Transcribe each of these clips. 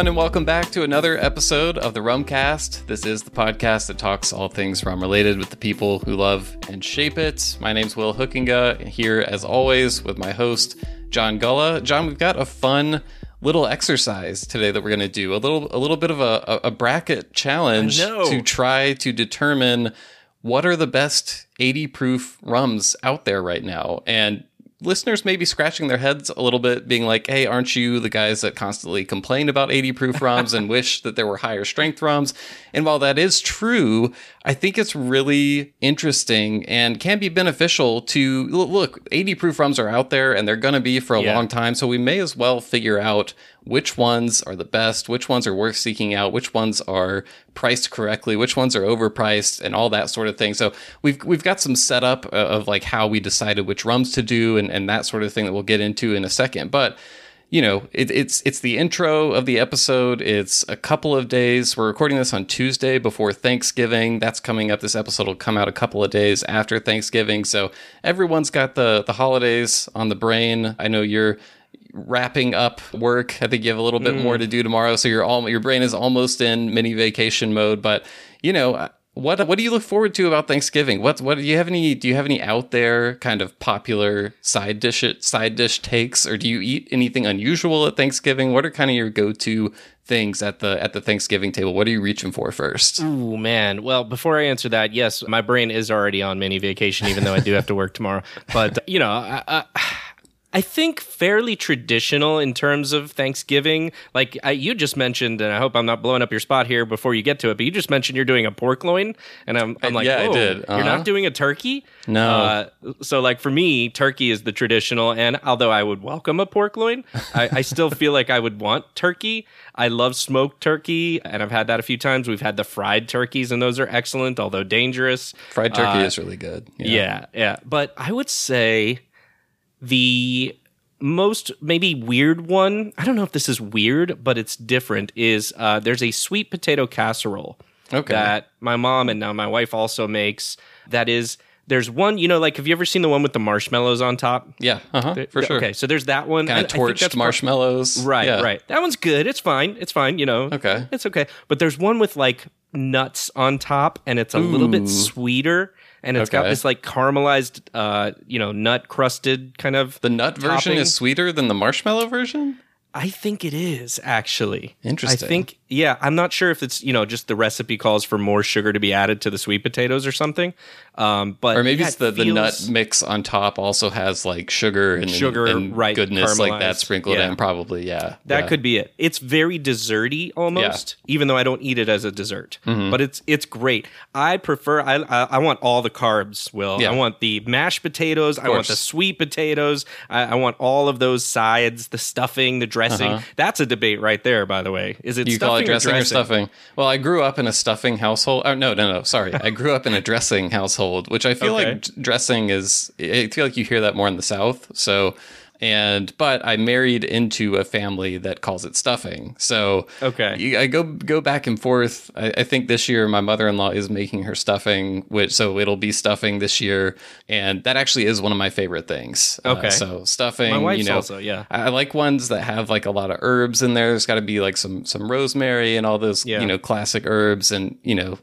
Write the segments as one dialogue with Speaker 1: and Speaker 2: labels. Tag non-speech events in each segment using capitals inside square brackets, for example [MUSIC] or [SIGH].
Speaker 1: everyone, and welcome back to another episode of the Rumcast. This is the podcast that talks all things rum related with the people who love and shape it. My name's Will Hoekenga, here as always with my host, John Gulla. John, we've got a fun little exercise today that we're going to do a little a little bit of a, a bracket challenge to try to determine what are the best 80 proof rums out there right now and listeners may be scratching their heads a little bit, being like, hey, aren't you the guys that constantly complain about 80 proof [LAUGHS] rums and wish that there were higher strength rums? And while that is true, I think it's really interesting and can be beneficial to look, 80 proof rums are out there and they're going to be for a yeah. long time. So we may as well figure out which ones are the best, which ones are worth seeking out, which ones are priced correctly, which ones are overpriced, and all that sort of thing. So we've we've got some setup uh, of like how we decided which rums to do and, and that sort of thing that we'll get into in a second. But you know, it, it's it's the intro of the episode. It's a couple of days. We're recording this on Tuesday before Thanksgiving. That's coming up. This episode will come out a couple of days after Thanksgiving. So everyone's got the the holidays on the brain. I know you're wrapping up work. I think you have a little bit mm. more to do tomorrow, so your all your brain is almost in mini vacation mode. But you know, what what do you look forward to about Thanksgiving? What what do you have any do you have any out there kind of popular side dish side dish takes, or do you eat anything unusual at Thanksgiving? What are kind of your go to things at the at the Thanksgiving table? What are you reaching for first?
Speaker 2: Oh man. Well, before I answer that, yes, my brain is already on mini vacation, even though I do have to work tomorrow. But you know, I, I, I think fairly traditional in terms of Thanksgiving. Like I, you just mentioned, and I hope I'm not blowing up your spot here before you get to it, but you just mentioned you're doing a pork loin, and I'm, I'm like,
Speaker 1: yeah,
Speaker 2: I
Speaker 1: did.
Speaker 2: Uh-huh. You're not uh-huh. doing a turkey?
Speaker 1: No. Uh,
Speaker 2: so like for me, turkey is the traditional, and although I would welcome a pork loin, I, I still [LAUGHS] feel like I would want turkey. I love smoked turkey, and I've had that a few times. We've had the fried turkeys, and those are excellent, although dangerous.
Speaker 1: Fried turkey uh, is really good.
Speaker 2: Yeah. yeah, yeah. But I would say the most maybe weird one, I don't know if this is weird, but it's different, is uh, there's a sweet potato casserole
Speaker 1: okay.
Speaker 2: that my mom and now my wife also makes. That is, there's one, you know, like have you ever seen the one with the marshmallows on top?
Speaker 1: Yeah, uh-huh, for sure.
Speaker 2: Okay, so there's that one.
Speaker 1: Kind of torched marshmallows.
Speaker 2: Right,
Speaker 1: yeah.
Speaker 2: right. That one's good. It's fine. It's fine, you know.
Speaker 1: Okay.
Speaker 2: It's okay. But there's one with like nuts on top and it's a Ooh. little bit sweeter and it's okay. got this like caramelized, uh, you know, nut crusted kind of.
Speaker 1: The nut
Speaker 2: topping.
Speaker 1: version is sweeter than the marshmallow version.
Speaker 2: I think it is actually
Speaker 1: interesting.
Speaker 2: I think yeah, I'm not sure if it's you know just the recipe calls for more sugar to be added to the sweet potatoes or something. Um, but
Speaker 1: or maybe
Speaker 2: yeah,
Speaker 1: it's the,
Speaker 2: it
Speaker 1: the nut mix on top also has like sugar and
Speaker 2: sugar
Speaker 1: and
Speaker 2: right
Speaker 1: goodness like that sprinkled
Speaker 2: yeah.
Speaker 1: in. Probably yeah,
Speaker 2: that
Speaker 1: yeah.
Speaker 2: could be it. It's very desserty almost, even though I don't eat it as a dessert. Mm-hmm. But it's it's great. I prefer I I, I want all the carbs. Will I want the mashed potatoes? I want the sweet potatoes. I, I, want all of those sides, the stuffing, the dressing. Uh-huh. That's a debate right there. By the way, is it
Speaker 1: you
Speaker 2: call
Speaker 1: it dressing or,
Speaker 2: dressing?
Speaker 1: or stuffing? Well, I grew up in a stuffing household. Oh, no, no, no. Sorry. I grew up in a dressing household, which I feel okay. like dressing is, I feel like you hear that more in the South. So and but I married into a family that calls it stuffing. So
Speaker 2: okay,
Speaker 1: I go go back and forth. I, I think this year my mother in law is making her stuffing, which so it'll be stuffing this year, and that actually is one of my favorite things.
Speaker 2: Uh, okay, uh,
Speaker 1: so stuffing,
Speaker 2: my wife's
Speaker 1: you know,
Speaker 2: also yeah.
Speaker 1: I, I, like ones that have like a lot of herbs in there. There's got to be like some some rosemary and all those yeah. you know classic herbs, and you know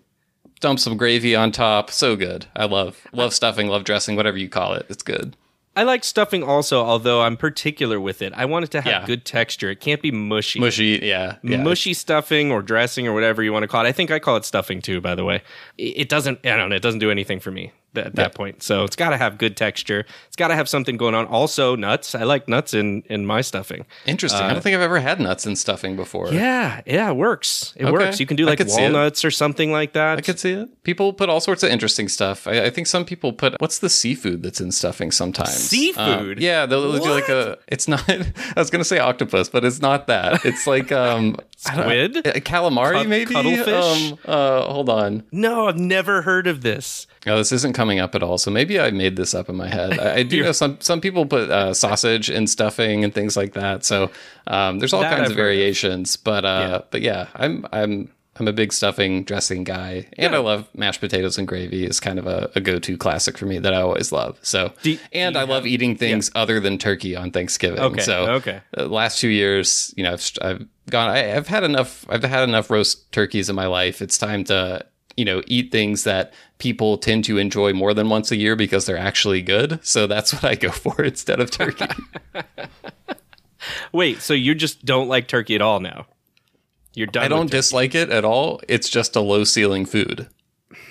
Speaker 1: dump some gravy on top. So good. I love love stuffing, love dressing, whatever you call it. It's good.
Speaker 2: I like stuffing also, although I'm particular with it. I want it to have yeah. good texture. It can't be mushy.
Speaker 1: Mushy, yeah, yeah,
Speaker 2: Mushy stuffing or dressing or whatever you want to call it. I think I call it stuffing too, by the way. It doesn't, I don't know, it doesn't do anything for me at that point. So it's got to have good texture. It's got to have something going on. Also, nuts. I like nuts in in my stuffing.
Speaker 1: Interesting. Uh, I don't think I've ever had nuts in stuffing before.
Speaker 2: Yeah, yeah, it works. It okay. works. You can do like walnuts or something like that.
Speaker 1: I could see it. People put all sorts of interesting stuff. I, I think some people put what's the seafood that's in stuffing sometimes.
Speaker 2: Seafood.
Speaker 1: Um, yeah, they'll, they'll do like a. It's not. [LAUGHS] I was gonna say octopus, but it's not that. It's like um
Speaker 2: squid,
Speaker 1: calamari,
Speaker 2: Cut,
Speaker 1: maybe
Speaker 2: cuttlefish.
Speaker 1: Um, uh, hold on.
Speaker 2: No, I've never heard of this.
Speaker 1: Oh, this isn't coming up at all. So maybe I made this up in my head. I, I do [LAUGHS] know some some people put uh, sausage in stuffing and things like that. So um, there's all that kinds I've of variations. Of. But uh, yeah. but yeah, I'm I'm I'm a big stuffing dressing guy, and I love mashed potatoes and gravy. is kind of a, a go to classic for me that I always love. So, and I
Speaker 2: you
Speaker 1: love eating things other than turkey on Thanksgiving.
Speaker 2: Okay,
Speaker 1: So,
Speaker 2: okay.
Speaker 1: The last two years, you know, I've, I've gone. I, I've had enough. I've had enough roast turkeys in my life. It's time to you know eat things that people tend to enjoy more than once a year because they're actually good. So that's what I go [LAUGHS] for instead of turkey. [LAUGHS]
Speaker 2: Wait, so you just don't like turkey at all now? You're done.
Speaker 1: I don't dislike it at all. It's just a low ceiling food.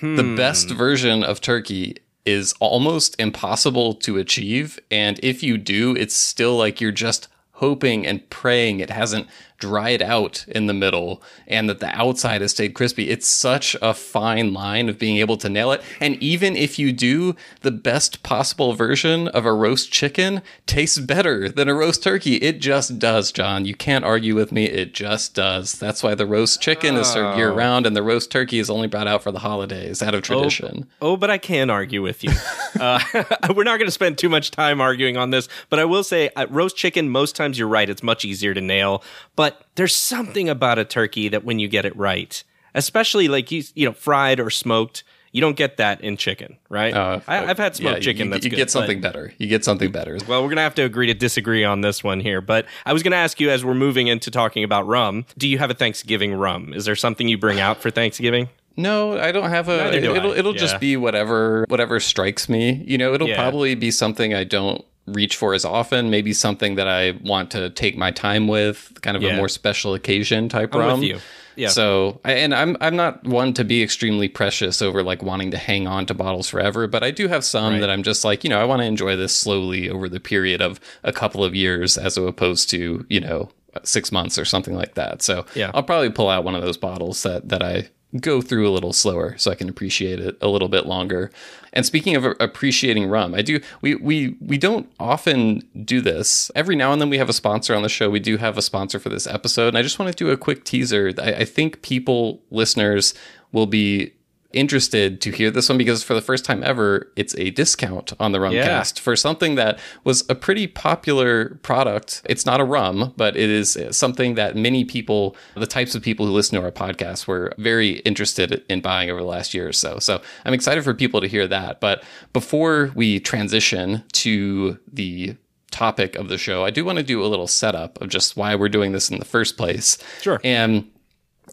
Speaker 1: The
Speaker 2: Hmm.
Speaker 1: best version of turkey is almost impossible to achieve. And if you do, it's still like you're just hoping and praying it hasn't dried out in the middle and that the outside has stayed crispy. It's such a fine line of being able to nail it. And even if you do, the best possible version of a roast chicken tastes better than a roast turkey. It just does, John. You can't argue with me. It just does. That's why the roast chicken is served year round and the roast turkey is only brought out for the holidays out of tradition.
Speaker 2: Oh, but I can argue with you. [LAUGHS] uh, [LAUGHS] we're not going to spend too much time arguing on this, but I will say uh, roast chicken, most times you're right. It's much easier to nail. But there's something about a turkey that when you get it right, especially like you, you know, fried or smoked, you don't get that in chicken, right?
Speaker 1: Uh,
Speaker 2: I, I've had smoked
Speaker 1: yeah,
Speaker 2: chicken.
Speaker 1: You,
Speaker 2: that's
Speaker 1: you
Speaker 2: good,
Speaker 1: get something
Speaker 2: but-
Speaker 1: better. You get something better.
Speaker 2: Well, we're going to have to agree to disagree on this one here. But I was going to ask you as we're moving into talking about rum, do you have a Thanksgiving rum? Is there something you bring out for Thanksgiving?
Speaker 1: No, I don't have a.
Speaker 2: Neither do
Speaker 1: it'll it'll
Speaker 2: Yeah.
Speaker 1: just be whatever whatever strikes me. You know, it'll
Speaker 2: Yeah.
Speaker 1: probably be something I don't reach for as often. Maybe something that I want to take my time with, kind of
Speaker 2: Yeah.
Speaker 1: a more special occasion type
Speaker 2: I'm
Speaker 1: rum.
Speaker 2: with you. Yeah.
Speaker 1: So, and I'm I'm not one to be extremely precious over like wanting to hang on to bottles forever, but I do have some
Speaker 2: Right.
Speaker 1: that I'm just like, you know, I want to enjoy this slowly over the period of a couple of years as opposed to, you know, 6 months or something like that. So,
Speaker 2: Yeah.
Speaker 1: I'll probably pull out one of those bottles that that I go through a little slower so I can appreciate it a little bit longer. And speaking of appreciating rum, I do we we we don't often do this. Every now and then we have a sponsor on the show. We do have a sponsor for this episode, and I just want to do a quick teaser. I, I think people listeners will be interested to hear this one because for the first time ever, it's a discount on the Rumcast for something that was a pretty popular product. It's not a rum, but it is something that many people, the types of people who listen to our podcast, were very interested in buying over the last year or so. So I'm excited for people to hear that. But before we transition to the topic of the show, I do want to do a little setup of just why we're doing this in the first place.
Speaker 2: Sure.
Speaker 1: And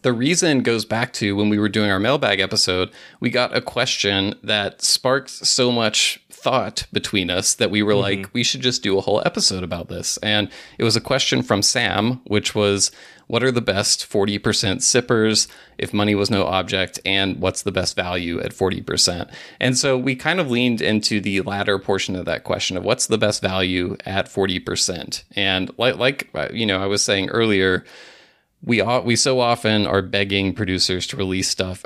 Speaker 1: the reason goes back to when we were doing our mailbag episode, we got a question that sparked so much thought between us that we were like, we should just do a whole episode about this. And it was a question from Sam, which was, what are the best 40% sippers if money was no object? And what's the best value at 40%? And so we kind of leaned into the latter portion of that question of what's the best value at 40%. And like, like, uh, you know, I was saying earlier, we we so often are begging producers to release stuff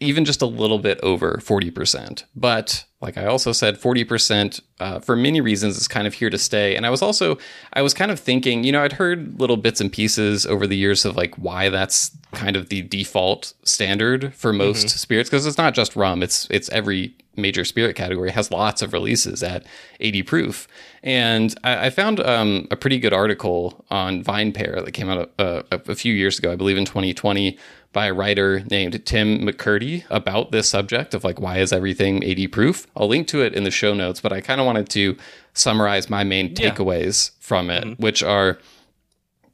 Speaker 1: even just a little bit over 40%. But like I also said, 40% uh, for many reasons is kind of here to stay. And I was also, I was kind of thinking, you know, I'd heard little bits and pieces over the years of like why that's kind of the default standard for most spirits because it's not just rum, it's it's every major spirit category has lots of releases at 80 proof. And I, I found um, a pretty good article on VinePair that came out a, a, a few years ago, I believe in 2020, by a writer named Tim McKirdy about this subject of like, why is everything 80 proof? I'll link to it in the show notes, but I kind of wanted to summarize my main
Speaker 2: Yeah.
Speaker 1: takeaways from it, mm-hmm. which are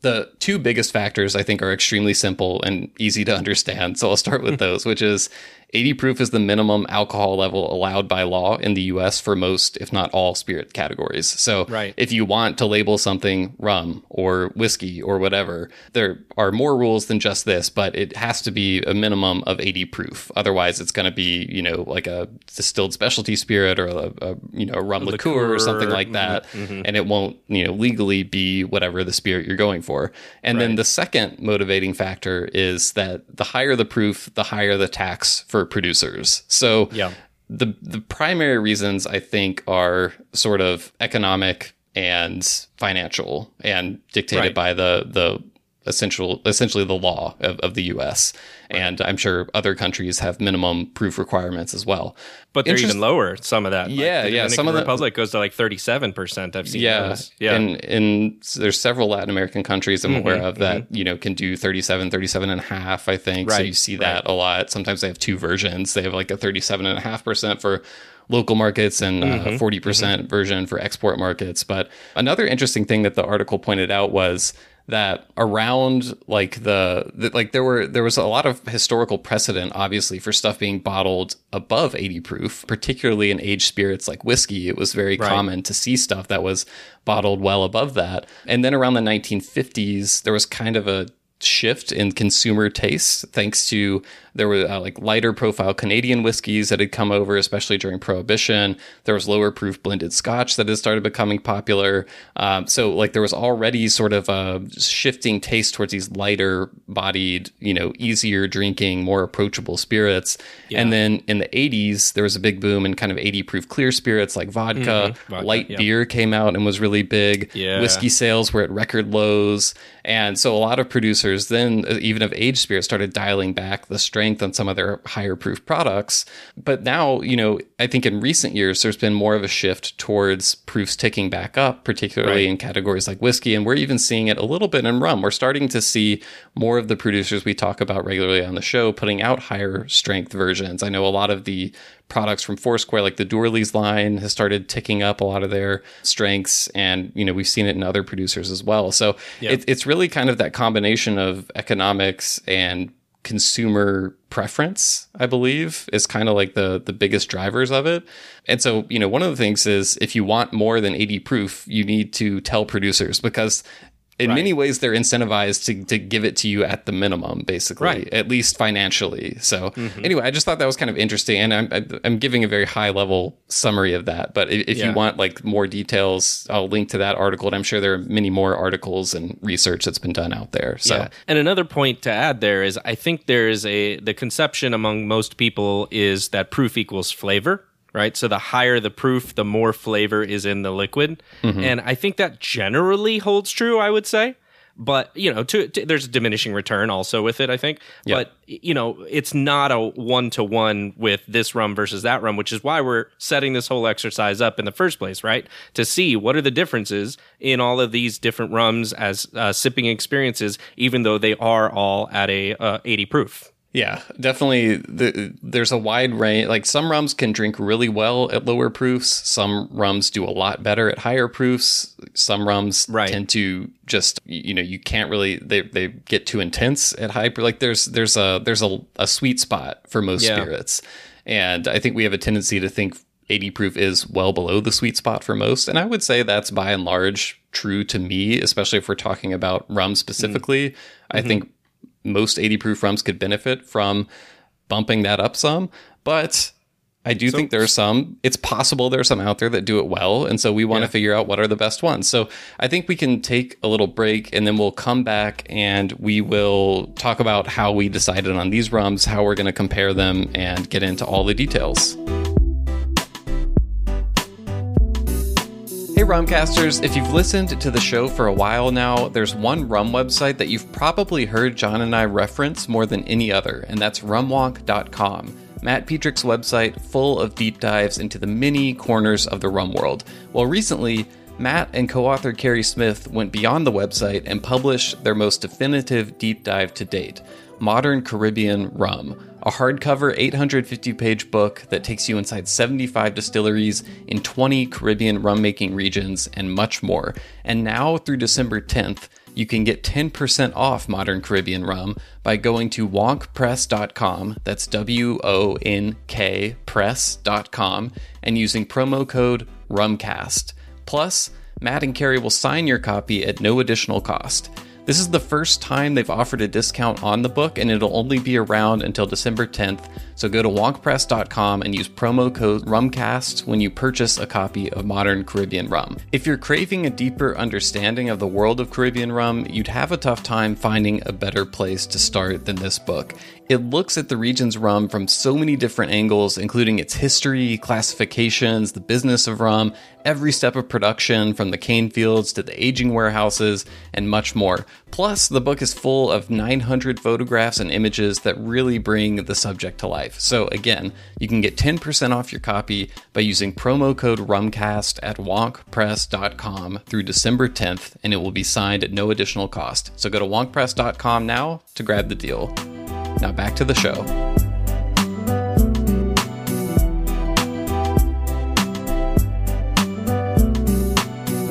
Speaker 1: the two biggest factors I think are extremely simple and easy to understand. So I'll start with [LAUGHS] those, which is 80 proof is the minimum alcohol level allowed by law in the US for most, if not all, spirit categories. So
Speaker 2: Right.
Speaker 1: if you want to label something rum or whiskey or whatever, there are more rules than just this, but it has to be a minimum of 80 proof. Otherwise, it's going to be, you know, like a distilled specialty spirit or a, a you know, a rum liqueur, or something like mm-hmm, that. Mm-hmm. And it won't, you know, legally be whatever the spirit you're going for. And then the second motivating factor is that the higher the proof, the higher the tax for producers. So
Speaker 2: Yeah.
Speaker 1: the the primary reasons I think are sort of economic and financial and dictated
Speaker 2: Right.
Speaker 1: by the the essential essentially the law of, of the US. And I'm sure other countries have minimum proof requirements as well.
Speaker 2: But they're
Speaker 1: Interest-
Speaker 2: even lower. Some of that,
Speaker 1: Yeah,
Speaker 2: the
Speaker 1: yeah, some of the-
Speaker 2: Republic goes to like thirty-seven percent. I've seen.
Speaker 1: yeah,
Speaker 2: those. yeah,
Speaker 1: And, and there's several Latin American countries I'm aware
Speaker 2: Mm-hmm,
Speaker 1: of that, you know, can do 37, 37 and a half, I think. So you see that a lot. Sometimes they have two versions. They have like a 37 and a half percent for local markets and
Speaker 2: Mm-hmm,
Speaker 1: a 40% version for export markets. But another interesting thing that the article pointed out was that around like the, the like there were there was a lot of historical precedent obviously for stuff being bottled above 80 proof particularly in aged spirits like whiskey. It was very common to see stuff that was bottled well above that. And then around the 1950s there was kind of a shift in consumer tastes thanks to there were uh, like lighter profile Canadian whiskeys that had come over, especially during Prohibition. There was lower proof blended Scotch that had started becoming popular. Um, so like there was already sort of a shifting taste towards these lighter bodied, you know, easier drinking, more approachable spirits. And then in the 80s, there was a big boom in kind of 80 proof clear spirits like vodka.
Speaker 2: Vodka,
Speaker 1: Light
Speaker 2: yeah.
Speaker 1: beer came out and was really big.
Speaker 2: Yeah.
Speaker 1: Whiskey sales were at record lows. And so a lot of producers then, uh, even of aged spirits, started dialing back the strength on some of their higher proof products. But now, you know, I think in recent years, there's been more of a shift towards proofs ticking back up, particularly
Speaker 2: Right.
Speaker 1: in categories like whiskey. And we're even seeing it a little bit in rum. We're starting to see more of the producers we talk about regularly on the show putting out higher strength versions. I know a lot of the products from Foursquare, like the Doorly's line, has started ticking up a lot of their strengths, and you know we've seen it in other producers as well. So it, it's really kind of that combination of economics and consumer preference i believe is kind of like the the biggest drivers of it. And so you know one of the things is if you want more than 80 proof you need to tell producers because in many ways they're incentivized to, to give it to you at the minimum basically
Speaker 2: Right.
Speaker 1: at least financially so mm-hmm. anyway i just thought that was kind of interesting and i'm i'm giving a very high level summary of that but if, if
Speaker 2: Yeah.
Speaker 1: you want like more details i'll link to that article and i'm sure there are many more articles and research that's been done out there so
Speaker 2: Yeah. And another point to add there is I think there is a the conception among most people is that proof equals flavor, right? So the higher the proof, the more flavor is in the liquid. And I think that generally holds true, I would say. But, you know, to, to, there's a diminishing return also with it, I think. But, you know, it's not a one to one with this rum versus that rum, which is why we're setting this whole exercise up in the first place, right? To see what are the differences in all of these different rums as uh, sipping experiences, even though they are all at a uh, 80 proof.
Speaker 1: Yeah, definitely. The, there's a wide range. Like some rums can drink really well at lower proofs. Some rums do a lot better at higher proofs. Some rums
Speaker 2: Right.
Speaker 1: tend to just you know you can't really they they get too intense at high. Like there's there's a there's a, a sweet spot for most
Speaker 2: Yeah.
Speaker 1: spirits, and I think we have a tendency to think 80 proof is well below the sweet spot for most. And I would say that's by and large true to me, especially if we're talking about rum specifically. Mm-hmm. I think most 80 proof rums could benefit from bumping that up some, but I do think there are some. It's possible there are some out there that do it well, and so we want to figure out what are the best ones. So I think we can take a little break, and then we'll come back and we will talk about how we decided on these rums, how we're going to compare them, and get into all the details. Rumcasters, if you've listened to the show for a while now, there's one rum website that you've probably heard John and I reference more than any other, and that's rumwonk.com. Matt Pietrek's website full of deep dives into the many corners of the rum world. Well, recently, Matt and co author Carrie Smith went beyond the website and published their most definitive deep dive to date Modern Caribbean Rum, a hardcover 850 page book that takes you inside 75 distilleries in 20 Caribbean rum making regions and much more. And now through December 10th, you can get 10% off Modern Caribbean Rum by going to wonkpress.com, that's W O N K press.com, and using promo code RUMCAST. Plus, Matt and Carrie will sign your copy at no additional cost. This is the first time they've offered a discount on the book, and it'll only be around until December 10th. So go to wonkpress.com and use promo code RUMCAST when you purchase a copy of Modern Caribbean Rum. If you're craving a deeper understanding of the world of Caribbean rum, you'd have a tough time finding a better place to start than this book. It looks at the region's rum from so many different angles, including its history, classifications, the business of rum, every step of production, from the cane fields to the aging warehouses, and much more. Plus, the book is full of 900 photographs and images that really bring the subject to life. So, again, you can get 10% off your copy by using promo code RUMCAST at wonkpress.com through December 10th, and it will be signed at no additional cost. So, go to wonkpress.com now to grab the deal. Now, back to the show.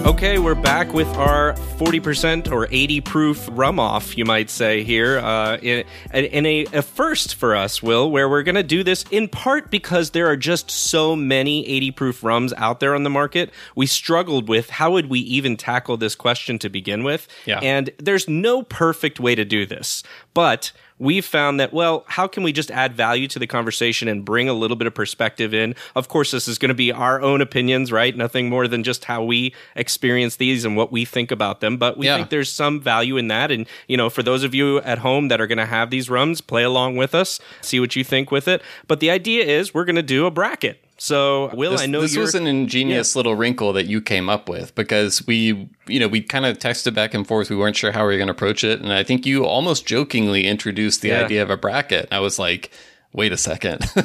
Speaker 2: Okay, we're back with our 40% or 80 proof rum off, you might say, here. Uh, in, in a, a, first for us, Will, where we're going to do this in part because there are just so many 80 proof rums out there on the market. We struggled with how would we even tackle this question to begin with.
Speaker 1: Yeah.
Speaker 2: And there's no perfect way to do this. But we've found that, well, how can we just add value to the conversation and bring a little bit of perspective in? Of course, this is going to be our own opinions, right? Nothing more than just how we experience these and what we think about them. But we
Speaker 1: Yeah.
Speaker 2: think there's some value in that. And, you know, for those of you at home that are going to have these rums, play along with us, see what you think with it. But the idea is we're going to do a bracket. So, Will,
Speaker 1: This,
Speaker 2: I know
Speaker 1: this was an ingenious little wrinkle that you came up with because we, you know, we kind of texted back and forth. We weren't sure how we were going to approach it, and I think you almost jokingly introduced the
Speaker 2: Yeah.
Speaker 1: idea of a bracket. I was like, "Wait a second, [LAUGHS]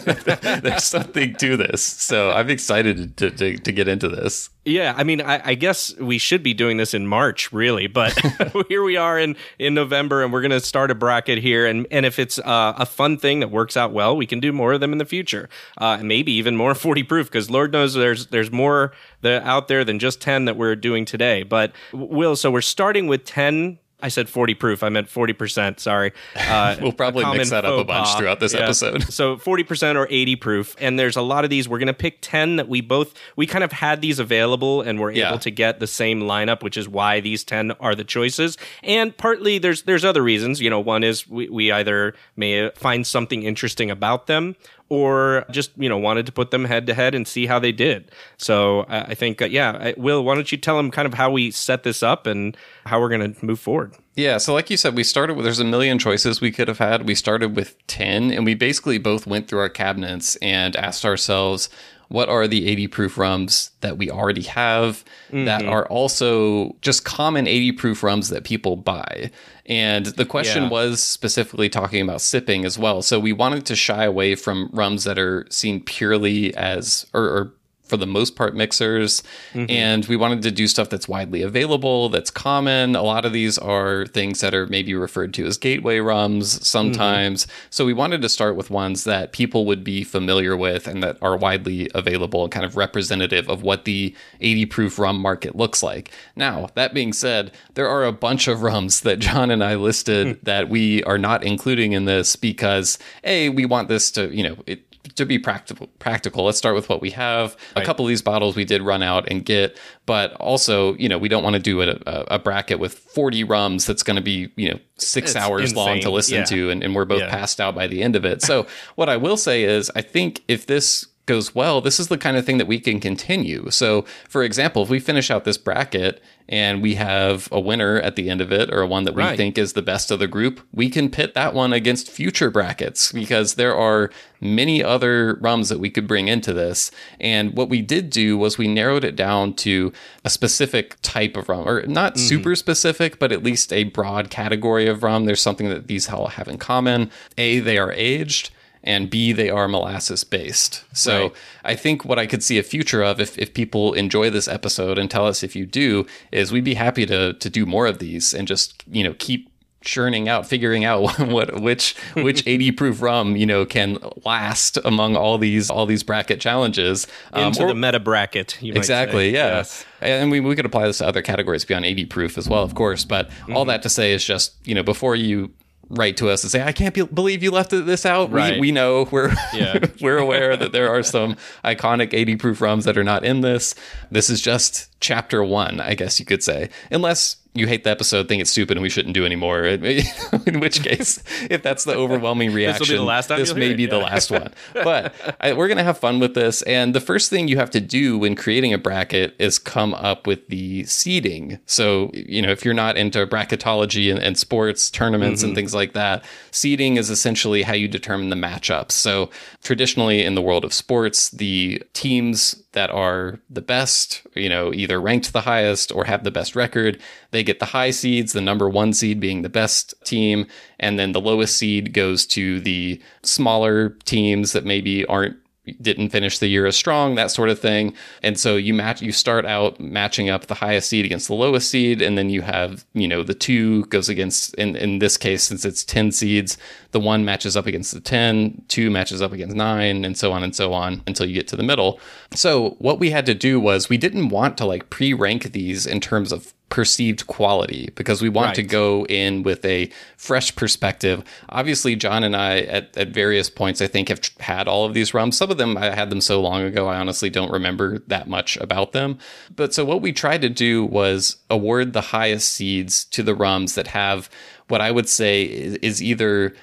Speaker 1: there's something to this." So I'm excited to, to, to get into this.
Speaker 2: Yeah, I mean, I, I guess we should be doing this in March, really, but [LAUGHS] [LAUGHS] here we are in in November, and we're going to start a bracket here. And and if it's uh, a fun thing that works out well, we can do more of them in the future, uh, maybe even more forty proof, because Lord knows there's there's more that out there than just ten that we're doing today. But Will, so we're starting with ten. I said 40 proof. I meant 40%. Sorry. Uh, [LAUGHS]
Speaker 1: We'll probably mix that up a bunch throughout this
Speaker 2: Yeah.
Speaker 1: episode.
Speaker 2: So 40% or 80 proof. And there's a lot of these. We're going to pick 10 that we both, we kind of had these available and we're
Speaker 1: Yeah.
Speaker 2: able to get the same lineup, which is why these 10 are the choices. And partly there's, there's other reasons. You know, one is we, we either may find something interesting about them or just, you know, wanted to put them head to head and see how they did. So uh, I think, uh, yeah, I, Will, why don't you tell them kind of how we set this up and how we're going to move forward?
Speaker 1: Yeah, so like you said, we started with there's a million choices we could have had. We started with 10 and we basically both went through our cabinets and asked ourselves what are the 80 proof rums that we already have that mm-hmm. are also just common 80 proof rums that people buy. And the question
Speaker 2: Yeah.
Speaker 1: was specifically talking about sipping as well. So we wanted to shy away from rums that are seen purely as or, or for the most part mixers. Mm-hmm. And we wanted to do stuff that's widely available that's common. A lot of these are things that are maybe referred to as gateway rums sometimes. Mm-hmm. So we wanted to start with ones that people would be familiar with and that are widely available and kind of representative of what the 80 proof rum market looks like. Now that being said there are a bunch of rums that john and i listed hmm. that we are not including in this because a we want this to you know it to be practical practical let's start with what we have a couple of these bottles we did run out and get but also you know we don't want to do a, a, bracket with 40 rums that's going to be you know six
Speaker 2: It's
Speaker 1: hours long to listen
Speaker 2: Yeah.
Speaker 1: to and, and we're both
Speaker 2: Yeah.
Speaker 1: passed out by the end of it so [LAUGHS] what i will say is i think if this goes well this is the kind of thing that we can continue so for example if we finish out this bracket and we have a winner at the end of it or one that we
Speaker 2: Right.
Speaker 1: think is the best of the group, we can pit that one against future brackets because there are many other rums that we could bring into this. And what we did do was we narrowed it down to a specific type of rum, or not
Speaker 2: Mm-hmm.
Speaker 1: super specific, but at least a broad category of rum. There's something that these all have in common. A, they are aged. And B, they are molasses based. So
Speaker 2: Right.
Speaker 1: I think what I could see a future of if, if people enjoy this episode and tell us if you do, is we'd be happy to to do more of these and just, you know, keep churning out, figuring out [LAUGHS] what which which [LAUGHS] 80 proof rum, you know, can last among all these all these bracket challenges. Um,
Speaker 2: Into
Speaker 1: or-
Speaker 2: the meta bracket. You might
Speaker 1: Exactly. Yeah.
Speaker 2: Yes.
Speaker 1: And we, we could apply this to other categories beyond 80 proof as well, of course. But
Speaker 2: Mm-hmm.
Speaker 1: all that to say is just, you know, before you write to us and say, I can't be- believe you left this out.
Speaker 2: Right.
Speaker 1: We, we know we're,
Speaker 2: Yeah. [LAUGHS]
Speaker 1: we're aware that there are some iconic 80 proof rums that are not in this. This is just chapter one, I guess you could say. Unless you hate the episode, think it's stupid, and we shouldn't do anymore. [LAUGHS] In which case, if that's the overwhelming reaction,
Speaker 2: the last time
Speaker 1: this may
Speaker 2: it,
Speaker 1: be the last one. [LAUGHS] But I, we're going to have fun with this. And the first thing you have to do when creating a bracket is come up with the seeding. So, you know, if you're not into bracketology and, and sports tournaments
Speaker 2: Mm-hmm.
Speaker 1: and things like that, seeding is essentially how you determine the matchups. So, traditionally in the world of sports, the teams that are the best, you know, either ranked the highest or have the best record, they get the high seeds, the number one seed being the best team. And then the lowest seed goes to the smaller teams that maybe aren't didn't finish the year as strong, that sort of thing. And so you match, you start out matching up the highest seed against the lowest seed, and then you have, you know, the two goes against, in, in this case, since it's 10 seeds, the one matches up against the 10, two matches up against nine, and so on and so on until you get to the middle. So what we had to do was we didn't want to like pre rank these in terms of perceived quality because we want right. to go in with a fresh perspective. Obviously, John and I, at, at various points, I think, have had all of these rums. Some of them I had them so long ago, I honestly don't remember that much about them. But so what we tried to do was award the highest seeds to the rums that have what I would say is, is either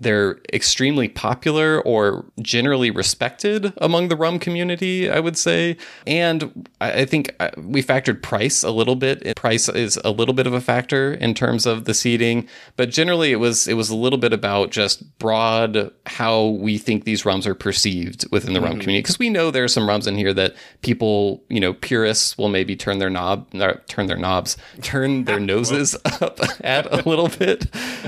Speaker 1: they're extremely popular or generally respected among the rum community, I would say. And I think uh, we factored price a little bit. Price is a little bit of a factor in terms of the seeding, but generally it was it was a little bit about just broad how we think these rums are perceived within the mm-hmm. rum community. Because we know there are some rums in here that people, you know, purists will maybe turn their knob, turn their knobs, turn their [LAUGHS] noses up [LAUGHS] at a little bit,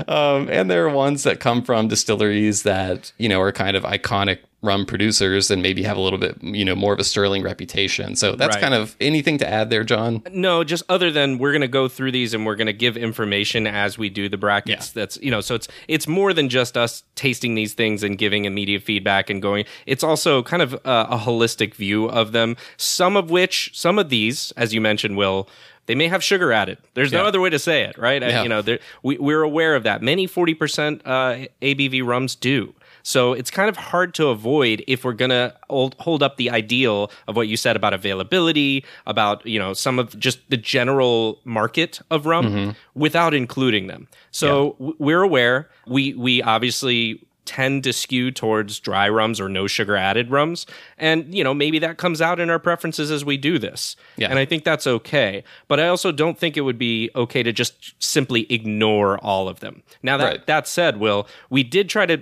Speaker 1: um, and there are ones that come from rum distilleries that you know are kind of iconic rum producers and maybe have a little bit you know more of a sterling reputation so that's right. kind of anything to add there john
Speaker 2: no just other than we're going to go through these and we're going to give information as we do the brackets yeah. that's you know so it's it's more than just us tasting these things and giving immediate feedback and going it's also kind of a, a holistic view of them some of which some of these as you mentioned will they may have sugar added. There's yeah. no other way to say it, right? Yeah. I, you know, we, we're aware of that. Many 40% uh, ABV rums do. So it's kind of hard to avoid if we're going to hold, hold up the ideal of what you said about availability, about, you know, some of just the general market of rum mm-hmm. without including them. So yeah. we're aware. We we obviously tend to skew towards dry rums or no sugar added rums. And, you know, maybe that comes out in our preferences as we do this. Yeah. And I think that's okay. But I also don't think it would be okay to just simply ignore all of them. Now, that, right. that said, Will, we did try to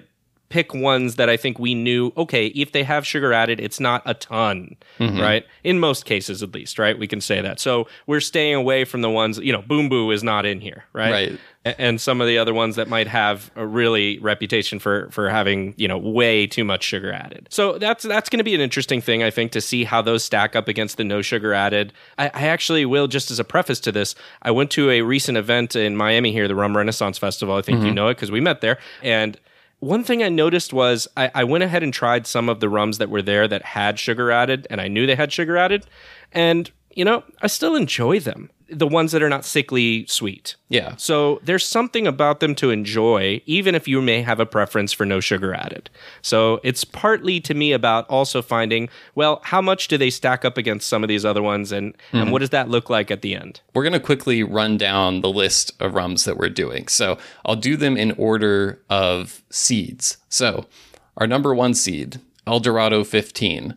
Speaker 2: pick ones that I think we knew, okay, if they have sugar added, it's not a ton, mm-hmm. right? In most cases, at least, right? We can say that. So we're staying away from the ones, you know, Bumbu is not in here, right?
Speaker 1: Right.
Speaker 2: And some of the other ones that might have a really reputation for for having you know way too much sugar added. So that's that's going to be an interesting thing I think to see how those stack up against the no sugar added. I, I actually will just as a preface to this. I went to a recent event in Miami here, the Rum Renaissance Festival. I think mm-hmm. you know it because we met there and one thing I noticed was I, I, went ahead and tried some of the rums that were there that had sugar added, and I knew they had sugar added. And, you know, I still enjoy them the ones that are not sickly sweet.
Speaker 1: Yeah.
Speaker 2: So there's something about them to enjoy, even if you may have a preference for no sugar added. So it's partly to me about also finding, well, how much do they stack up against some of these other ones and, mm-hmm. and what does that look like at the end?
Speaker 1: We're going to quickly run down the list of rums that we're doing. So I'll do them in order of seeds. So our number one seed, El Dorado 15.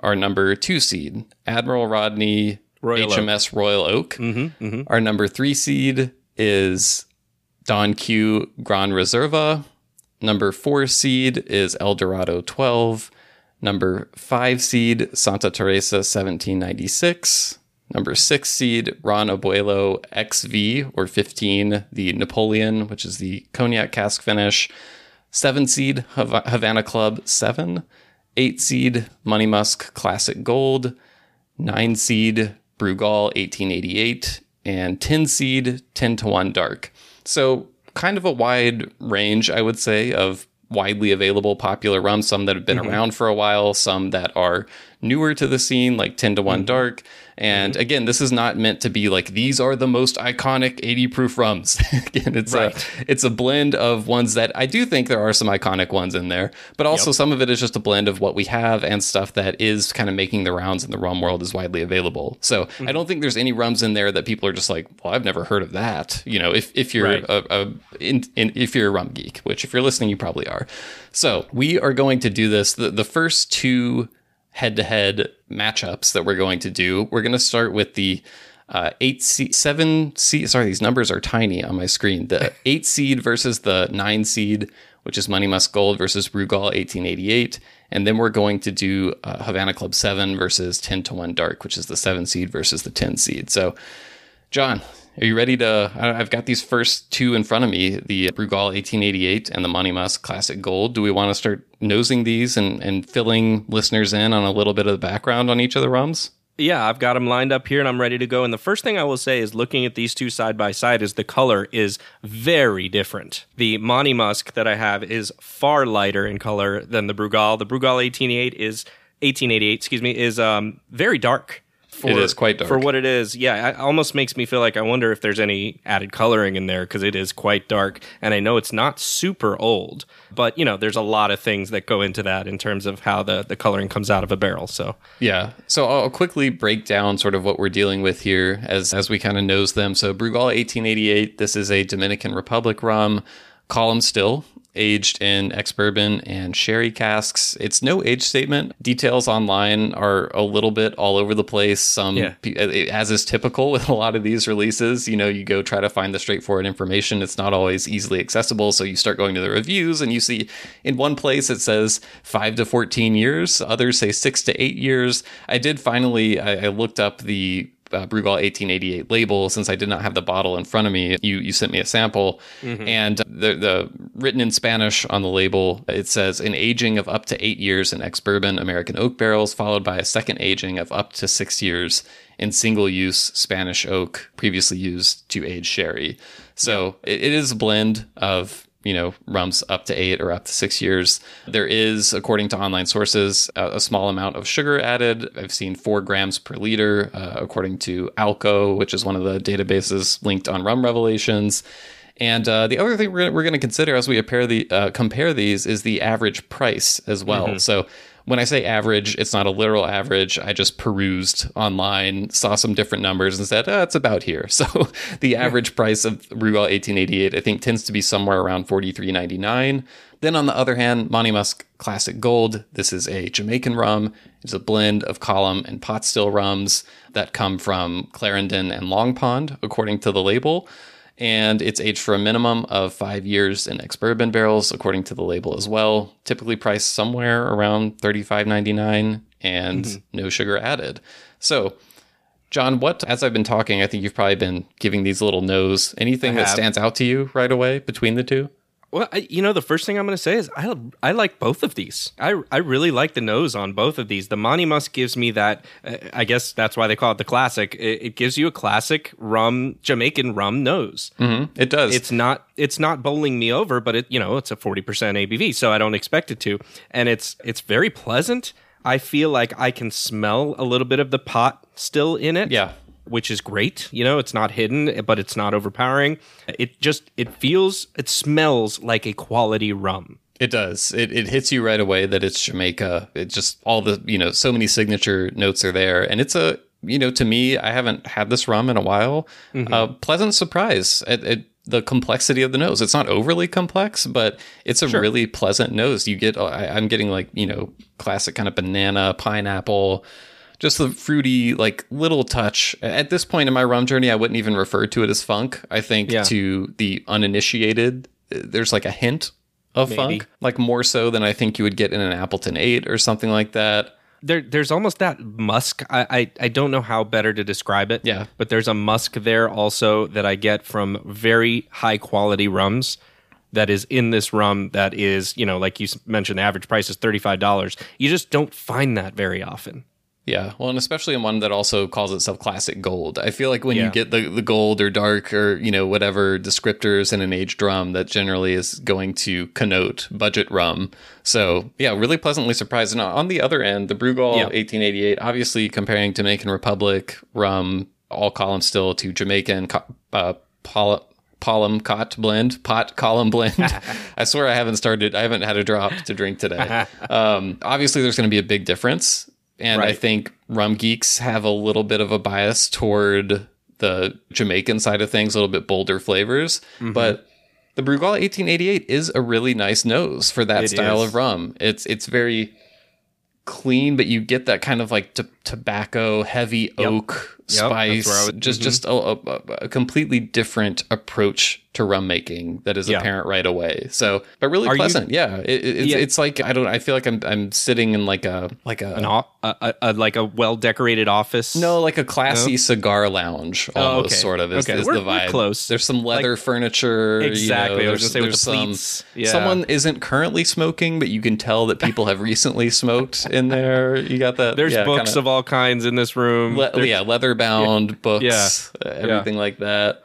Speaker 1: Our number two seed, Admiral Rodney Royal HMS Oak. Royal Oak. Mm-hmm, mm-hmm. Our number three seed is Don Q Gran Reserva. Number four seed is El Dorado 12. Number five seed, Santa Teresa 1796. Number six seed, Ron Abuelo XV or 15, the Napoleon, which is the cognac cask finish. Seven seed, Havana Club 7. Eight seed, Monymusk Classic Gold. Nine seed, Brugal 1888, and 10 Seed 10 to 1 Dark. So, kind of a wide range, I would say, of widely available popular rums, some that have been mm-hmm. around for a while, some that are newer to the scene, like 10 to one mm-hmm. Dark. And mm-hmm. again, this is not meant to be like these are the most iconic 80 proof rums. [LAUGHS] again, it's right. a it's a blend of ones that I do think there are some iconic ones in there, but also yep. some of it is just a blend of what we have and stuff that is kind of making the rounds in the rum world is widely available. So mm-hmm. I don't think there's any rums in there that people are just like, well, I've never heard of that. You know, if if you're right. a, a in, in, if you're a rum geek, which if you're listening, you probably are. So we are going to do this. The the first two head to head matchups that we're going to do. We're going to start with the uh, eight seed, seven seed. Sorry, these numbers are tiny on my screen. The [LAUGHS] eight seed versus the nine seed which is Monymusk Gold versus Brugal 1888. And then we're going to do uh, Havana Club 7 versus 10 to 1 Dark, which is the 7 seed versus the 10 seed. So, John, are you ready to? I've got these first two in front of me the Brugal 1888 and the Musk Classic Gold. Do we want to start nosing these and, and filling listeners in on a little bit of the background on each of the rums?
Speaker 2: Yeah, I've got them lined up here and I'm ready to go. And the first thing I will say is looking at these two side by side is the color is very different. The Monymusk that I have is far lighter in color than the Brugal. The Brugal 1888 is 1888, excuse me, is um, very dark
Speaker 1: for it is quite dark
Speaker 2: for what it is. Yeah, it almost makes me feel like I wonder if there's any added coloring in there because it is quite dark, and I know it's not super old, but you know, there's a lot of things that go into that in terms of how the the coloring comes out of a barrel. So
Speaker 1: yeah, so I'll quickly break down sort of what we're dealing with here as as we kind of nose them. So Brugal 1888, this is a Dominican Republic rum column still aged in ex bourbon and sherry casks. It's no age statement. Details online are a little bit all over the place. Some, yeah. Uh, as is typical [LAUGHS] with a lot of these releases, you know, you go try to find the straightforward information. It's not always easily accessible. So you start going to the reviews and you see in one place it says five to 14 years, others say six to eight years. I did finally, I, I looked up the uh, Brugal 1888 label, since I did not have the bottle in front of me, you you sent me a sample, mm-hmm. and the the written in Spanish on the label it says an aging of up to eight years in ex bourbon American oak barrels, followed by a second aging of up to six years in single use Spanish oak, previously used to age sherry. So yeah. it, it is a blend of you know, rums up to eight or up to six years. There is, according to online sources, a, a small amount of sugar added. I've seen four grams per liter, uh, according to Alko, which is one of the databases linked on Rum Revelations. And uh, the other thing we're, we're going to consider as we compare, the, uh, compare these is the average price as well. Mm-hmm. So when I say average, it's not a literal average. I just perused online, saw some different numbers, and said, oh, it's about here. [LAUGHS] So the average price of Brugal 1888, I think, tends to be somewhere around 43.99. Then on the other hand, Monymusk Classic Gold. This is a Jamaican rum. It's a blend of column and pot still rums that come from Clarendon and Long Pond, according to the label and it's aged for a minimum of five years in ex bourbon barrels, according to the label as well. Typically priced somewhere around $35.99 and mm-hmm. no sugar added. So, John, what, as I've been talking, I think you've probably been giving these little no's. Anything that stands out to you right away between the two?
Speaker 2: Well, I, you know, the first thing I'm going to say is I I like both of these. I I really like the nose on both of these. The Monymusk gives me that. Uh, I guess that's why they call it the classic. It, it gives you a classic rum Jamaican rum nose.
Speaker 1: Mm-hmm. It does.
Speaker 2: It's not it's not bowling me over, but it you know it's a forty percent ABV, so I don't expect it to, and it's it's very pleasant. I feel like I can smell a little bit of the pot still in it.
Speaker 1: Yeah
Speaker 2: which is great. You know, it's not hidden, but it's not overpowering. It just it feels it smells like a quality rum.
Speaker 1: It does. It it hits you right away that it's Jamaica. It just all the you know so many signature notes are there, and it's a you know to me I haven't had this rum in a while. Mm-hmm. A pleasant surprise. It, it, the complexity of the nose. It's not overly complex, but it's a sure. really pleasant nose. You get I, I'm getting like you know classic kind of banana pineapple just the fruity like little touch at this point in my rum journey i wouldn't even refer to it as funk i think yeah. to the uninitiated there's like a hint of Maybe. funk like more so than i think you would get in an appleton 8 or something like that
Speaker 2: there, there's almost that musk. I, I, I don't know how better to describe it.
Speaker 1: Yeah.
Speaker 2: But there's a musk there also that I get from very high quality rums that is in this rum that is, you know, like you mentioned, the average price is $35. You just don't find that very often.
Speaker 1: Yeah, well, and especially in one that also calls itself classic gold. I feel like when yeah. you get the, the gold or dark or you know whatever descriptors in an aged rum, that generally is going to connote budget rum. So yeah, really pleasantly surprised. And on the other end, the Brugal yeah. 1888, obviously comparing to Dominican Republic rum, all column still to Jamaican uh, poly- Column cot blend, pot column blend. [LAUGHS] I swear I haven't started, I haven't had a drop to drink today. [LAUGHS] Um, obviously, there's going to be a big difference and right. I think rum geeks have a little bit of a bias toward the Jamaican side of things, a little bit bolder flavors. Mm-hmm. But the Brugal 1888 is a really nice nose for that it style is. of rum. It's it's very clean, but you get that kind of like t- tobacco, heavy oak
Speaker 2: Yep, that's
Speaker 1: spice,
Speaker 2: where I would-
Speaker 1: just mm-hmm. just a, a, completely different approach to rum making that is
Speaker 2: Yeah.
Speaker 1: apparent right away. So, but really
Speaker 2: Are you-
Speaker 1: pleasant. yeah, it, it- it's
Speaker 2: Yeah.
Speaker 1: it's like I don't. I feel like I'm I'm sitting in like a like a
Speaker 2: An o- a, a, like a well decorated office.
Speaker 1: no, like a classy cigar lounge, oh, almost
Speaker 2: Oh, okay.
Speaker 1: sort of is,
Speaker 2: Okay,
Speaker 1: is
Speaker 2: we're-
Speaker 1: the vibe.
Speaker 2: close.
Speaker 1: There's some leather furniture. you know,
Speaker 2: Exactly, I was
Speaker 1: there's-
Speaker 2: gonna say with the
Speaker 1: some-
Speaker 2: pleats. Yeah.
Speaker 1: Someone isn't currently smoking, but you can tell that people have recently smoked in there. You got that. [LAUGHS]
Speaker 2: There's
Speaker 1: yeah,
Speaker 2: books
Speaker 1: kinda
Speaker 2: of all kinds in this room.
Speaker 1: le- yeah, leather bound books,
Speaker 2: Yeah.
Speaker 1: everything like that.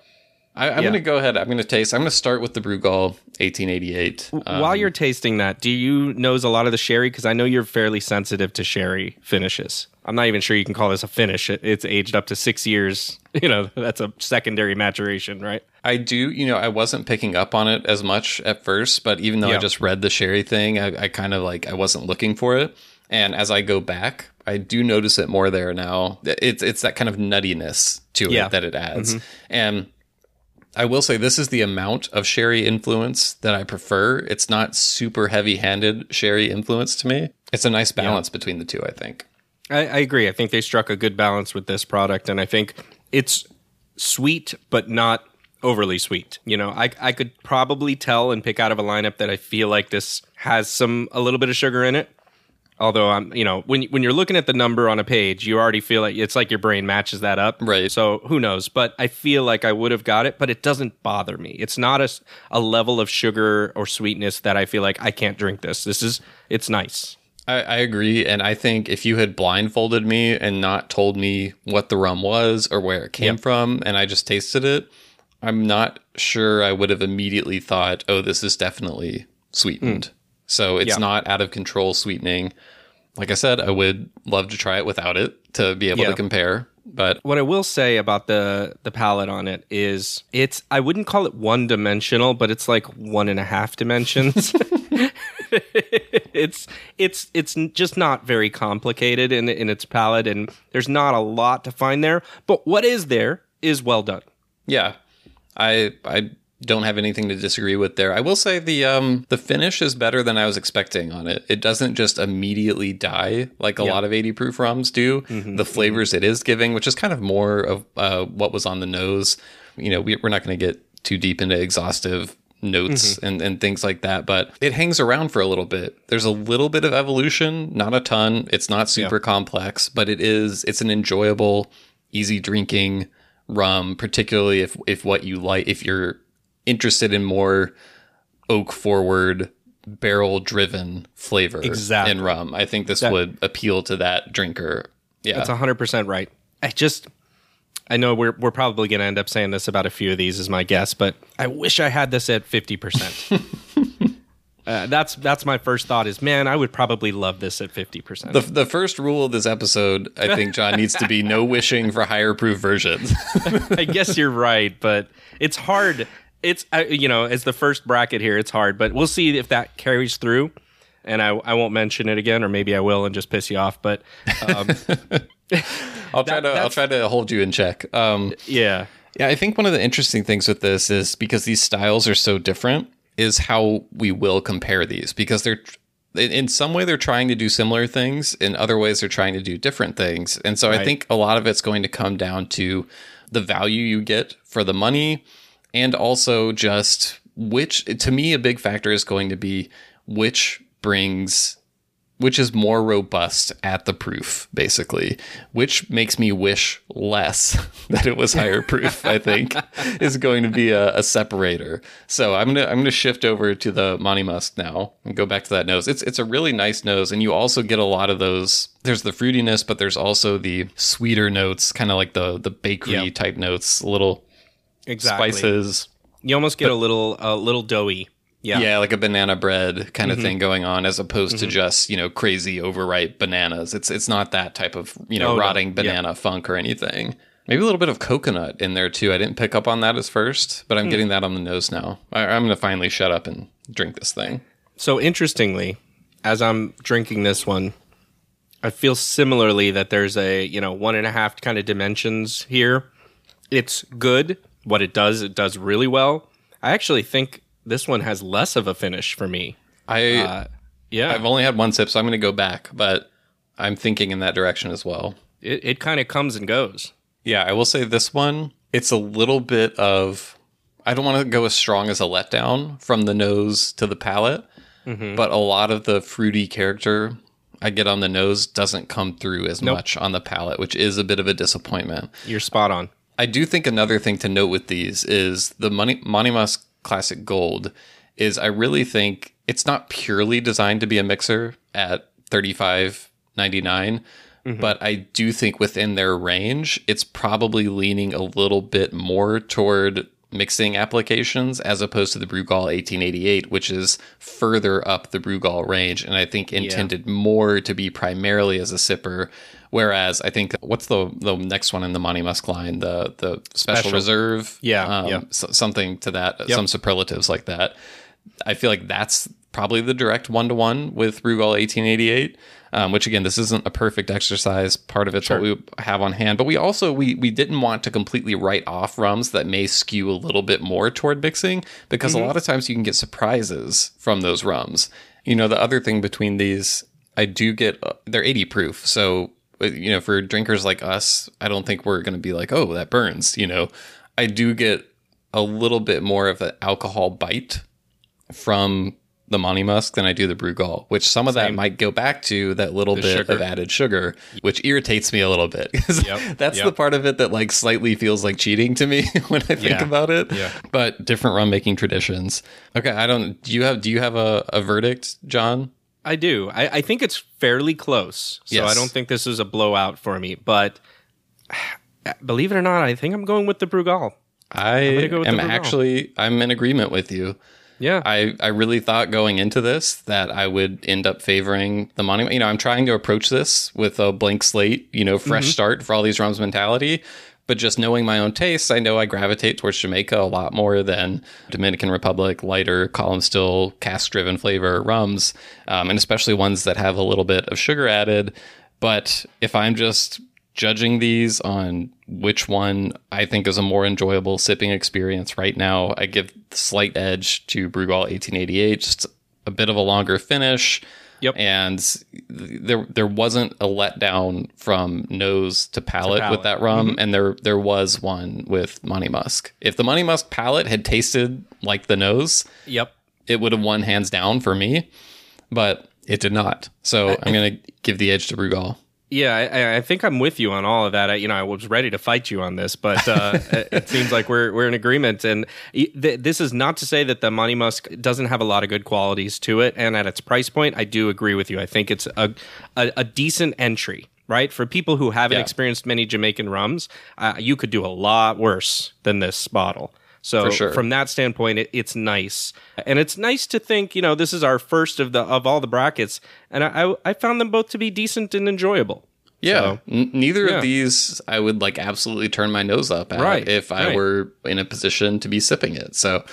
Speaker 1: I, I'm
Speaker 2: Yeah.
Speaker 1: going to go ahead. I'm going to taste. I'm going to start with the Brugal 1888.
Speaker 2: While
Speaker 1: Um,
Speaker 2: you're tasting that, do you nose a lot of the sherry? Because I know you're fairly sensitive to sherry finishes. I'm not even sure you can call this a finish. It- It's aged up to six years. [LAUGHS] You know, that's a secondary maturation, right?
Speaker 1: I do, you know, I wasn't picking up on it as much at first, but even though I just read the sherry thing, I, I kind of like I wasn't looking for it. And as I go back, I do notice it more there now. It's it's that kind of nuttiness to it
Speaker 2: Yeah.
Speaker 1: that it adds. Mm-hmm. And I will say this is the amount of sherry influence that I prefer. It's not super heavy-handed sherry influence to me. It's a nice balance between the two, I think.
Speaker 2: I, I agree. I think they struck a good balance with this product, and I think it's sweet, but not overly sweet. You know, I I could probably tell and pick out of a lineup that I feel like this has some a little bit of sugar in it. Although I'm, you know, when when you're looking at the number on a page, you already feel like it's like your brain matches that up.
Speaker 1: Right.
Speaker 2: So who knows? But I feel like I would have got it, but it doesn't bother me. It's not a, a level of sugar or sweetness that I feel like I can't drink this. This is it's nice.
Speaker 1: I, I agree, and I think if you had blindfolded me and not told me what the rum was or where it came
Speaker 2: Yep.
Speaker 1: from, and I just tasted it, I'm not sure I would have immediately thought, "Oh, this is definitely sweetened." Hmm. So it's.
Speaker 2: Yeah.
Speaker 1: not out of control sweetening. Like I said, I would love to try it without it to be able
Speaker 2: Yeah.
Speaker 1: to compare. But
Speaker 2: What I will say about the the palette on it is it's I wouldn't call it one dimensional, but it's like one and a half dimensions. [LAUGHS] [LAUGHS] it's it's it's just not very complicated in in its palette, and there's not a lot to find there. But what is there is well done.
Speaker 1: Yeah, I I don't have anything to disagree with there. I will say the um the finish is better than I was expecting on it. It doesn't just immediately die like a lot of 80 proof rums do. The flavors it is giving, which is kind of more of uh, what was on the nose. You know, we, we're not going to get too deep into exhaustive notes and, and things like that, but it hangs around for a little bit. There's a little bit of evolution, not a ton. It's not super complex, but it is it's an enjoyable, easy drinking rum, particularly if if what you like if you're interested in more oak forward barrel driven flavor
Speaker 2: Exactly.
Speaker 1: in rum. I think this would appeal to that drinker. Yeah.
Speaker 2: That's hundred percent right. I just I know we're we're probably going to end up saying this about a few of these, is my guess, but I wish I had this at fifty percent. [LAUGHS] Uh, that's that's my first thought. Is man, I would probably love this at fifty percent.
Speaker 1: the, the first rule of this episode, I think, John, needs to be no wishing for higher proof versions. [LAUGHS]
Speaker 2: I guess you're right, but it's hard. It's uh, you know, as the first bracket here, it's hard, but we'll see if that carries through. And I, I won't mention it again, or maybe I will and just piss you off. But um, [LAUGHS]
Speaker 1: I'll try to I'll try to hold you in check. Um,
Speaker 2: yeah,
Speaker 1: Yeah, I think one of the interesting things with this is because these styles are so different, is how we will compare these because they're in- in some way they're trying to do similar things, in other ways they're trying to do different things. And so I think a lot of it's going to come down to the value you get for the money and also just which to me a big factor is going to be which brings which is more robust at the proof, basically, which makes me wish less [LAUGHS] that it was higher proof. I think [LAUGHS] is going to be a, a separator. So I'm gonna I'm gonna shift over to the Monymusk now and go back to that nose. It's it's a really nice nose, and you also get a lot of those. There's the fruitiness, but there's also the sweeter notes, kind of like the the bakery
Speaker 2: Yep.
Speaker 1: type notes, little
Speaker 2: exactly.
Speaker 1: spices.
Speaker 2: You almost get a little a little doughy. Yeah,
Speaker 1: Yeah, like a banana bread kind of
Speaker 2: Mm-hmm.
Speaker 1: thing going on, as opposed to just you know crazy overripe bananas. It's it's not that type of you know
Speaker 2: Oh, no.
Speaker 1: rotting
Speaker 2: Yeah.
Speaker 1: banana funk or anything. Maybe a little bit of coconut in there too. I didn't pick up on that as first, but I'm
Speaker 2: Hmm.
Speaker 1: getting that on the nose now. I, I'm going to finally shut up and drink this thing.
Speaker 2: So interestingly, as I'm drinking this one, I feel similarly that there's a you know one and a half kind of dimensions here. It's good. What it does, it does really well. I actually think this one has less of a finish for me.
Speaker 1: I
Speaker 2: Uh, yeah,
Speaker 1: I've only had one sip, so I'm going to go back, but I'm thinking in that direction as well.
Speaker 2: it, it kind of comes and goes.
Speaker 1: Yeah, I will say this one, it's a little bit of I don't want to go as strong as a letdown from the nose to the palate, but a lot of the fruity character I get on the nose doesn't come through as
Speaker 2: Nope.
Speaker 1: much on the palate, which is a bit of a disappointment.
Speaker 2: You're spot on.
Speaker 1: I do think another thing to note with these is the Monymusk Classic Gold is I really think it's not purely designed to be a mixer at thirty five ninety nine, mm-hmm. but I do think within their range, it's probably leaning a little bit more toward mixing applications as opposed to the Brugal 1888, which is further up the Brugal range, and I think intended more to be primarily as a sipper. Whereas I think what's the the next one in the Monymusk line, the the special,
Speaker 2: Special.
Speaker 1: reserve,
Speaker 2: Yeah,
Speaker 1: um,
Speaker 2: yeah.
Speaker 1: so- something to that, some superlatives like that. I feel like that's probably the direct one to one with Brugal 1888. Um, which again, this isn't a perfect exercise. Part of it's what we have on hand, but we also we we didn't want to completely write off rums that may skew a little bit more toward mixing because a lot of times you can get surprises from those rums. You know, the other thing between these, I do get uh, they're 80 proof, so you know for drinkers like us, I don't think we're going to be like, oh, that burns. You know, I do get a little bit more of an alcohol bite from the Monymusk than I do the Brugal, which some of that might go back to that little bit
Speaker 2: sugar.
Speaker 1: of added sugar, which irritates me a little bit. [LAUGHS]
Speaker 2: Yep,
Speaker 1: That's
Speaker 2: yep.
Speaker 1: the part of it that like slightly feels like cheating to me [LAUGHS] when I think
Speaker 2: Yeah,
Speaker 1: about it.
Speaker 2: yeah.
Speaker 1: But different rum making traditions. Okay, I don't. Do you have Do you have a, a verdict, John?
Speaker 2: I do. I, I think it's fairly close. So
Speaker 1: Yes.
Speaker 2: I don't think this is a blowout for me. But [SIGHS] believe it or not, I think I'm going with the Brugal.
Speaker 1: I
Speaker 2: go
Speaker 1: am actually. I'm in agreement with you.
Speaker 2: Yeah.
Speaker 1: I, I really thought going into this that I would end up favoring the Monymusk. You know, I'm trying to approach this with a blank slate, you know, fresh mm-hmm. start for all these rums mentality. But just knowing my own tastes, I know I gravitate towards Jamaica a lot more than Dominican Republic, lighter, column still, cask driven flavor rums, um, and especially ones that have a little bit of sugar added. But if I'm just judging these on which one I think is a more enjoyable sipping experience right now, I give the slight edge to Brugal 1888. Just a bit of a longer finish.
Speaker 2: Yep.
Speaker 1: And there there wasn't a letdown from nose to palate,
Speaker 2: palate.
Speaker 1: with that rum, mm-hmm. and there there was one with Monymusk. If the Monymusk palate had tasted like the nose,
Speaker 2: yep.
Speaker 1: it would have won hands down for me, but it did not. So I'm gonna give the edge to Brugal.
Speaker 2: Yeah, I- I, think I'm with you on all of that. I, you know, I was ready to fight you on this, but uh, [LAUGHS] it, it seems like we're we're in agreement. And th- this is not to say that the Monymusk doesn't have a lot of good qualities to it. And at its price point, I do agree with you. I think it's a a, a decent entry. Right for people who haven't
Speaker 1: Yeah.
Speaker 2: experienced many Jamaican rums, uh, you could do a lot worse than this bottle. So
Speaker 1: sure.
Speaker 2: from that standpoint, it, it's nice, and it's nice to think you know this is our first of the of all the brackets, and I I, I found them both to be decent and enjoyable.
Speaker 1: Yeah,
Speaker 2: So-
Speaker 1: N- neither
Speaker 2: yeah.
Speaker 1: of these I would like absolutely turn my nose up at
Speaker 2: Right,
Speaker 1: if I
Speaker 2: right.
Speaker 1: were in a position to be sipping it. So,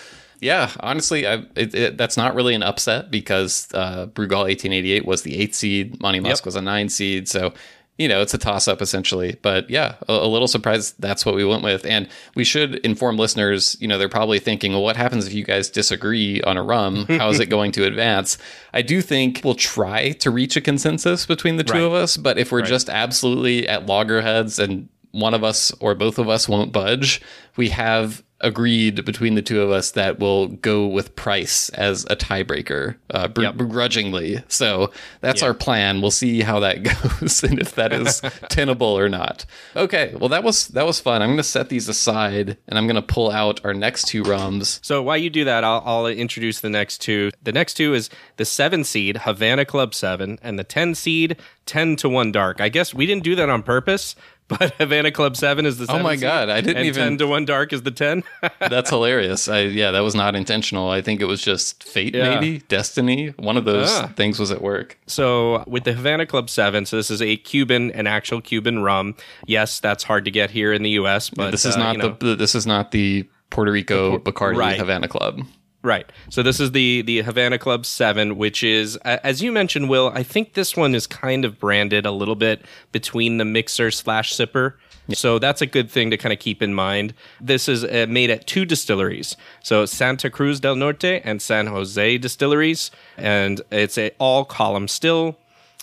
Speaker 1: yeah, honestly, I, it, it, that's not really an upset because uh, Brugal 1888 was the eight seed, Monymusk
Speaker 2: Yep.
Speaker 1: was a nine seed. So, you know, it's a toss up essentially. But yeah, a, a little surprised that's what we went with. And we should inform listeners, you know, they're probably thinking, well, what happens if you guys disagree on a rum? [LAUGHS] How is it going to advance? I do think we'll try to reach a consensus between the two
Speaker 2: Right.
Speaker 1: of us, but if we're just absolutely at loggerheads and one of us or both of us won't budge, we have agreed between the two of us that we'll go with price as a tiebreaker, uh, br-
Speaker 2: Yep.
Speaker 1: begrudgingly. So that's our plan. We'll see how that [LAUGHS] goes and if that is [LAUGHS] tenable or not. Okay, well that was that was fun. I'm going to set these aside and I'm going to pull out our next two rums.
Speaker 2: So while you do that, I'll, I'll introduce the next two. The next two is the seven seed Havana Club Seven and the ten seed Ten to One Dark. I guess we didn't do that on purpose, [LAUGHS] but Havana Club Seven is the
Speaker 1: Oh my God, I didn't even-
Speaker 2: Ten to One Dark is the ten. [LAUGHS]
Speaker 1: That's hilarious. I yeah, that was not intentional. I think it was just fate
Speaker 2: Yeah.
Speaker 1: maybe, destiny. One of those
Speaker 2: Ah.
Speaker 1: things was at work.
Speaker 2: So with the Havana Club Seven, so this is a Cuban, an actual Cuban rum. Yes, that's hard to get here in the U.S., but
Speaker 1: This is
Speaker 2: uh,
Speaker 1: not
Speaker 2: you know,
Speaker 1: the this is not the Puerto Rico Bacardi
Speaker 2: right.
Speaker 1: Havana Club.
Speaker 2: Right. So this is the the Havana Club 7 which is as you mentioned Will, I think this one is kind of branded a little bit between the mixer slash sipper. So that's a good thing to kind of keep in mind. This is uh, made at two distilleries. So Santa Cruz del Norte and San Jose distilleries and it's a all column still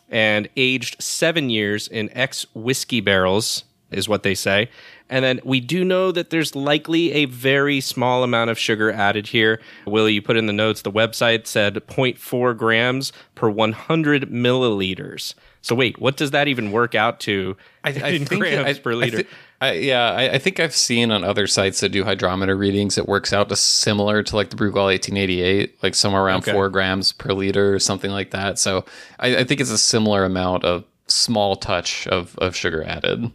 Speaker 2: and aged seven years in ex whiskey barrels, is what they say. And then we do know that there's likely a very small amount of sugar added here. Willie, you put in the notes, the website said 0.4 grams per 100 milliliters. So wait, what does that even work out to I [LAUGHS] in grams
Speaker 1: I-
Speaker 2: per
Speaker 1: I
Speaker 2: liter?
Speaker 1: I, yeah, I, I think I've seen on other sites that do hydrometer readings, it works out to similar to like the Brugal 1888, like somewhere around
Speaker 2: Okay.
Speaker 1: four grams per liter or something like that. So I, I think it's a similar amount of small touch of, of sugar added.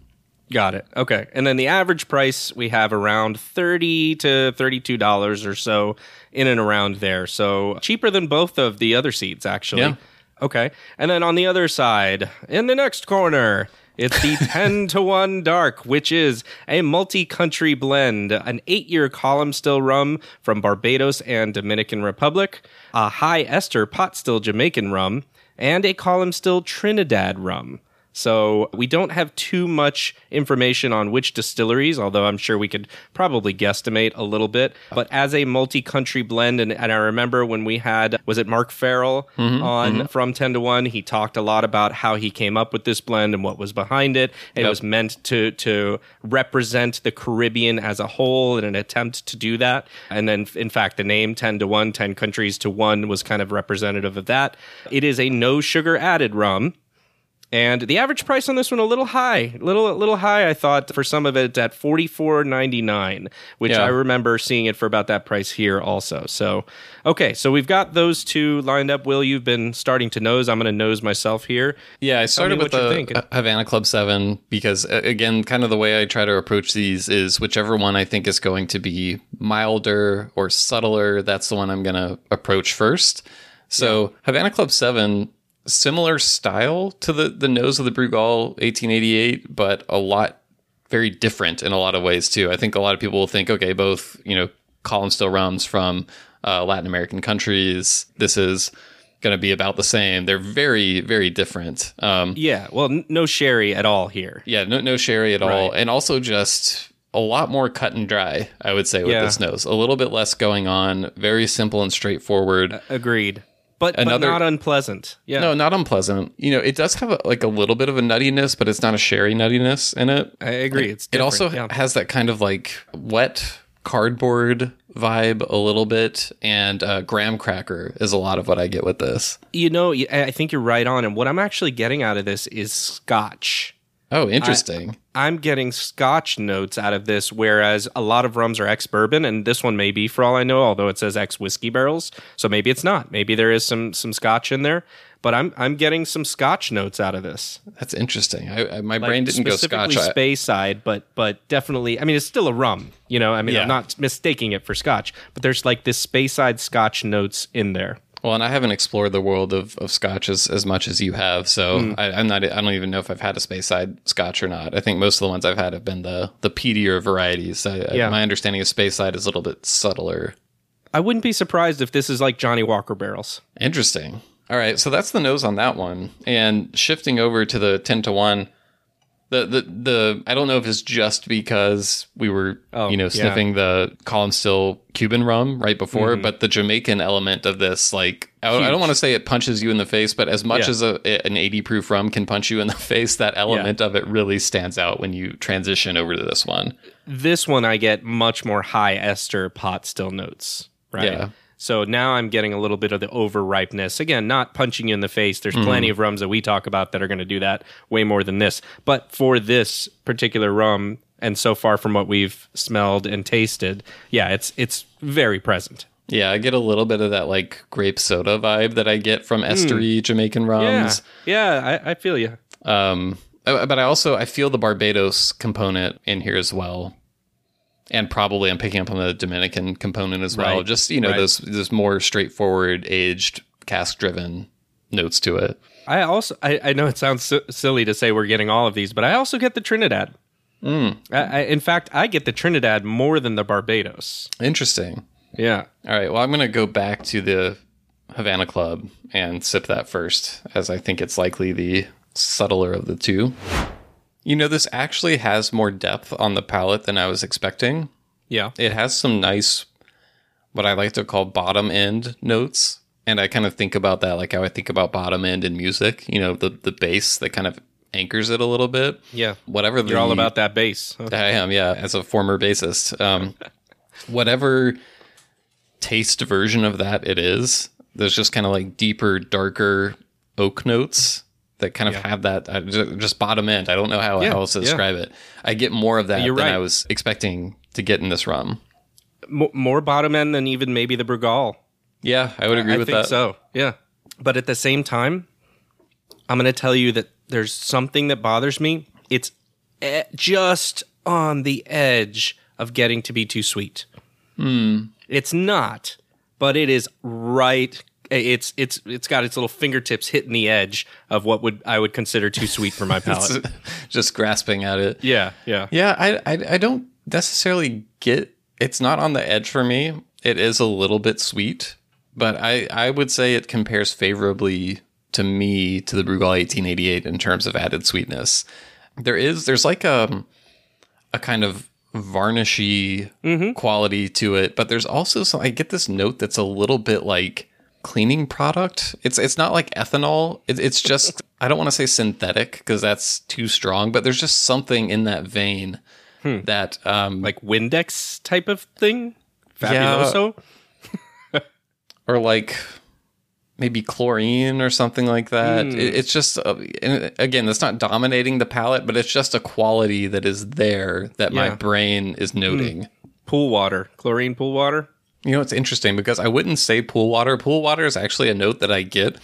Speaker 2: Got it. Okay. And then the average price we have around 30 to $32 or so in and around there. So cheaper than both of the other seats actually.
Speaker 1: Yeah.
Speaker 2: Okay. And then on the other side, in the next corner, it's the [LAUGHS] 10 to 1 dark, which is a multi-country blend, an 8-year column still rum from Barbados and Dominican Republic, a high ester pot still Jamaican rum, and a column still Trinidad rum. So we don't have too much information on which distilleries, although I'm sure we could probably guesstimate a little bit. But as a multi-country blend, and, and I remember when we had was it Marc Farrell mm-hmm, on mm-hmm. from Ten to One, he talked a lot about how he came up with this blend and what was behind it. It
Speaker 1: Yep.
Speaker 2: was meant to to represent the Caribbean as a whole in an attempt to do that. And then, in fact, the name 10 to 1, 10 countries to 1 was kind of representative of that. It is a no sugar added rum. And the average price on this one a little high, little little high. I thought for some of it at forty four ninety nine, which
Speaker 1: Yeah.
Speaker 2: I remember seeing it for about that price here also. So, okay, so we've got those two lined up. Will you've been starting to nose? I'm going to nose myself here.
Speaker 1: Yeah, I started with the Havana Club 7 because, again, kind of the way I try to approach these is whichever one I think is going to be milder or subtler, that's the one I'm going to approach first. So, Havana Club 7, similar style to the, the nose of the Brugal 1888, but a lot very different in a lot of ways too. I think a lot of people will think, okay, both you know column still rums from uh, Latin American countries. This is going to be about the same. They're very very different. Um,
Speaker 2: Yeah, well, n- no sherry at all here.
Speaker 1: yeah, no no sherry at all, and also just a lot more cut and dry. I would say with
Speaker 2: Yeah.
Speaker 1: this nose, a little bit less going on. Very simple and straightforward.
Speaker 2: Agreed, but
Speaker 1: Another-
Speaker 2: but not unpleasant. Yeah,
Speaker 1: no, not unpleasant. You know, it does have a, like a little bit of a nuttiness, but it's not a sherry nuttiness in it.
Speaker 2: I agree. It's
Speaker 1: It also
Speaker 2: yeah.
Speaker 1: has that kind of like wet cardboard vibe a little bit, and uh, graham cracker is a lot of what I get with this.
Speaker 2: you know, i think you're right on. And what I'm actually getting out of this is scotch.
Speaker 1: Oh, interesting.
Speaker 2: I'm getting scotch notes out of this, whereas a lot of rums are ex bourbon, and this one may be for all I know, although it says ex whiskey barrels. So maybe it's not. Maybe there is some some scotch in there. But I'm I'm getting some scotch notes out of this.
Speaker 1: That's interesting. I, I, my brain didn't go scotch. I-
Speaker 2: Speyside, but but definitely I mean it's still a rum, you know. I mean
Speaker 1: Yeah.
Speaker 2: I'm not mistaking it for scotch, but there's like this Speyside scotch notes in there.
Speaker 1: Well, and I haven't explored the world of, of scotch as, as much as you have, so
Speaker 2: Hmm.
Speaker 1: I, I'm not. I don't even know if I've had a Speyside scotch or not. I think most of the ones I've had have been the the peatier varieties. I, I-
Speaker 2: Yeah.
Speaker 1: my understanding of Speyside is a little bit subtler.
Speaker 2: I wouldn't be surprised if this is like Johnnie Walker barrels.
Speaker 1: Interesting. All right, so that's the nose on that one, and shifting over to the ten to one. The, the the I don't know if it's just because we were
Speaker 2: Oh,
Speaker 1: you know
Speaker 2: yeah.
Speaker 1: sniffing the column still Cuban rum right before,
Speaker 2: Mm-hmm.
Speaker 1: but the Jamaican element of this like I, I don't want to say it punches you in the face, but as much
Speaker 2: Yeah.
Speaker 1: as a, an 80 proof rum can punch you in the [LAUGHS] face, that element of it really stands out when you transition over to this one.
Speaker 2: This one I get much more high ester pot still notes, right?
Speaker 1: Yeah.
Speaker 2: So now I'm getting a little bit of the overripeness. Again, not punching you in the face. There's plenty of rums that we talk about that are going to do that way more than this. But for this particular rum, and so far from what we've smelled and tasted, yeah, it's it's very present.
Speaker 1: Yeah, I get a little bit of that like grape soda vibe that I get from estery Jamaican
Speaker 2: Hmm. Yeah,
Speaker 1: rums.
Speaker 2: yeah, I, I feel you.
Speaker 1: Um, uh, but I also I feel the Barbados component in here as well, and probably I'm picking up on the Dominican component as well.
Speaker 2: Right,
Speaker 1: Just you know
Speaker 2: right.
Speaker 1: those those more straightforward aged cask driven notes to it.
Speaker 2: I also I, I know it sounds si- silly to say we're getting all of these, but I also get the Trinidad. Mm. I, I, in fact, I get the Trinidad more than the Barbados.
Speaker 1: Interesting.
Speaker 2: Yeah.
Speaker 1: All right. Well, I'm going to go back to the Havana Club and sip that first, as I think it's likely the subtler of the two. You know, this actually has more depth on the palate than I was expecting.
Speaker 2: Yeah.
Speaker 1: It has some nice, what I like to call bottom end notes. and I kind of think about that like how I think about bottom end in music. You know, the the bass that kind of anchors it a little bit.
Speaker 2: Yeah.
Speaker 1: Whatever the,
Speaker 2: You're all about that bass. [LAUGHS]
Speaker 1: I am, yeah, as a former bassist. Um, [LAUGHS] whatever taste version of that it is, there's just kind of like deeper, darker oak notes that kind of
Speaker 2: Yeah.
Speaker 1: have that uh, ju- just bottom end. I don't know how,
Speaker 2: Yeah,
Speaker 1: how else to
Speaker 2: yeah.
Speaker 1: describe it. I get more of that
Speaker 2: You're
Speaker 1: than
Speaker 2: right.
Speaker 1: I was expecting to get in this rum.
Speaker 2: Mo- more bottom end than even maybe the Brugal.
Speaker 1: Yeah, I would agree
Speaker 2: I
Speaker 1: with
Speaker 2: think
Speaker 1: that.
Speaker 2: so. Yeah. But at the same time, I'm going to tell you that there's something that bothers me. It's e- just on the edge of getting to be too sweet.
Speaker 1: Hmm.
Speaker 2: It's not, but it is right. It's it's it's got its little fingertips hitting the edge of what would I would consider too sweet for my [LAUGHS] palate. [LAUGHS]
Speaker 1: just grasping at it.
Speaker 2: yeah, yeah.
Speaker 1: Yeah, I, I I don't necessarily get. It's not on the edge for me. It is a little bit sweet, but I I would say it compares favorably to me to the Brugal 1888 in terms of added sweetness. There is there's like a a kind of varnishy mm-hmm. quality to it, but there's also some. I get this note that's a little bit like cleaning product. It's it's not like ethanol. It, it's just I don't want to say synthetic because that's too strong, but there's just something in that vein that um
Speaker 2: Like Windex type of thing. Fabuloso. [LAUGHS]
Speaker 1: or like maybe chlorine or something like that.
Speaker 2: Hmm.
Speaker 1: It, it's just uh, again, that's not dominating the palate, but it's just a quality that is there that my
Speaker 2: Yeah. Hmm.
Speaker 1: brain is noting.
Speaker 2: Pool water, chlorine pool water.
Speaker 1: You know, it's interesting because I wouldn't say pool water. Pool water is actually a note that I get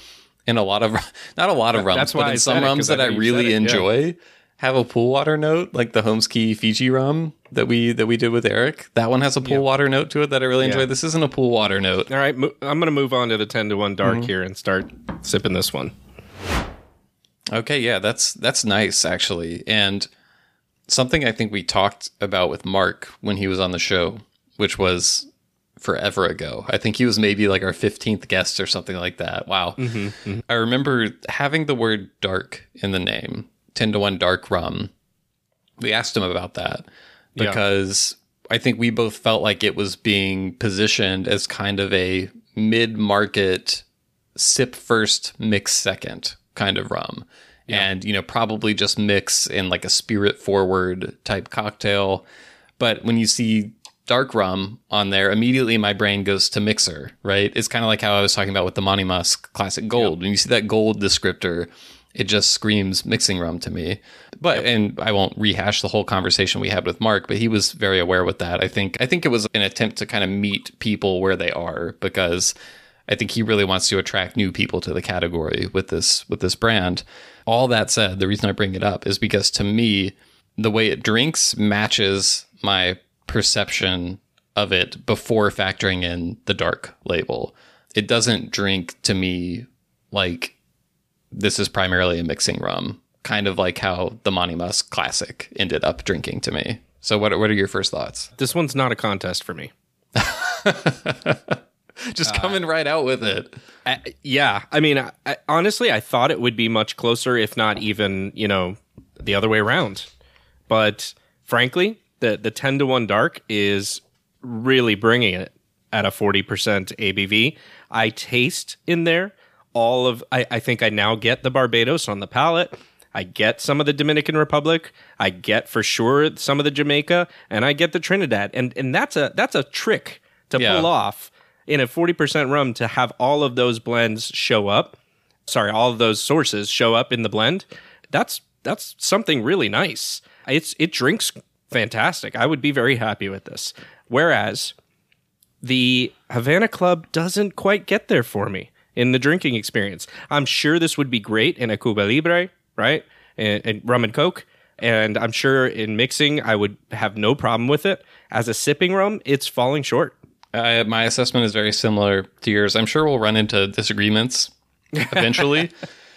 Speaker 1: in a lot of, [LAUGHS] not a lot of rums,
Speaker 2: That's
Speaker 1: but in
Speaker 2: I
Speaker 1: some
Speaker 2: I
Speaker 1: that I really
Speaker 2: it, yeah.
Speaker 1: enjoy have a pool water note, like the Holmes Cay Fiji rum that we that we did with Eric. That one has a pool water note to it that I really enjoy.
Speaker 2: Yeah.
Speaker 1: This isn't a pool water note.
Speaker 2: All right, mo- I'm going to move on to the 10 to 1 dark
Speaker 1: Mm-hmm.
Speaker 2: here and start sipping this one.
Speaker 1: Okay, yeah, that's that's nice actually, and something I think we talked about with Marc when he was on the show, which was forever ago. I think he was maybe like our fifteenth guest or something like that. Wow, mm-hmm, mm-hmm. I remember having the word "dark" in the name, ten to one dark rum. We asked him about that
Speaker 2: Yeah.
Speaker 1: because I think we both felt like it was being positioned as kind of a mid-market sip first, mix second kind of rum. And, you know, probably just mix in like a spirit forward type cocktail. But when you see dark rum on there, immediately my brain goes to mixer, right? It's kind of like how I was talking about with the Monymusk Classic Gold. When you see that gold descriptor, it just screams mixing rum to me. But and I won't rehash the whole conversation we had with Marc, but he was very aware with that. I think I think it was an attempt to kind of meet people where they are because I think he really wants to attract new people to the category with this with this brand. All that said, the reason I bring it up is because to me, the way it drinks matches my perception of it before factoring in the dark label. It doesn't drink to me like this is primarily a mixing rum, kind of like how the Monymusk Classic ended up drinking to me. So, what what are your first thoughts?
Speaker 2: This one's not a contest for me. [LAUGHS]
Speaker 1: Just uh, coming right out with it.
Speaker 2: I, yeah, I mean, I, I, honestly, I thought it would be much closer, if not even, you know, the other way around. But frankly, the the ten to one dark is really bringing it at a forty percent ABV. I taste in there all of. I, I think I now get the Barbados on the palate. I get some of the Dominican Republic. I get for sure some of the Jamaica, and I get the Trinidad. And and that's a that's a trick to
Speaker 1: Yeah.
Speaker 2: pull off in a 40% rum to have all of those blends show up. Sorry, all of those sources show up in the blend. That's that's something really nice. It's it drinks fantastic. I would be very happy with this. Whereas the Havana Club doesn't quite get there for me in the drinking experience. I'm sure this would be great in a Cuba Libre, right? And, and rum and coke. And I'm sure in mixing, I would have no problem with it. As a sipping rum, it's falling short.
Speaker 1: Uh, my assessment is very similar to yours. I'm sure we'll run into disagreements eventually,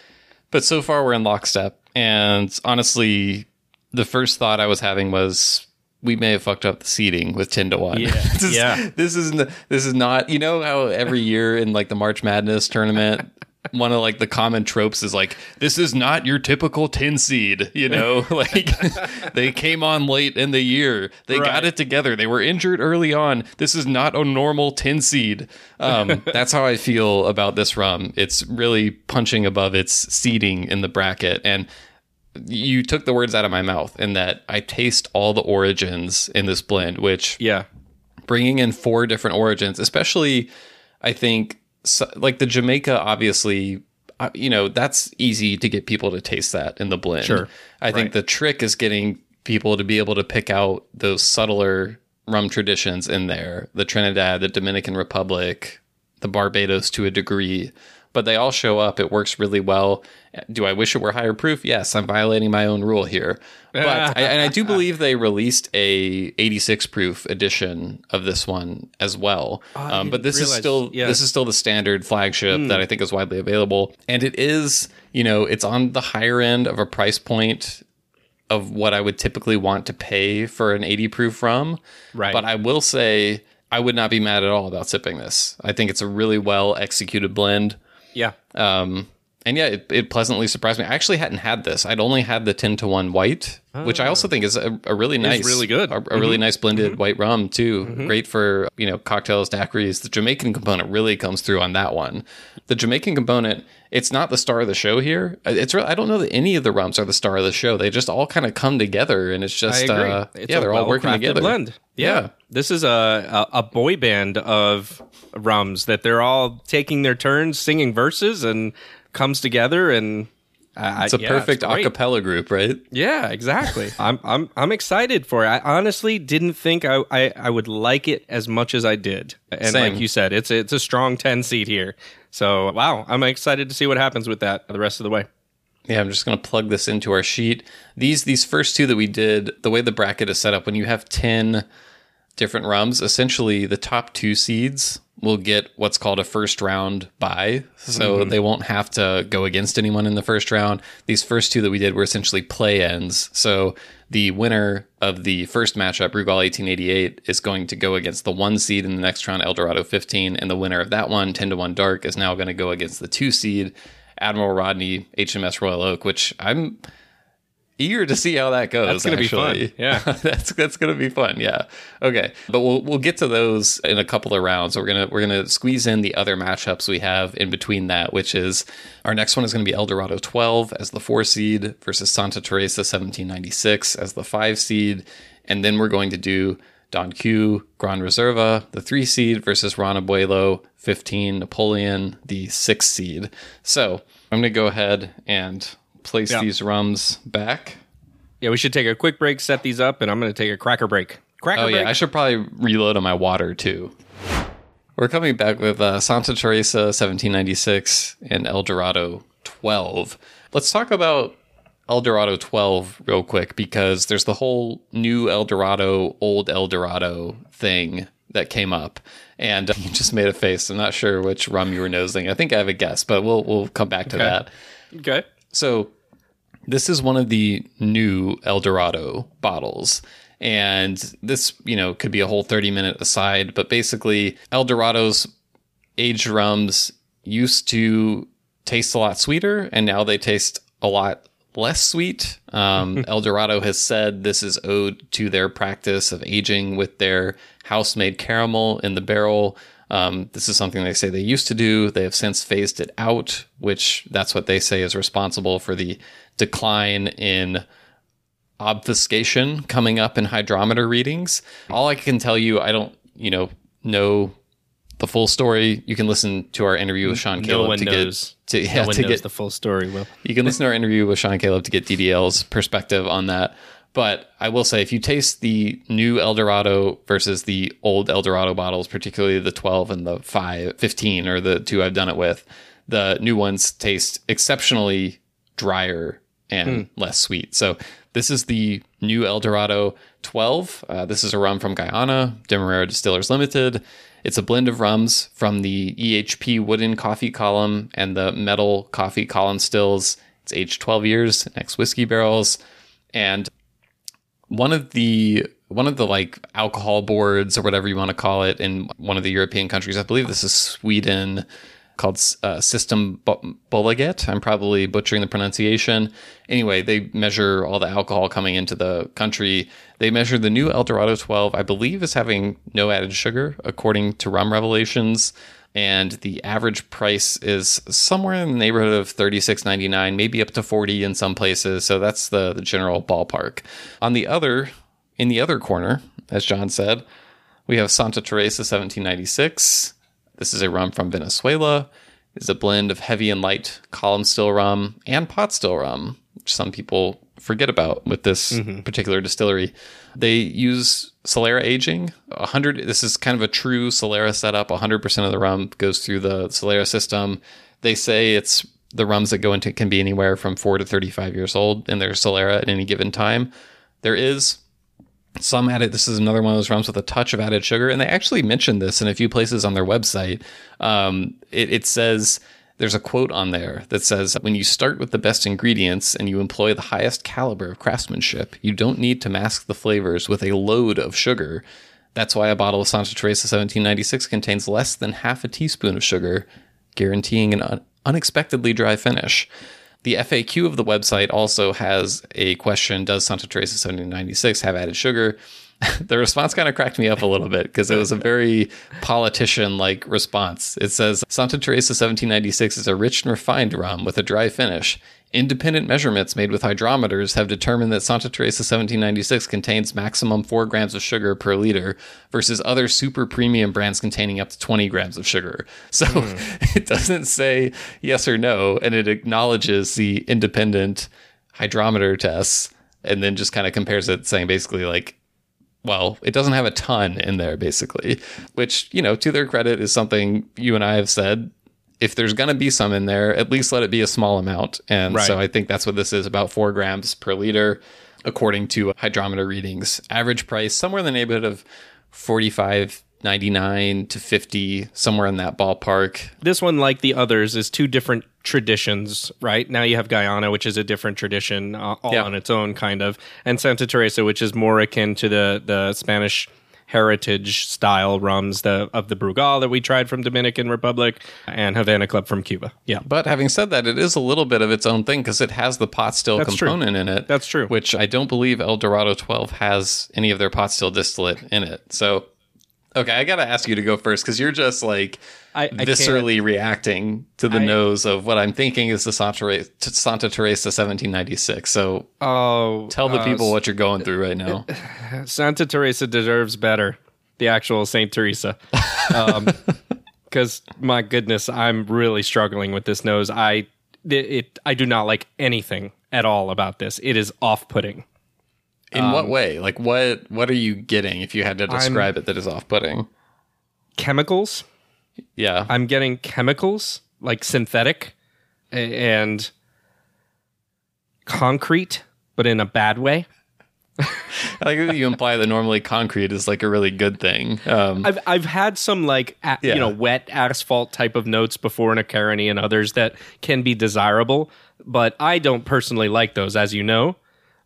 Speaker 1: [LAUGHS] but so far we're in lockstep. And honestly, the first thought I was having was we may have fucked up the seating with ten to one.
Speaker 2: Yeah. [LAUGHS]
Speaker 1: this is,
Speaker 2: Yeah.
Speaker 1: This is this is not. You know how every year in like the March Madness tournament. [LAUGHS] one of like the common tropes is like this is not your typical tin seed, you know, [LAUGHS] like they came on late in the year, they
Speaker 2: Right.
Speaker 1: got it together, they were injured early on. This is not a normal tin seed. Um, that's how I feel about this rum. It's really punching above its seeding in the bracket, and you took the words out of my mouth in that I taste all the origins in this blend, which
Speaker 2: Yeah.
Speaker 1: bringing in four different origins, especially I think so, like the Jamaica, obviously, uh, you know, that's easy to get people to taste that in the blend.
Speaker 2: Sure.
Speaker 1: I think the trick is getting people to be able to pick out those subtler rum traditions in there the Trinidad, the Dominican Republic, the Barbados to a degree. But they all show up. It works really well. Do I wish it were higher proof? Yes, I'm violating my own rule here. But I, and I do [LAUGHS] believe they released a 86 proof edition of this one as well. um, but this is still
Speaker 2: yeah.
Speaker 1: this is still the standard flagship that I think is widely available, and it is you know it's on the higher end of a price point of what I would typically want to pay for an 80 proof rum.
Speaker 2: Right.
Speaker 1: But I will say I would not be mad at all about sipping this. I think it's a really well executed blend.
Speaker 2: Yeah.
Speaker 1: Um, and yeah, it, it pleasantly surprised me. I actually hadn't had this. I'd only had the 10 to 1 white, which I also ah. think is a, a really nice,
Speaker 2: really good.
Speaker 1: a, a really mm-hmm. nice blended mm-hmm. white rum too. Mm-hmm. Great for, you know, cocktails, daiquiris. The Jamaican component really comes through on that one. The Jamaican component, it's not the star of the show here. Uh, it's re- I don't know that any of the rums are the star of the show. They just all kind of come together and it's just, uh,
Speaker 2: it's
Speaker 1: yeah, they're all working together.
Speaker 2: Blend. Yeah.
Speaker 1: Yeah.
Speaker 2: This is a, a a boy band of rums that they're all taking their turns singing verses and comes together and uh,
Speaker 1: It's a perfect
Speaker 2: great.
Speaker 1: acapella group, right?
Speaker 2: Yeah, exactly. [LAUGHS] I'm I'm I'm excited for it. I honestly didn't think I, I, I would like it as much as I did. And
Speaker 1: Same.
Speaker 2: like you said, it's it's a strong ten seed here. So wow, I'm excited to see what happens with that the rest of the way.
Speaker 1: Yeah, I'm just going to plug this into our sheet. These these first two that we did, the way the bracket is set up, when you have 10 different rums, essentially the top two seeds will get what's called a first round buy. So mm-hmm. they won't have to go against anyone in the first round. These first two that we did were essentially play ends. So the winner of the first matchup, Brugal 1888, is going to go against the one seed in the next round, El Dorado 15. And the winner of that one, 10 to 1 Dark, is now going to go against the two seed, Admiral Rodney, HMS Royal Oak, which I'm eager to see how that goes.
Speaker 2: That's gonna be fun. [LAUGHS] Yeah.
Speaker 1: that's that's gonna be fun. Yeah. Okay, but we'll we'll get to those in a couple of rounds. We're gonna we're gonna squeeze in the other matchups we have in between that, which is our next one is gonna be El Dorado 12 as the four seed versus Santa Teresa 1796 as the five seed, and then we're going to do Don Q, Gran Reserva, the three seed versus Ron Abuelo, 15, Napoleon, the six seed. So I'm going to go ahead and place
Speaker 2: Yeah.
Speaker 1: these rums back.
Speaker 2: Yeah, we should take a quick break, set these up, and I'm going to take a cracker break. Cracker
Speaker 1: Oh,
Speaker 2: break.
Speaker 1: yeah. I should probably reload on my water too. We're coming back with uh, Santa Teresa 1796 and El Dorado 12. Let's talk about El Dorado 12 real quick because there's the whole new El Dorado, old El Dorado thing that came up. And uh, [LAUGHS] you just made a face. I'm not sure which rum you were nosing. I think I have a guess, but we'll we'll come back to that.
Speaker 2: okay.
Speaker 1: So this is one of the new El Dorado bottles. And this, you know, could be a whole 30 minute aside, but basically El Dorado's aged rums used to taste a lot sweeter and now they taste a lot less sweet. Um, [LAUGHS] El Dorado has said this is owed to their practice of aging with their house made caramel in the barrel. Um, this is something they say they used to do. They have since phased it out, which that's what they say is responsible for the decline in obfuscation coming up in hydrometer readings. All I can tell you, I don't, you know, know the full story. You can listen to our interview with Shaun
Speaker 2: No
Speaker 1: Caleb
Speaker 2: one
Speaker 1: to
Speaker 2: knows.
Speaker 1: get to, yeah,
Speaker 2: no one
Speaker 1: to
Speaker 2: knows
Speaker 1: get
Speaker 2: the full story. Will
Speaker 1: you can listen to our interview with Shaun Caleb to get DDL's perspective on that. But I will say, if you taste the new El Dorado versus the old El Dorado bottles, particularly the 12 and the 5, 15, or the two I've done it with, the new ones taste exceptionally drier and less sweet. So this is the new El Dorado 12. Uh, this is a rum from Guyana, Demerara Distillers Limited. It's a blend of rums from the EHP wooden Coffey column and the metal Coffey column stills. It's aged 12 years, next whiskey barrels. And one of the one of the like alcohol boards or whatever you want to call it in one of the European countries, I believe this is Sweden, called uh, Systembolaget. I'm probably butchering the pronunciation. Anyway, they measure all the alcohol coming into the country. They measure the new El Dorado 12, I believe, is having no added sugar, according to Rum Revelations. And the average price is somewhere in the neighborhood of $36.99, maybe up to 40 in some places. So that's the, the general ballpark. On the other, in the other corner, as John said, we have Santa Teresa 1796. This is a rum from Venezuela. It's a blend of heavy and light column still rum and pot still rum, which some people forget about with this mm-hmm. particular distillery. They use Solera aging. 100 this is kind of a true Solera setup. 100% of the rum goes through the Solera system. They say it's the rums that go into can be anywhere from 4 to 35 years old in their Solera at any given time. There is some added this is another one of those rums with a touch of added sugar and they actually mentioned this in a few places on their website um, it, it, says there's a quote on there that says when you start with the best ingredients and you employ the highest caliber of craftsmanship you don't need to mask the flavors with a load of sugar that's why a bottle of santa teresa 1796 contains less than half a teaspoon of sugar guaranteeing an un- unexpectedly dry finish the FAQ of the website also has a question Does Santa Teresa 1796 have added sugar? [LAUGHS] the response kind of cracked me up a little bit because it was a very politician like response. It says Santa Teresa 1796 is a rich and refined rum with a dry finish. Independent measurements made with hydrometers have determined that Santa Teresa 1796 contains maximum 4 grams of sugar per liter versus other super premium brands containing up to 20 grams of sugar. So mm. [LAUGHS] it doesn't say yes or no, and it acknowledges the independent hydrometer tests and then just kind of compares it, saying basically, like, well, it doesn't have a ton in there, basically, which, you know, to their credit is something you and I have said if there's going to be some in there, at least let it be a small amount. And right. so I think that's what this is about four grams per liter, according to hydrometer readings. Average price somewhere in the neighborhood of 45 99 to 50 somewhere in that ballpark
Speaker 2: this one like the others is two different traditions right now you have guyana which is a different tradition uh, all yeah. on its own kind of and santa teresa which is more akin to the the spanish heritage style rums the of the Brugal that we tried from Dominican Republic and Havana Club from Cuba. Yeah.
Speaker 1: But having said that, it is a little bit of its own thing because it has the pot still That's component true. in it.
Speaker 2: That's true.
Speaker 1: Which I don't believe El Dorado 12 has any of their pot still distillate in it. So Okay, I gotta ask you to go first because you're just like I, I viscerally can't. reacting to the I, nose of what I'm thinking is the Santa, Santa Teresa 1796. So, oh, tell the uh, people what you're going through right now. [SIGHS]
Speaker 2: Santa Teresa deserves better. The actual Saint Teresa, because um, [LAUGHS] my goodness, I'm really struggling with this nose. I it, it I do not like anything at all about this. It is off-putting.
Speaker 1: In um, what way? Like what what are you getting if you had to describe I'm, it that is off-putting?
Speaker 2: Chemicals.
Speaker 1: Yeah.
Speaker 2: I'm getting chemicals like synthetic and concrete, but in a bad way. [LAUGHS]
Speaker 1: I like that you imply that normally concrete is like a really good thing.
Speaker 2: Um, I've I've had some like a, yeah. you know wet asphalt type of notes before in a Caroni and others that can be desirable, but I don't personally like those, as you know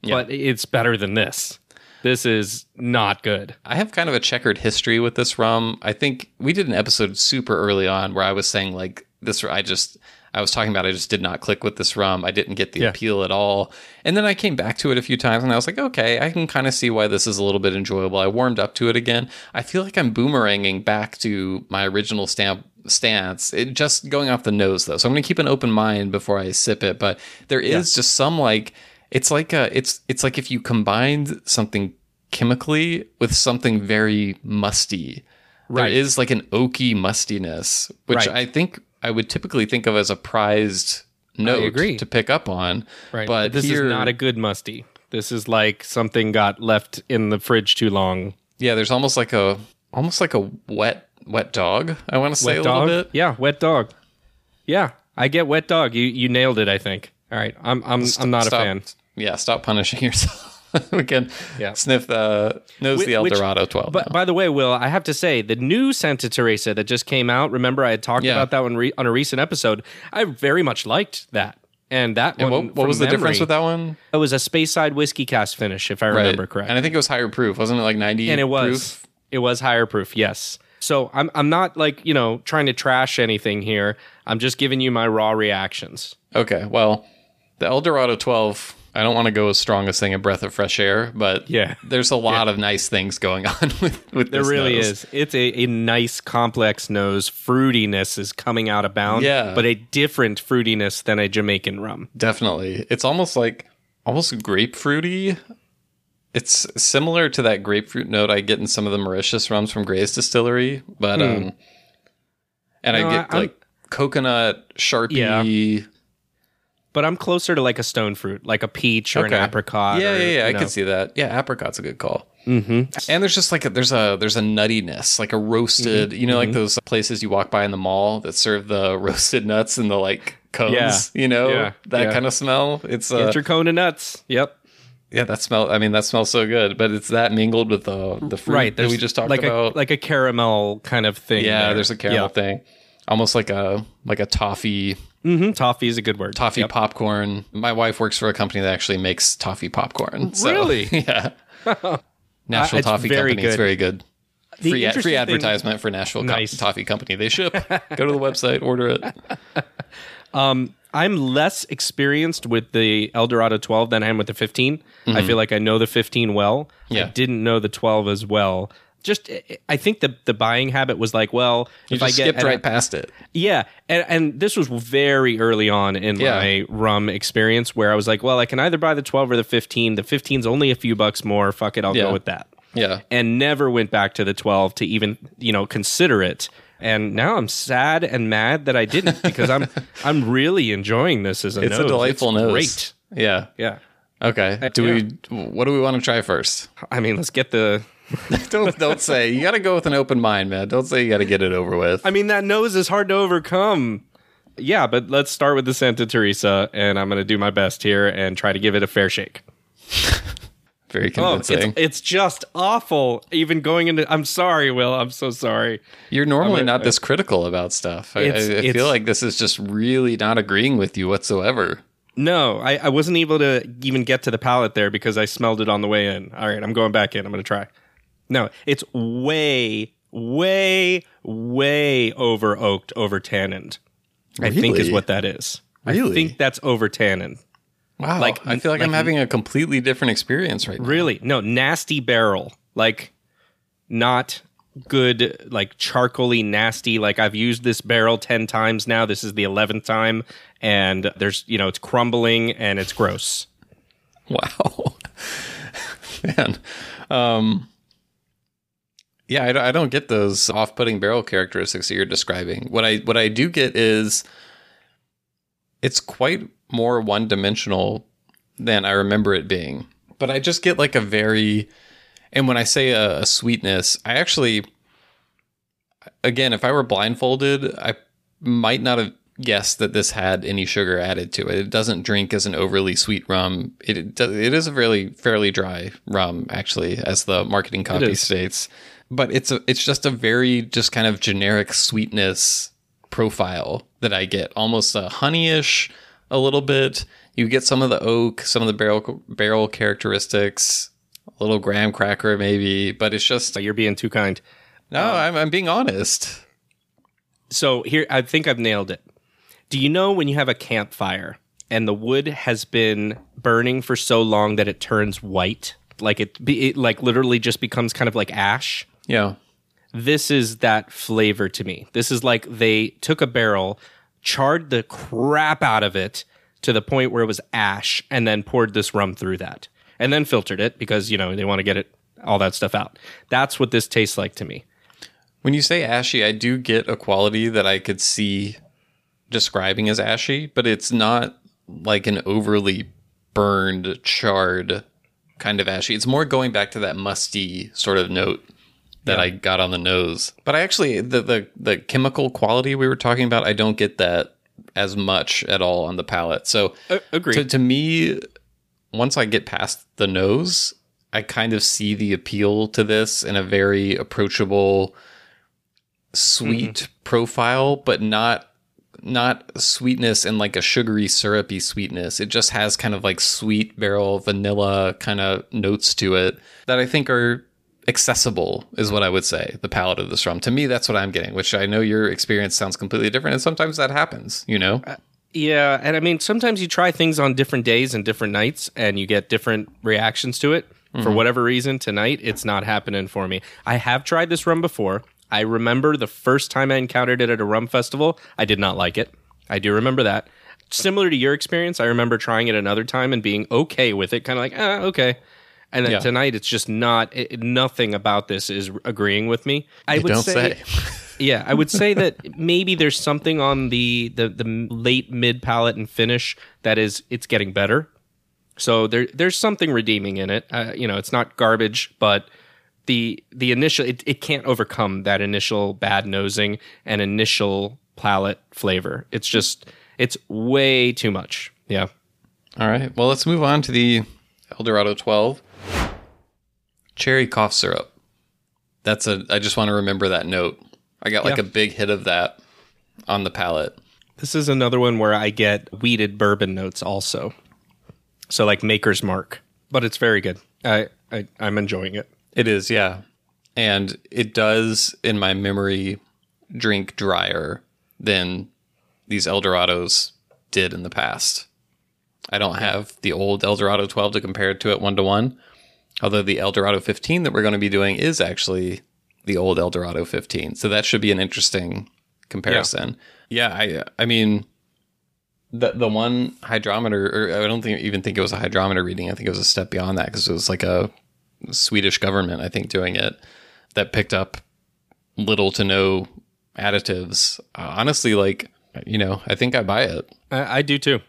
Speaker 2: yeah. but it's better than this. This is not good.
Speaker 1: I have kind of a checkered history with this rum. I think we did an episode super early on where I was saying like this I just I was talking about I just did not click with this rum. I didn't get the yeah. appeal at all. And then I came back to it a few times and I was like, okay, I can kind of see why this is a little bit enjoyable. I warmed up to it again. I feel like I'm boomeranging back to my original stamp stance. It just going off the nose though. So I'm going to keep an open mind before I sip it, but there is yeah. just some like it's like a it's it's like if you combined something chemically with something very musty. Right. There is like an oaky mustiness, which right. I think I would typically think of as a prized note to pick up on.
Speaker 2: Right. But, this here, is not a good musty. This is like something got left in the fridge too long.
Speaker 1: Yeah, there's almost like a almost like a wet wet dog. I want to say wet a
Speaker 2: dog?
Speaker 1: little bit.
Speaker 2: Yeah, wet dog. Yeah, I get wet dog. You you nailed it. I think. All right, I'm I'm i I'm not stop, a fan
Speaker 1: yeah, stop punishing [LAUGHS] yourself. we can yeah. sniff the nose Which, the El Dorado 12.
Speaker 2: But by the way, Will, I have to say the new Santa Teresa that just came out. Remember, I had talked yeah. about that one re- on a recent episode. I very much liked that. And that
Speaker 1: and
Speaker 2: one,
Speaker 1: what, what was the difference with that one?
Speaker 2: It was a Speyside whiskey cast finish, if I right. remember correct.
Speaker 1: And I think it was higher proof, wasn't it? Like ninety,
Speaker 2: and it was.
Speaker 1: Proof?
Speaker 2: It was higher proof, yes. So I'm I'm not like, you know, trying to trash anything here. I'm just giving you my raw reactions.
Speaker 1: Okay, well, the El Dorado 12, I don't want to go as strong as saying a breath of fresh air, but
Speaker 2: Yeah.
Speaker 1: there's a lot of nice things going [LAUGHS] on with, with
Speaker 2: There really
Speaker 1: nose.
Speaker 2: is. It's a, a nice complex nose. Fruitiness is coming out of bounds.
Speaker 1: Yeah.
Speaker 2: But a different fruitiness than a Jamaican rum.
Speaker 1: Definitely. It's almost like almost grapefruity. It's similar to that grapefruit note I get in some of the Mauritius rums from Gray's Distillery, but um and
Speaker 2: Hmm. No,
Speaker 1: I get
Speaker 2: I- I'm-
Speaker 1: like coconut, sharpie.
Speaker 2: Yeah. But I'm closer to like a stone fruit, like a peach or
Speaker 1: Okay.
Speaker 2: an apricot.
Speaker 1: Yeah,
Speaker 2: or,
Speaker 1: yeah, yeah. I
Speaker 2: know.
Speaker 1: can see that. Yeah, apricot's a good call. Mm-hmm. And there's just like a, there's a there's a nuttiness, like a roasted.
Speaker 2: Mm-hmm.
Speaker 1: You know, like those places you walk by in the mall that serve the [LAUGHS] roasted nuts and the like cones.
Speaker 2: Yeah.
Speaker 1: You know,
Speaker 2: Yeah.
Speaker 1: that
Speaker 2: Yeah.
Speaker 1: kind of smell. It's uh,
Speaker 2: Get your cone of nuts. Yep.
Speaker 1: yeah, that smell. I mean, that smells so good. But it's that mingled with the the fruit
Speaker 2: Right.
Speaker 1: that we just talked
Speaker 2: like
Speaker 1: about.
Speaker 2: A, like a caramel kind of thing.
Speaker 1: yeah,
Speaker 2: there.
Speaker 1: there's a caramel
Speaker 2: Yeah.
Speaker 1: thing, almost like a like a toffee
Speaker 2: Mhm. Toffee is a good word.
Speaker 1: toffee
Speaker 2: Yep.
Speaker 1: popcorn. My wife works for a company that actually makes toffee popcorn. So,
Speaker 2: Really? [LAUGHS]
Speaker 1: yeah. [LAUGHS] National
Speaker 2: it's
Speaker 1: Toffee Company. It's very good.
Speaker 2: The
Speaker 1: Free, ad, free
Speaker 2: thing-
Speaker 1: advertisement for Nashville Co-
Speaker 2: Nice.
Speaker 1: Toffee Company. They ship. Go to the website, order it. [LAUGHS]
Speaker 2: I'm less experienced with the El Dorado 12 than I am with the 15. I feel like I know the 15 well.
Speaker 1: Mm-hmm. Yeah.
Speaker 2: I didn't know the 12 as well. Just, eh, eh, I think the the buying habit was like, well,
Speaker 1: You
Speaker 2: if I get
Speaker 1: skipped
Speaker 2: and I-
Speaker 1: right past it.
Speaker 2: Yeah, and, and this was very early on in
Speaker 1: Yeah.
Speaker 2: my rum experience where I was like, well, I can either buy the 12 or the 15. The 15's only a few bucks more. Fuck it, I'll
Speaker 1: Yeah.
Speaker 2: go with that.
Speaker 1: Yeah.
Speaker 2: And never went back to the 12 to even, you know, consider it. And now I'm sad and mad that I didn't [LAUGHS] because I'm I'm really enjoying this as a
Speaker 1: It's
Speaker 2: nose.
Speaker 1: a delightful
Speaker 2: It's
Speaker 1: nose.
Speaker 2: Great.
Speaker 1: Yeah.
Speaker 2: Yeah.
Speaker 1: Okay. Uh, do we? What do we want to try first?
Speaker 2: I mean, let's get the [LAUGHS]
Speaker 1: don't don't say. You got to go with an open mind, man. Don't say you got to get it over with.
Speaker 2: I mean, that nose is hard to overcome. Yeah, but let's start with the Santa Teresa, and I'm going to do my best here and try to give it a fair shake. [LAUGHS]
Speaker 1: Very
Speaker 2: Oh, it's,
Speaker 1: convincing.
Speaker 2: it's just awful. Even going into, I'm sorry, Will. I'm so sorry.
Speaker 1: You're normally
Speaker 2: a-
Speaker 1: not this critical about stuff. I, I, I feel like this is just really not agreeing with you whatsoever.
Speaker 2: No, I, I wasn't able to even get to the palate there because I smelled it on the way in. All right, I'm going back in. I'm going to try. No, it's way, way, way over oaked, over tannened. I think is what that is. I think that's over tannened.
Speaker 1: Wow.
Speaker 2: Like-
Speaker 1: I feel like, I'm having a completely different experience right now.
Speaker 2: Really? No, nasty barrel. Like not good like charcoaly nasty like I've used this barrel 10 times now. This is the 11th time and there's you know it's crumbling and it's gross.
Speaker 1: Wow. [LAUGHS] Man. Um, yeah, I, don't- I don't get those off-putting barrel characteristics that you're describing. What I what I do get is it's quite more one-dimensional than I remember it being. But I just get like a very and when I say a, a sweetness, I actually again, if I were blindfolded, I might not have guessed that this had any sugar added to it. It doesn't drink as an overly sweet rum. It it, does, it is a fairly fairly dry rum, actually, as the marketing copy states. But it's a it's just a very just kind of generic sweetness profile that I get, almost a honeyish, a little bit. You get some of the oak, some of the barrel barrel characteristics, a little graham cracker maybe, but it's just
Speaker 2: you're being too kind.
Speaker 1: no. Um, I'm I'm being honest.
Speaker 2: So here I think I've nailed it. Do you know when you have a campfire and the wood has been burning for so long that it turns white? Like it, be, it like literally just becomes kind of like ash.
Speaker 1: Yeah.
Speaker 2: this is that flavor to me. This is like they took a barrel, charred the crap out of it to the point where it was ash, and then poured this rum through that. And then filtered it because, you know, they want to get it all that stuff out. That's what this tastes like to me.
Speaker 1: When you say ashy, I do get a quality that I could see describing as ashy, but it's not like an overly burned, charred kind of ashy. It's more going back to that musty sort of note that I got on the nose. But I actually the, the the chemical quality we were talking about, I don't get that as much at all on the palate. So
Speaker 2: agreed.
Speaker 1: to, to me, once I get past the nose, I kind of see the appeal to this in a very approachable, sweet mm-hmm. profile, but not not sweetness and like a sugary syrupy sweetness. It just has kind of like sweet barrel vanilla kind of notes to it that I think are accessible is what I would say. The palate of this rum to me, that's what I'm getting. Which I know your experience sounds completely different, and sometimes that happens. You know,
Speaker 2: Yeah, and I mean sometimes you try things on different days and different nights and you get different reactions to it. For whatever reason tonight it's not happening for me. I have tried this rum before. I remember the first time I encountered it at a rum festival, I did not like it. I do remember that. Similar to your experience, I remember trying it another time and being okay with it, kind of like, ah, okay. And then
Speaker 1: Yeah.
Speaker 2: tonight, it's just not. It, nothing about this is agreeing with me. I would
Speaker 1: don't
Speaker 2: say,
Speaker 1: say. [LAUGHS]
Speaker 2: yeah, I would say that maybe there's something on the the the late mid palate and finish that is it's getting better. So there there's something redeeming in it. Uh, you know, it's not garbage, but the the initial it, it can't overcome that initial bad nosing and initial palate flavor. It's just it's way too much. Yeah.
Speaker 1: All right. Well, let's move on to the El Dorado 12 cherry cough syrup. That's a. I just want to remember that note. I got like
Speaker 2: Yeah.
Speaker 1: a big hit of that on the palate.
Speaker 2: This is another one where I get wheated bourbon notes also. So like Maker's Mark, but it's very good. I, I I'm enjoying it.
Speaker 1: It is, yeah. And it does, in my memory, drink drier than these El Dorados did in the past. I don't have the old El Dorado 12 to compare it to it one to one. Although the El Dorado 15 that we're going to be doing is actually the old El Dorado 15. So that should be an interesting comparison. Yeah, I I mean the the one hydrometer or I don't think even think it was a hydrometer reading. I think it was a step beyond that because it was like a Swedish government, I think, doing it that picked up little to no additives. Uh, honestly, like you know, I think I buy it.
Speaker 2: I, I do too.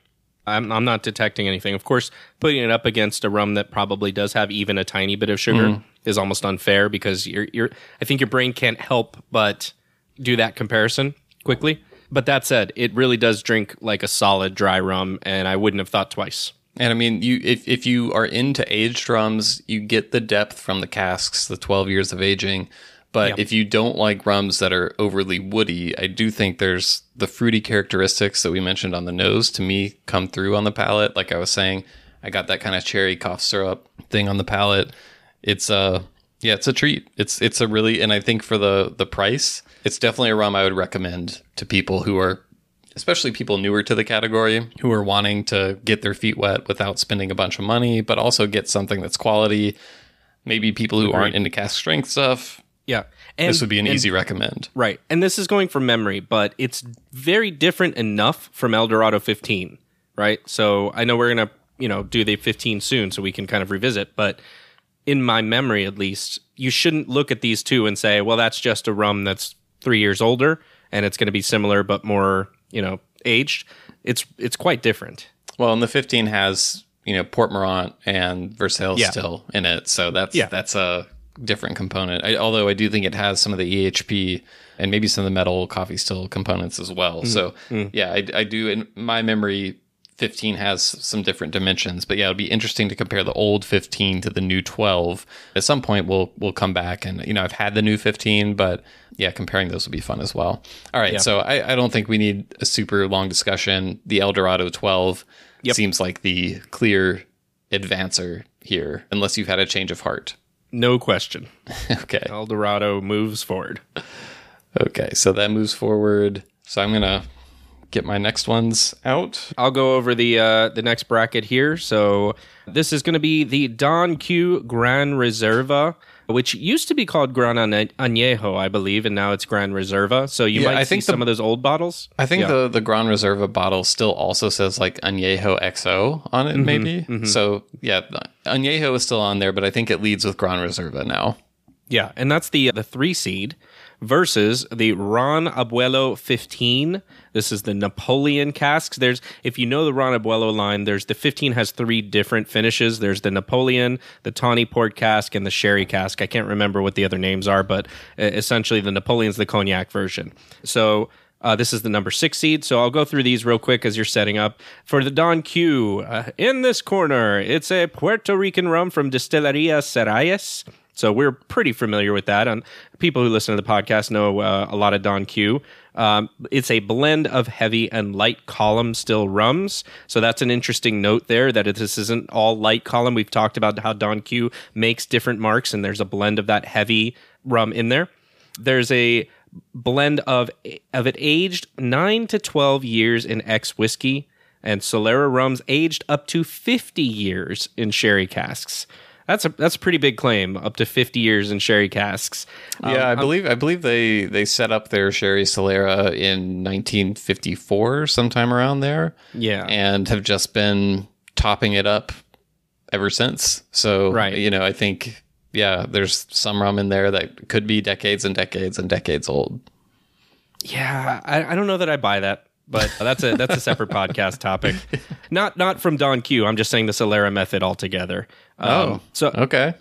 Speaker 2: I'm, I'm not detecting anything. Of course, putting it up against a rum that probably does have even a tiny bit of sugar mm. is almost unfair because you're, you're. I think your brain can't help but do that comparison quickly. But that said, it really does drink like a solid dry rum, and I wouldn't have thought twice.
Speaker 1: And I mean, you if if you are into aged rums, you get the depth from the casks, the 12 years of aging. But
Speaker 2: Yeah.
Speaker 1: if you don't like rums that are overly woody, I do think there's the fruity characteristics that we mentioned on the nose to me come through on the palate. Like I was saying, I got that kind of cherry cough syrup thing on the palate. It's uh yeah, it's a treat. It's it's a really and I think for the the price, it's definitely a rum I would recommend to people who are especially people newer to the category who are wanting to get their feet wet without spending a bunch of money, but also get something that's quality. Maybe people who aren't into cask strength stuff.
Speaker 2: Yeah, and,
Speaker 1: This would be an
Speaker 2: and-
Speaker 1: easy recommend.
Speaker 2: Right. And this is going from memory, but it's very different enough from El Dorado 15, right? So I know we're going to, you know, do the 15 soon so we can kind of revisit, but in my memory at least, you shouldn't look at these two and say, well, that's just a rum that's 3 years older and it's going to be similar but more, you know, aged. It's it's quite different.
Speaker 1: Well, and the 15 has, you know, Port Morant and Versailles
Speaker 2: Yeah.
Speaker 1: still in it. So that's
Speaker 2: Yeah.
Speaker 1: that's a different component. I, although I do think it has some of the EHP and maybe some of the metal Coffey still components as well.
Speaker 2: Mm-hmm.
Speaker 1: So yeah, I, I do in my memory 15 has some different dimensions, but yeah, it'd be interesting to compare the old 15 to the new 12. At some point we'll we'll come back and you know, I've had the new 15, but yeah, comparing those would be fun as well. All right, so I, I don't think we need a super long discussion. The El Dorado 12
Speaker 2: Yep.
Speaker 1: seems like the clear advancer here, unless you've had a change of heart.
Speaker 2: No question. [LAUGHS]
Speaker 1: okay.
Speaker 2: El Dorado moves forward.
Speaker 1: Okay. So that moves forward. So I'm going to get my next ones out.
Speaker 2: I'll go over the uh, the next bracket here. So this is going to be the Don Q Gran Reserva, which used to be called Gran Añejo, I believe, and now it's Gran Reserva. So you
Speaker 1: Yeah,
Speaker 2: might
Speaker 1: I
Speaker 2: see
Speaker 1: think the-
Speaker 2: some of those old bottles.
Speaker 1: I think
Speaker 2: Yeah.
Speaker 1: the, the Gran Reserva bottle still also says like Añejo XO on it, mm-hmm, maybe. Mm-hmm. So yeah, Añejo is still on there, but I think it leads with Gran Reserva now.
Speaker 2: Yeah, and that's the uh, the three seed versus the Ron Abuelo 15. This is the Napoleon casks. There's if you know the Ron Abuelo line, there's the 15 has three different finishes. There's the Napoleon, the Tawny Port cask, and the Sherry cask. I can't remember what the other names are, but uh, essentially the Napoleon's the cognac version. So uh, this is the number six seed. So I'll go through these real quick as you're setting up. For the Don Q, uh, in this corner, it's a Puerto Rican rum from Destilería Serrallés. So we're pretty familiar with that. And people who listen to the podcast know uh, a lot of Don Q. Um, it's a blend of heavy and light column still rums. So that's an interesting note there that this isn't all light column. We've talked about how Don Q makes different marks, and there's a blend of that heavy rum in there. There's a blend of of it aged nine to twelve years in X whiskey, and Solera rums aged up to fifty years in sherry casks. That's a that's a pretty big claim, up to fifty years in sherry casks.
Speaker 1: Yeah, um, I believe I believe they they set up their Sherry Solera in 1954, sometime around there.
Speaker 2: Yeah.
Speaker 1: and have just been topping it up ever since. So,
Speaker 2: Right.
Speaker 1: you know, I think yeah, there's some rum in there that could be decades and decades and decades old.
Speaker 2: Yeah, I, I don't know that I buy that, but that's a that's a separate podcast topic. [LAUGHS] Not not from Don Q. I'm just saying the Solera method altogether. Um,
Speaker 1: Oh.
Speaker 2: so
Speaker 1: Okay.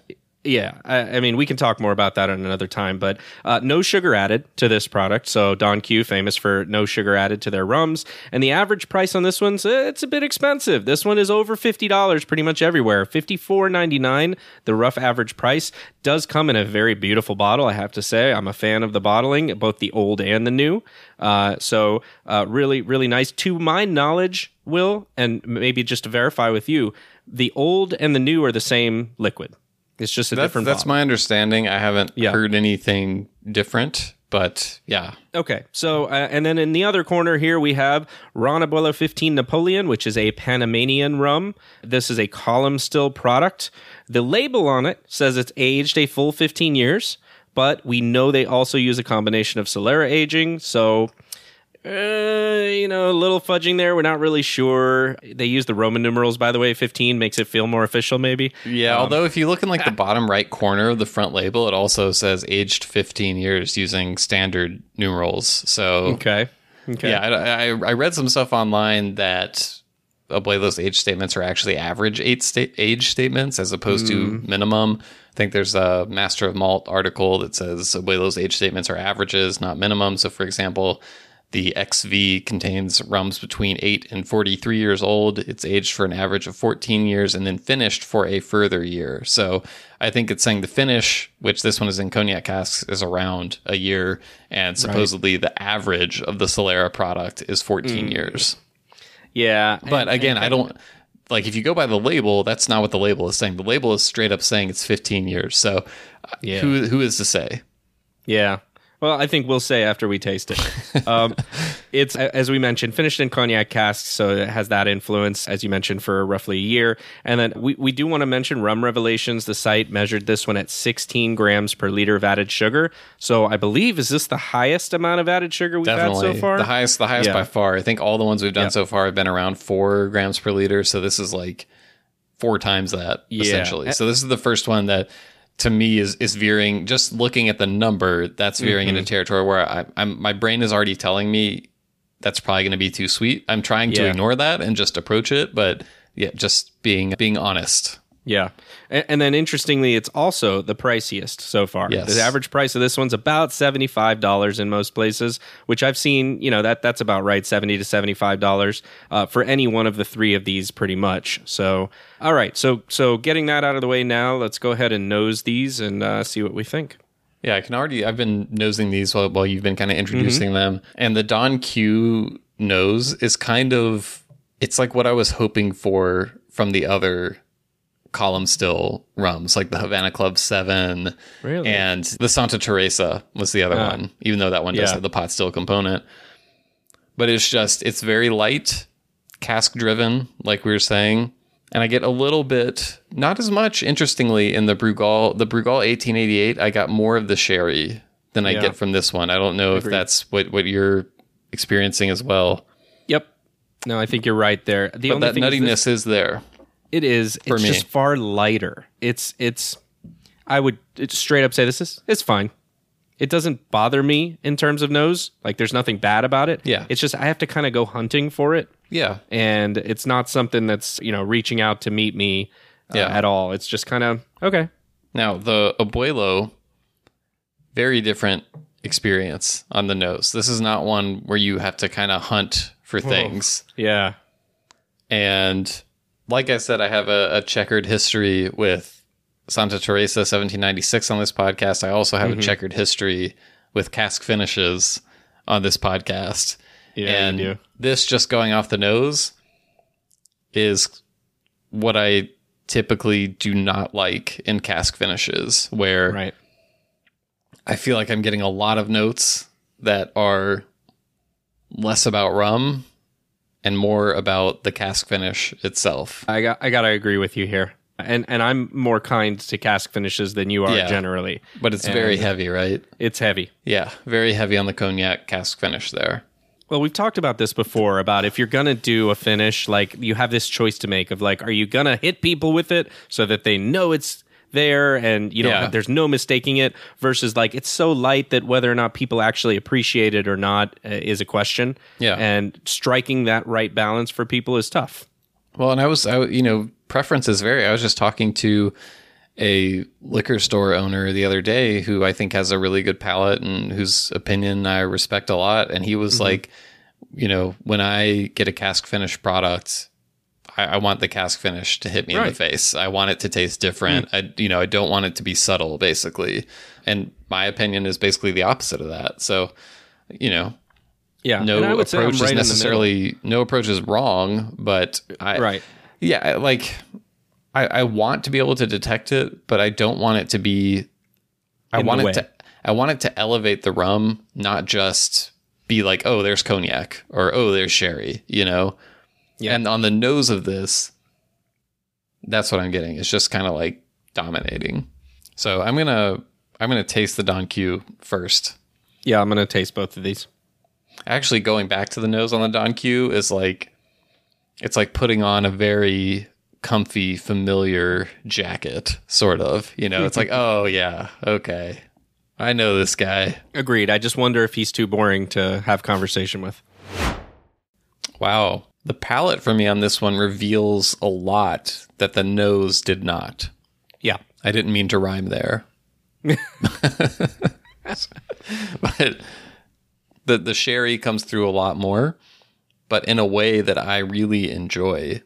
Speaker 2: Yeah, I, I mean we can talk more about that at another time. But uh, no sugar added to this product. So Don Q famous for no sugar added to their rums, and the average price on this one's it's a bit expensive. This one is over fifty dollars pretty much everywhere. Fifty four ninety nine. The rough average price does come in a very beautiful bottle. I have to say, I'm a fan of the bottling, both the old and the new. Uh, so uh, really, really nice. To my knowledge, Will, and maybe just to verify with you, the old and the new are the same liquid. It's just a
Speaker 1: That's,
Speaker 2: different.
Speaker 1: that's
Speaker 2: bottle.
Speaker 1: my understanding. I haven't
Speaker 2: Yeah.
Speaker 1: heard anything different, but yeah.
Speaker 2: Okay, so uh, and then in the other corner here we have Ron Abuelo 15 Napoleon, which is a Panamanian rum. This is a column still product. The label on it says it's aged a full 15 years, but we know they also use a combination of Solera aging, so uh, you know, a little fudging there. We're not really sure. They use the Roman numerals, by the way. 15 makes it feel more official, maybe.
Speaker 1: Yeah, although if you look in like the [LAUGHS] bottom right corner of the front label, it also says aged 15 years using standard numerals. So
Speaker 2: Okay. Okay.
Speaker 1: yeah, I, I, I read some stuff online that Abuelo's age statements are actually average age, sta- age statements as opposed to minimum. I think there's a Master of Malt article that says Abuelo's age statements are averages, not minimum. So, for example, the XV contains rums between 8 and 43 years old. It's aged for an average of 14 years and then finished for a further year. So I think it's saying the finish, which this one is in cognac casks, is around a year. And supposedly the average of the Solera product is 14 years.
Speaker 2: Yeah.
Speaker 1: But again, I don't like if you go by the label, that's not what the label is saying. The label is straight up saying it's 15 years. So uh,
Speaker 2: Yeah.
Speaker 1: who who is to say?
Speaker 2: Yeah. Well, I think we'll say after we taste it. Um, [LAUGHS] it's, as we mentioned, finished in cognac casks, so it has that influence, as you mentioned, for roughly a year. And then we, we do want to mention Rum Revelations. The site measured this one at 16 grams per liter of added sugar. So I believe, is this the highest amount of added sugar we've
Speaker 1: Definitely
Speaker 2: had so far?
Speaker 1: the highest. The highest
Speaker 2: Yeah.
Speaker 1: by far. I think all the ones we've done
Speaker 2: Yeah.
Speaker 1: so far have been around four grams per liter. So this is like four times that
Speaker 2: Yeah.
Speaker 1: essentially. So this is the first one that to me is is veering. Just looking at the number, that's veering
Speaker 2: Mm-hmm.
Speaker 1: into territory where I, I'm my brain is already telling me that's probably going to be too sweet. I'm trying to ignore that and just approach it, but yeah, just being being honest.
Speaker 2: Yeah. And, and then interestingly, it's also the priciest so far.
Speaker 1: Yes.
Speaker 2: The average price of this one's about $75 in most places, which I've seen, you know, that that's about right, 70 to $75 uh, for any one of the three of these pretty much. So, all right. So, so getting that out of the way now, let's go ahead and nose these and uh, see what we think.
Speaker 1: Yeah, I can already. I've been nosing these while, while you've been kind of introducing them, and the Don Q nose is kind of. It's like what I was hoping for from the other column still rums, like the Havana Club Seven,
Speaker 2: Really?
Speaker 1: and the Santa Teresa was the other one. Even though that one does
Speaker 2: Yeah.
Speaker 1: have the pot still component, but it's just it's very light, cask driven, like we were saying. And I get a little bit, not as much, interestingly, in the Brugal, the Brugal 1888. I got more of the sherry than I
Speaker 2: Yeah.
Speaker 1: get from this one. I don't know if that's what, what you're experiencing as well.
Speaker 2: Yep. No, I think you're right there. The
Speaker 1: But
Speaker 2: only
Speaker 1: that
Speaker 2: thing is this-
Speaker 1: nuttiness is there.
Speaker 2: It is. It's
Speaker 1: me.
Speaker 2: just far lighter. It's it's. I would straight up say this is it's fine. It doesn't bother me in terms of nose. Like there's nothing bad about it.
Speaker 1: Yeah.
Speaker 2: It's just I have to kind of go hunting for it,
Speaker 1: Yeah.
Speaker 2: and it's not something that's you know reaching out to meet me uh,
Speaker 1: Yeah.
Speaker 2: at all. It's just kind of okay.
Speaker 1: Now, the Abuelo, very different experience on the nose. This is not one where you have to kind of hunt for things.
Speaker 2: Yeah.
Speaker 1: And like I said, I have a, a checkered history with Santa Teresa 1796 on this podcast. I also have a mm-hmm. checkered history with cask finishes on this podcast.
Speaker 2: Yeah,
Speaker 1: and this just going off the nose is what I typically do not like in cask finishes, where
Speaker 2: Right.
Speaker 1: I feel like I'm getting a lot of notes that are less about rum and more about the cask finish itself.
Speaker 2: I got I gotta agree with you here. And and I'm more kind to cask finishes than you are
Speaker 1: Yeah.
Speaker 2: generally.
Speaker 1: But it's very heavy, right?
Speaker 2: It's heavy.
Speaker 1: Yeah, very heavy on the cognac cask finish there.
Speaker 2: Well, we've talked about this before about if you're going to do a finish, like you have this choice to make of like, are you going to hit people with it so that they know it's there and you don't
Speaker 1: Yeah.
Speaker 2: there's no mistaking it versus like it's so light that whether or not people actually appreciate it or not uh, is a question.
Speaker 1: Yeah.
Speaker 2: And striking that right balance for people is tough.
Speaker 1: Well, and I was, I, you know, preferences vary. I was just talking to a liquor store owner the other day who I think has a really good palate and whose opinion I respect a lot. And he was mm-hmm. like, you know, when I get a cask finish product, I, I want the cask finish to hit me in the face. I want it to taste different. Mm. I, you know, I don't want it to be subtle, basically. And my opinion is basically the opposite of that. So, you know,
Speaker 2: Yeah.
Speaker 1: no
Speaker 2: And I would say I'm
Speaker 1: approach
Speaker 2: right
Speaker 1: is
Speaker 2: in the middle.
Speaker 1: necessarily no approach is wrong, but I,
Speaker 2: Right.
Speaker 1: Yeah, like I, I want to be able to detect it, but I don't want it to be. I
Speaker 2: In
Speaker 1: want it
Speaker 2: way.
Speaker 1: to. I want it to elevate the rum, not just be like, oh, there's cognac or oh, there's sherry. You know.
Speaker 2: Yeah.
Speaker 1: And on the nose of this, that's what I'm getting. It's just kind of like dominating. So I'm gonna I'm gonna taste the Don Q first.
Speaker 2: Yeah, I'm going to taste both of these.
Speaker 1: Actually, going back to the nose on the Don Q is like it's like putting on a very comfy, familiar jacket, sort of. You know, it's like, [LAUGHS] oh yeah, okay, I know this guy.
Speaker 2: Agreed. I just wonder if he's too boring to have conversation with.
Speaker 1: Wow, the palate for me on this one reveals a lot that the nose did not.
Speaker 2: Yeah.
Speaker 1: I didn't mean to rhyme there. [LAUGHS] [LAUGHS] but the the sherry comes through a lot more, but in a way that I really enjoy.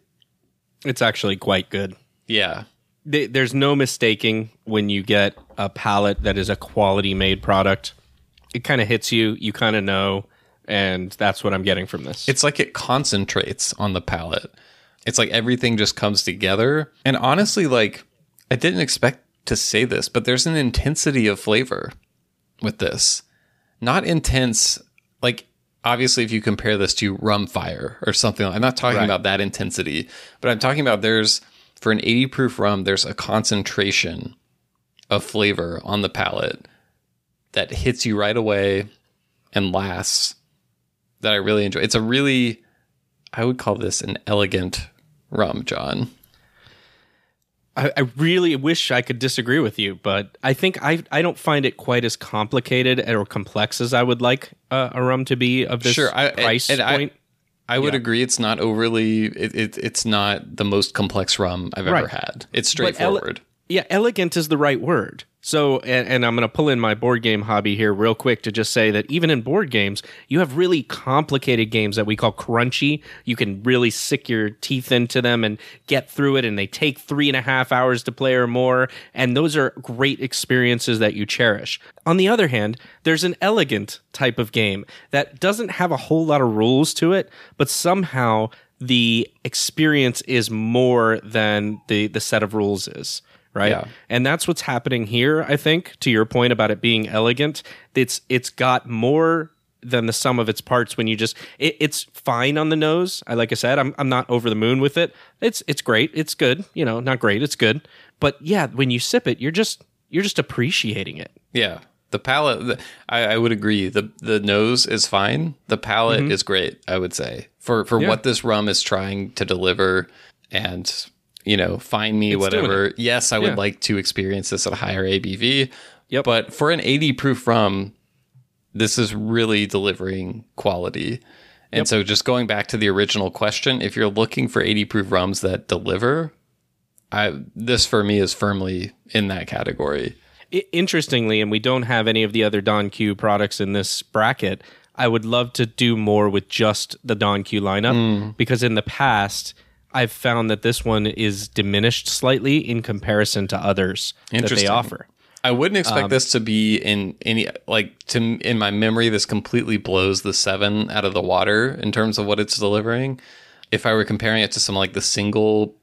Speaker 2: It's actually quite good.
Speaker 1: Yeah.
Speaker 2: There's no mistaking when you get a palate that is a quality made product. It kind of hits you, you kind of know, and that's what I'm getting from this.
Speaker 1: It's like it concentrates on the palate. It's like everything just comes together. And honestly, like I didn't expect to say this, but there's an intensity of flavor with this. Not intense, like obviously if you compare this to rum fire or something, I'm not talking
Speaker 2: Right.
Speaker 1: about that intensity, but I'm talking about there's for an 80 proof rum, there's a concentration of flavor on the palate that hits you right away and lasts that I really enjoy. It's a really, I would call this an elegant rum, John.
Speaker 2: I, I really wish I could disagree with you, but I think I I don't find it quite as complicated or complex as I would like uh, a rum to be of this
Speaker 1: Sure, I-
Speaker 2: price
Speaker 1: and I-
Speaker 2: point.
Speaker 1: I would
Speaker 2: Yeah.
Speaker 1: agree. It's not overly. It, it, it's not the most complex rum I've ever
Speaker 2: Right.
Speaker 1: had. It's
Speaker 2: But
Speaker 1: straightforward.
Speaker 2: Yeah, elegant is the right word. So, and, and I'm going to pull in my board game hobby here real quick to just say that even in board games, you have really complicated games that we call crunchy. You can really sick your teeth into them and get through it, and they take three and a half hours to play or more. And those are great experiences that you cherish. On the other hand, there's an elegant type of game that doesn't have a whole lot of rules to it, but somehow the experience is more than the the set of rules is right
Speaker 1: Yeah.
Speaker 2: and that's what's happening here i think to your point about it being elegant it's it's got more than the sum of its parts when you just it, it's fine on the nose i like i said I'm, I'm not over the moon with it it's it's great it's good you know not great it's good but yeah when you sip it you're just you're just appreciating it
Speaker 1: Yeah, the palate. The, I, I would agree. the The nose is fine. The palate is great. I would say for for
Speaker 2: Mm-hmm. Yeah.
Speaker 1: what this rum is trying to deliver, and you know, find me
Speaker 2: It's
Speaker 1: whatever. Yes, I would like to experience this at a higher ABV.
Speaker 2: Yep.
Speaker 1: But for an 80 proof rum, this is really delivering quality. And so, just going back to the original question, if you're looking for 80 proof rums that deliver, I this for me is firmly in that category.
Speaker 2: Interestingly, and we don't have any of the other Don Q products in this bracket, I would love to do more with just the Don Q lineup
Speaker 1: Hmm.
Speaker 2: because in the past, I've found that this one is diminished slightly in comparison to others that they offer.
Speaker 1: I wouldn't expect um, this to be in any like to in my memory. This completely blows the seven out of the water in terms of what it's delivering. If I were comparing it to some like the single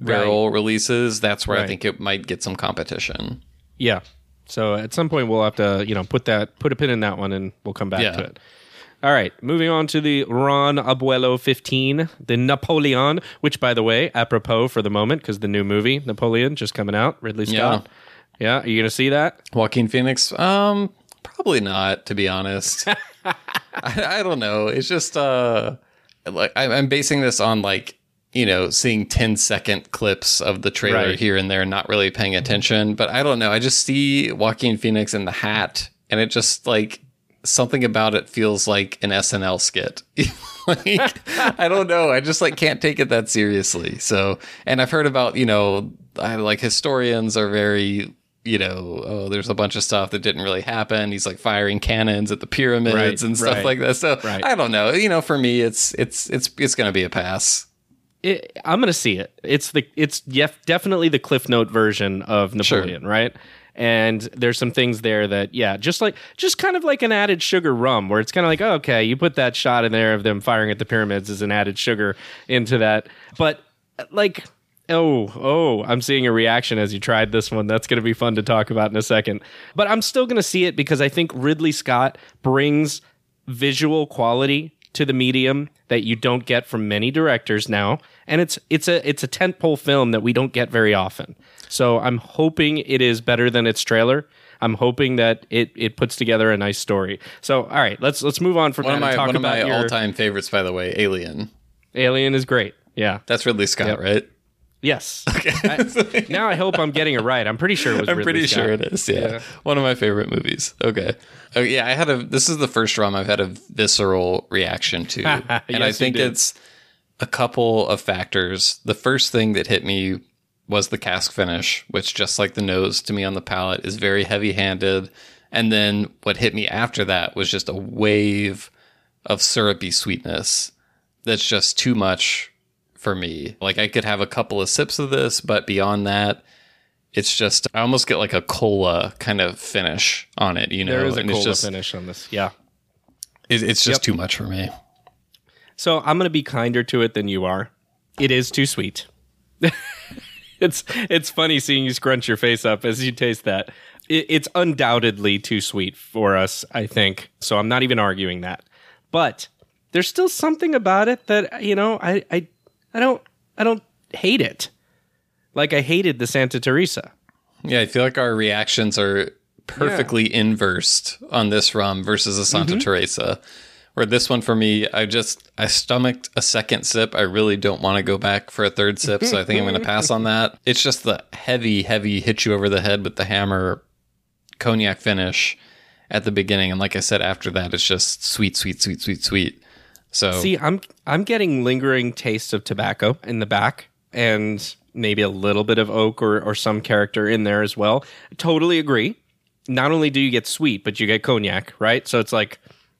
Speaker 1: barrel releases, that's where I think it might get some competition.
Speaker 2: Yeah. So at some point we'll have to, you know, put that put a pin in that one and we'll come back
Speaker 1: Yeah.
Speaker 2: to it. All right, moving on to the Ron Abuelo 15, the Napoleon, which by the way, apropos for the moment cuz the new movie Napoleon just coming out, Ridley Scott. Yeah, yeah. are you going to see that?
Speaker 1: Joaquin Phoenix, um, probably not. To be honest, [LAUGHS] I, I don't know. It's just uh, like I, I'm basing this on like you know seeing 10 second clips of the trailer
Speaker 2: Right.
Speaker 1: here and there, not really paying attention. But I don't know. I just see Joaquin Phoenix in the hat, and it just like something about it feels like an SNL skit. [LAUGHS] like, I don't know. I just like can't take it that seriously. So, and I've heard about, you know, I like historians are very, you know, oh, there's a bunch of stuff that didn't really happen. He's like firing cannons at the pyramids
Speaker 2: Right,
Speaker 1: and stuff
Speaker 2: right,
Speaker 1: like that. So,
Speaker 2: right.
Speaker 1: I don't know. You know, for me it's it's it's it's going to be a pass.
Speaker 2: it, I'm going to see it. It's the it's def- definitely the Cliff Note version of Napoleon, right? And there's some things there that yeah, just like just kind of like an added sugar rum, where it's kind of like oh, okay, you put that shot in there of them firing at the pyramids as an added sugar into that, but like. Oh, oh, I'm seeing a reaction as you tried this one. That's going to be fun to talk about in a second. But I'm still going to see it because I think Ridley Scott brings visual quality to the medium that you don't get from many directors now and it's it's a it's a tentpole film that we don't get very often so i'm hoping it is better than its trailer i'm hoping that it it puts together a nice story so all right let's let's move on from
Speaker 1: One
Speaker 2: that
Speaker 1: of my
Speaker 2: talk
Speaker 1: one of
Speaker 2: about
Speaker 1: my
Speaker 2: your
Speaker 1: all time favorites, by the way, Alien.
Speaker 2: alien is great yeah
Speaker 1: That's Ridley Scott,
Speaker 2: Yep.
Speaker 1: right?
Speaker 2: yes I- now i hope i'm getting it right i'm pretty sure it was
Speaker 1: I'm
Speaker 2: Ridley
Speaker 1: pretty
Speaker 2: Scott.
Speaker 1: sure it is. Yeah.
Speaker 2: Yeah.
Speaker 1: One of my favorite movies. Okay. Oh yeah, I had a this is the first rum I've had a visceral reaction to. [LAUGHS] and I
Speaker 2: Yes, you
Speaker 1: think it's a couple of factors. The first thing that hit me was the cask finish, which just like the nose to me on the palate is very heavy-handed. And then what hit me after that was just a wave of syrupy sweetness that's just too much for me. Like I could have a couple of sips of this, but beyond that, it's just I almost get like a cola kind of finish on it, you know.
Speaker 2: there is a
Speaker 1: and
Speaker 2: cola
Speaker 1: it's just
Speaker 2: finish on this yeah
Speaker 1: it- it's just
Speaker 2: Yep.
Speaker 1: too much for me.
Speaker 2: So I'm going to be kinder to it than you are. It is too sweet. [LAUGHS] it's it's funny seeing you scrunch your face up as you taste that. It, it's undoubtedly too sweet for us, I think. So I'm not even arguing that. But there's still something about it that you know I I I don't I don't hate it. Like I hated the Santa Teresa.
Speaker 1: Yeah, I feel like our reactions are perfectly inversed on this rum versus a Santa mm-hmm. Teresa. Where this one for me, I just I stomached a second sip. I really don't want to go back for a third sip, so I think I'm going to pass on that. [LAUGHS] It's just the heavy, heavy hit you over the head with the hammer cognac finish at the beginning, and like I said, after that, it's just sweet, sweet, sweet, sweet, sweet. So
Speaker 2: See, I'm I'm getting lingering tastes of tobacco in the back and maybe a little bit of oak or, or some character in there as well. Totally agree. Not only do you get sweet, but you get cognac, right? So it's like,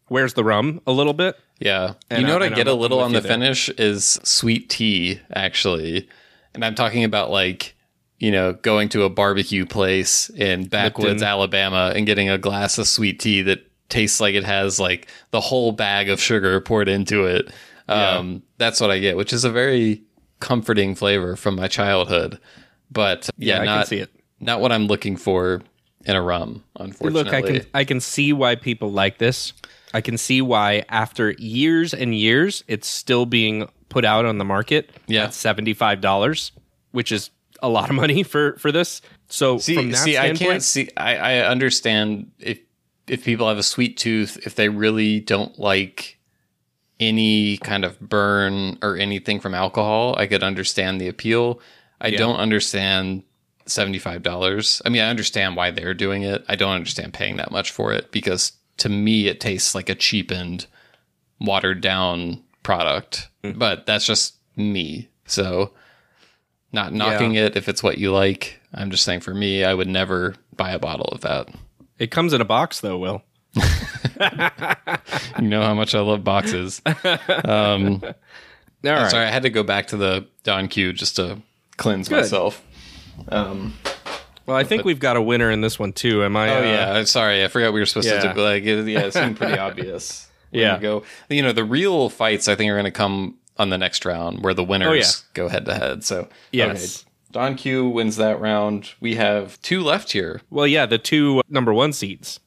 Speaker 2: where's the rum a little bit?
Speaker 1: Yeah.
Speaker 2: And
Speaker 1: you know
Speaker 2: I-
Speaker 1: what I get
Speaker 2: I'm-
Speaker 1: a little on the
Speaker 2: there.
Speaker 1: finish is sweet tea, actually. And I'm talking about like, you know, going to a barbecue place in backwoods
Speaker 2: Lipton.
Speaker 1: Alabama and getting a glass of sweet tea that tastes like it has like the whole bag of sugar poured into it. Um, That's what I get, which is a very comforting flavor from my childhood. But yeah,
Speaker 2: can
Speaker 1: not not what I'm looking for in a rum, unfortunately.
Speaker 2: Look, I can I can see why people like this. I can see why after years and years it's still being put out on the market
Speaker 1: Yeah.
Speaker 2: at $75, which is a lot of money for for this. So
Speaker 1: See,
Speaker 2: from that
Speaker 1: see, I can't see. I, I understand if if people have a sweet tooth, if they really don't like any kind of burn or anything from alcohol, I could understand the appeal. I don't understand seventy five dollars. I mean, I understand why they're doing it. I don't understand paying that much for it because to me, it tastes like a cheapened, watered down product.
Speaker 2: Hmm.
Speaker 1: But that's just me. So not knocking it if it's what you like. I'm just saying for me, I would never buy a bottle of that.
Speaker 2: it comes in a box though, Will. [LAUGHS]
Speaker 1: You know how much I love boxes. Um, [LAUGHS]
Speaker 2: All right.
Speaker 1: Sorry, I had to go back to the Don Q just to cleanse myself. Um,
Speaker 2: Well, I think we've got a winner in this one too. Am I?
Speaker 1: Oh
Speaker 2: uh,
Speaker 1: yeah, sorry, I forgot we were supposed
Speaker 2: yeah.
Speaker 1: to do, like it- yeah, it seemed pretty [LAUGHS] obvious.
Speaker 2: Yeah.
Speaker 1: to go. You know, the real fights I think are going to come on the next round where the winners
Speaker 2: Oh, yeah.
Speaker 1: go head to head. So
Speaker 2: Yes.
Speaker 1: okay. Don Q wins that round. We have two left here.
Speaker 2: Well, yeah, the two number one seeds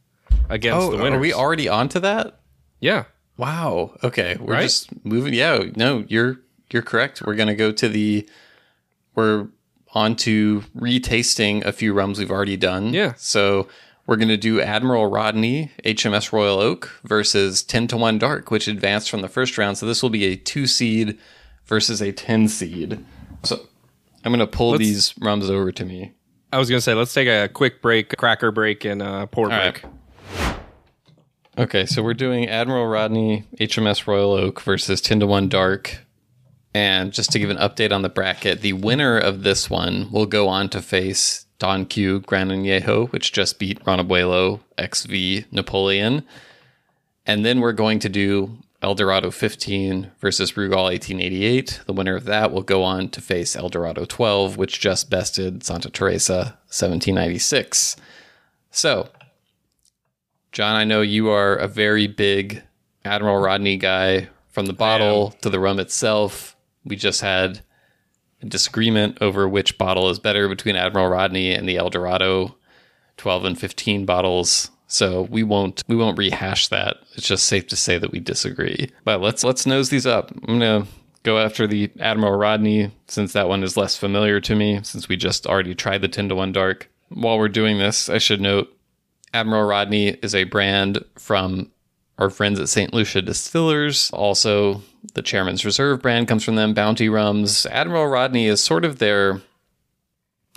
Speaker 2: against
Speaker 1: Oh,
Speaker 2: the winners.
Speaker 1: are we already on to that?
Speaker 2: Yeah.
Speaker 1: Wow. Okay, we're
Speaker 2: Right?
Speaker 1: just moving. Yeah, no, you're you're correct. We're gonna go to the. We're on to retasting a few rums we've already done.
Speaker 2: Yeah.
Speaker 1: So we're gonna do Admiral Rodney HMS Royal Oak versus ten to one Dark, which advanced from the first round. So this will be a two seed versus a ten seed. So I'm gonna pull these rums over to me.
Speaker 2: I was gonna say let's take a quick break, cracker break, and uh, pour
Speaker 1: All
Speaker 2: break.
Speaker 1: right. Okay, so we're doing Admiral Rodney, HMS Royal Oak versus 10 to 1 Dark. And just to give an update on the bracket, the winner of this one will go on to face Don Q Gran Añejo, which just beat Ron Abuelo XV Napoleon. And then we're going to do El Dorado 15 versus Brugal 1888. The winner of that will go on to face El Dorado 12, which just bested Santa Teresa 1796. So, John, I know you are a very big Admiral Rodney guy from the bottle to the rum itself. We just had a disagreement over which bottle is better between Admiral Rodney and the El Dorado 12 and 15 bottles. So we won't we won't rehash that. It's just safe to say that we disagree. But let's let's nose these up. I'm gonna go after the Admiral Rodney since that one is less familiar to me since we just already tried the 10 to 1 dark. While we're doing this, I should note Admiral Rodney is a brand from our friends at St. Lucia Distillers. Also, the Chairman's Reserve brand comes from them, Bounty Rums. Admiral Rodney is sort of their,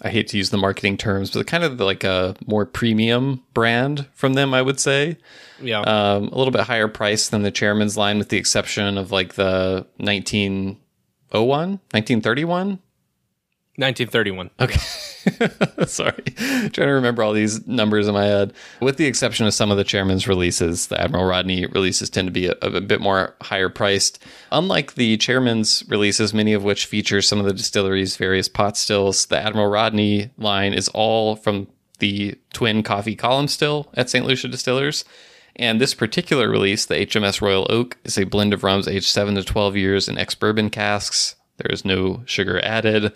Speaker 1: I hate to use the marketing terms, but kind of like a more premium brand from them, I would say.
Speaker 2: Yeah.
Speaker 1: Um, a little bit higher price than the Chairman's line, with the exception of like the 1901, 1931.
Speaker 2: 1931.
Speaker 1: Okay. [LAUGHS] Sorry. Trying to remember all these numbers in my head. With the exception of some of the chairman's releases, the Admiral Rodney releases tend to be a, a bit more higher priced. Unlike the chairman's releases, many of which feature some of the distillery's various pot stills, the Admiral Rodney line is all from the twin Coffey column still at St. Lucia Distillers. And this particular release, the HMS Royal Oak, is a blend of rums aged 7 to 12 years in ex bourbon casks. There is no sugar added.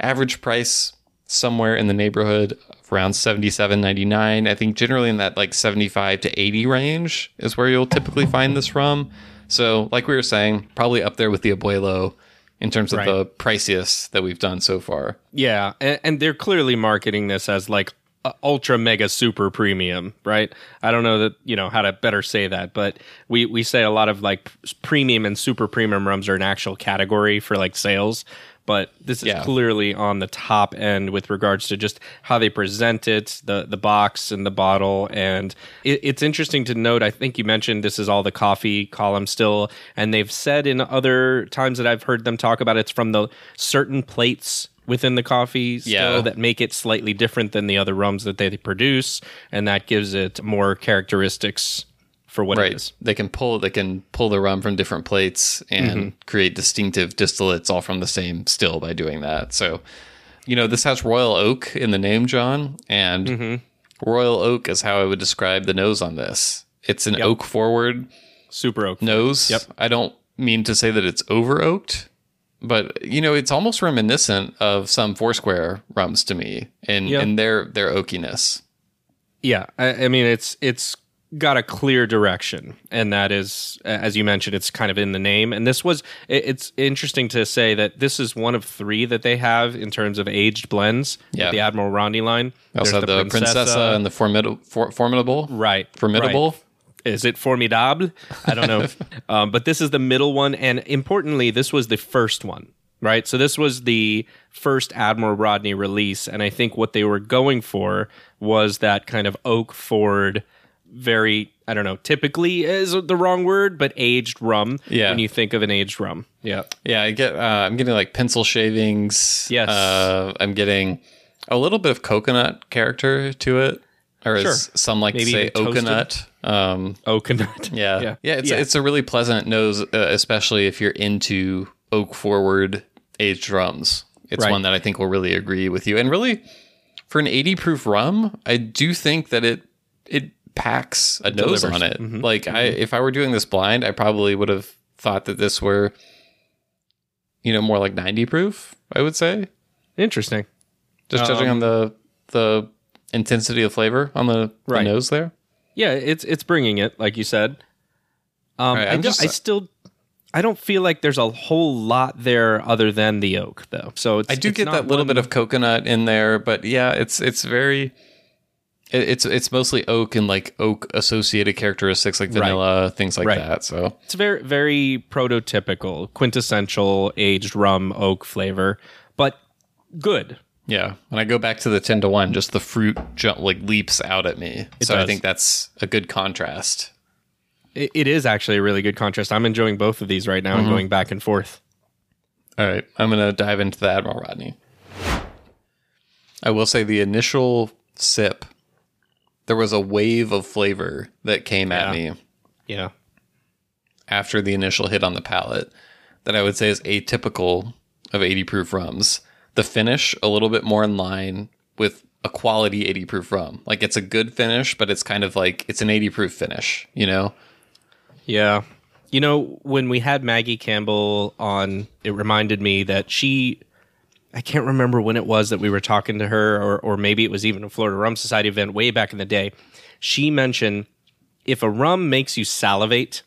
Speaker 1: Average price somewhere in the neighborhood of around 77.99. I think generally in that like 75 to 80 range is where you'll typically find this rum. So, like we were saying, probably up there with the Abuelo in terms of
Speaker 2: Right.
Speaker 1: the priciest that we've done so far.
Speaker 2: Yeah, and, and they're clearly marketing this as like uh, ultra mega super premium, right? I don't know that you know how to better say that, but we we say a lot of like premium and super premium rums are an actual category for like sales. But this is
Speaker 1: Yeah.
Speaker 2: clearly on the top end with regards to just how they present it, the the box and the bottle, and it, it's interesting to note. I think you mentioned this is all the Coffey column still, and they've said in other times that I've heard them talk about it's from the certain plates within the Coffey still
Speaker 1: Yeah.
Speaker 2: that make it slightly different than the other rums that they produce, and that gives it more characteristics for what
Speaker 1: Right.
Speaker 2: is.
Speaker 1: They can pull they can pull the rum from different plates and mm-hmm. create distinctive distillates all from the same still by doing that. So, you know, this has royal oak in the name, John, and mm-hmm. royal oak is how I would describe the nose on this. It's an oak forward
Speaker 2: Super oak.
Speaker 1: nose.
Speaker 2: Yep.
Speaker 1: I don't mean to say that it's over oaked, but you know, it's almost reminiscent of some Foursquare rums to me in
Speaker 2: Yeah.
Speaker 1: in their their oakiness.
Speaker 2: Yeah, I, I mean it's it's got a clear direction, and that is, as you mentioned, it's kind of in the name. And this was it's interesting to say that this is one of three that they have in terms of aged blends.
Speaker 1: Yeah.
Speaker 2: the Admiral Rodney line.
Speaker 1: Also
Speaker 2: There's
Speaker 1: have the, Princessa, and the formidable for, formidable.
Speaker 2: right,
Speaker 1: Formidable.
Speaker 2: right. Is it formidable? I don't know. [LAUGHS] um, but this is the middle one, and importantly, this was the first one. Right, so this was the first Admiral Rodney release, and I think what they were going for was that kind of oak forward, very I don't know, typically is the wrong word, but aged rum.
Speaker 1: Yeah.
Speaker 2: when you think of an aged rum, yeah,
Speaker 1: Yeah, I get. Uh, I'm getting like pencil shavings.
Speaker 2: Yes.
Speaker 1: Uh, I'm getting a little bit of coconut character to it, or
Speaker 2: Sure.
Speaker 1: as some like
Speaker 2: Maybe
Speaker 1: to say, oakanut. Um,
Speaker 2: oakanut.
Speaker 1: yeah, [LAUGHS]
Speaker 2: yeah,
Speaker 1: yeah, It's it's a really pleasant nose, uh, especially if you're into oak forward aged rums. It's
Speaker 2: Right.
Speaker 1: one that I think will really agree with you, and really, for an 80 proof rum, I do think that it it packs a nose
Speaker 2: delivers.
Speaker 1: on it. Mm-hmm. Like I mm-hmm. if I were doing this blind, I probably would have thought that this were you know more like 90 proof, I would say.
Speaker 2: Interesting.
Speaker 1: Just judging on um, the the intensity of flavor on the, the nose there.
Speaker 2: Yeah, it's it's bringing it, like you said. Um,
Speaker 1: right,
Speaker 2: I,
Speaker 1: just-
Speaker 2: I still, I don't feel like there's a whole lot there other than the oak, though. So it's,
Speaker 1: I do get that little bit of coconut in there, but yeah, it's it's very it's it's mostly oak and like oak associated characteristics like vanilla, things like
Speaker 2: Right.
Speaker 1: that. So
Speaker 2: It's very very prototypical, quintessential aged rum oak flavor, but good.
Speaker 1: yeah, when I go back to the ten to one, just the fruit jump like leaps out at me. so I think that's a good contrast.
Speaker 2: It, it is actually a really good contrast. I'm enjoying both of these right now
Speaker 1: Mm-hmm.
Speaker 2: and going back and forth.
Speaker 1: All right, I'm gonna dive into the Admiral Rodney. I will say the initial sip, there was a wave of flavor that came at
Speaker 2: Yeah.
Speaker 1: me
Speaker 2: Yeah.
Speaker 1: after the initial hit on the palate that I would say is atypical of 80 proof rums. The finish a little bit more in line with a quality 80 proof rum. Like it's a good finish, but it's kind of like it's an 80 proof finish, you know?
Speaker 2: Yeah. You know, when we had Maggie Campbell on, it reminded me that she I can't remember when it was that we were talking to her or or maybe it was even a Florida Rum Society event way back in the day. She mentioned if a rum makes you salivate,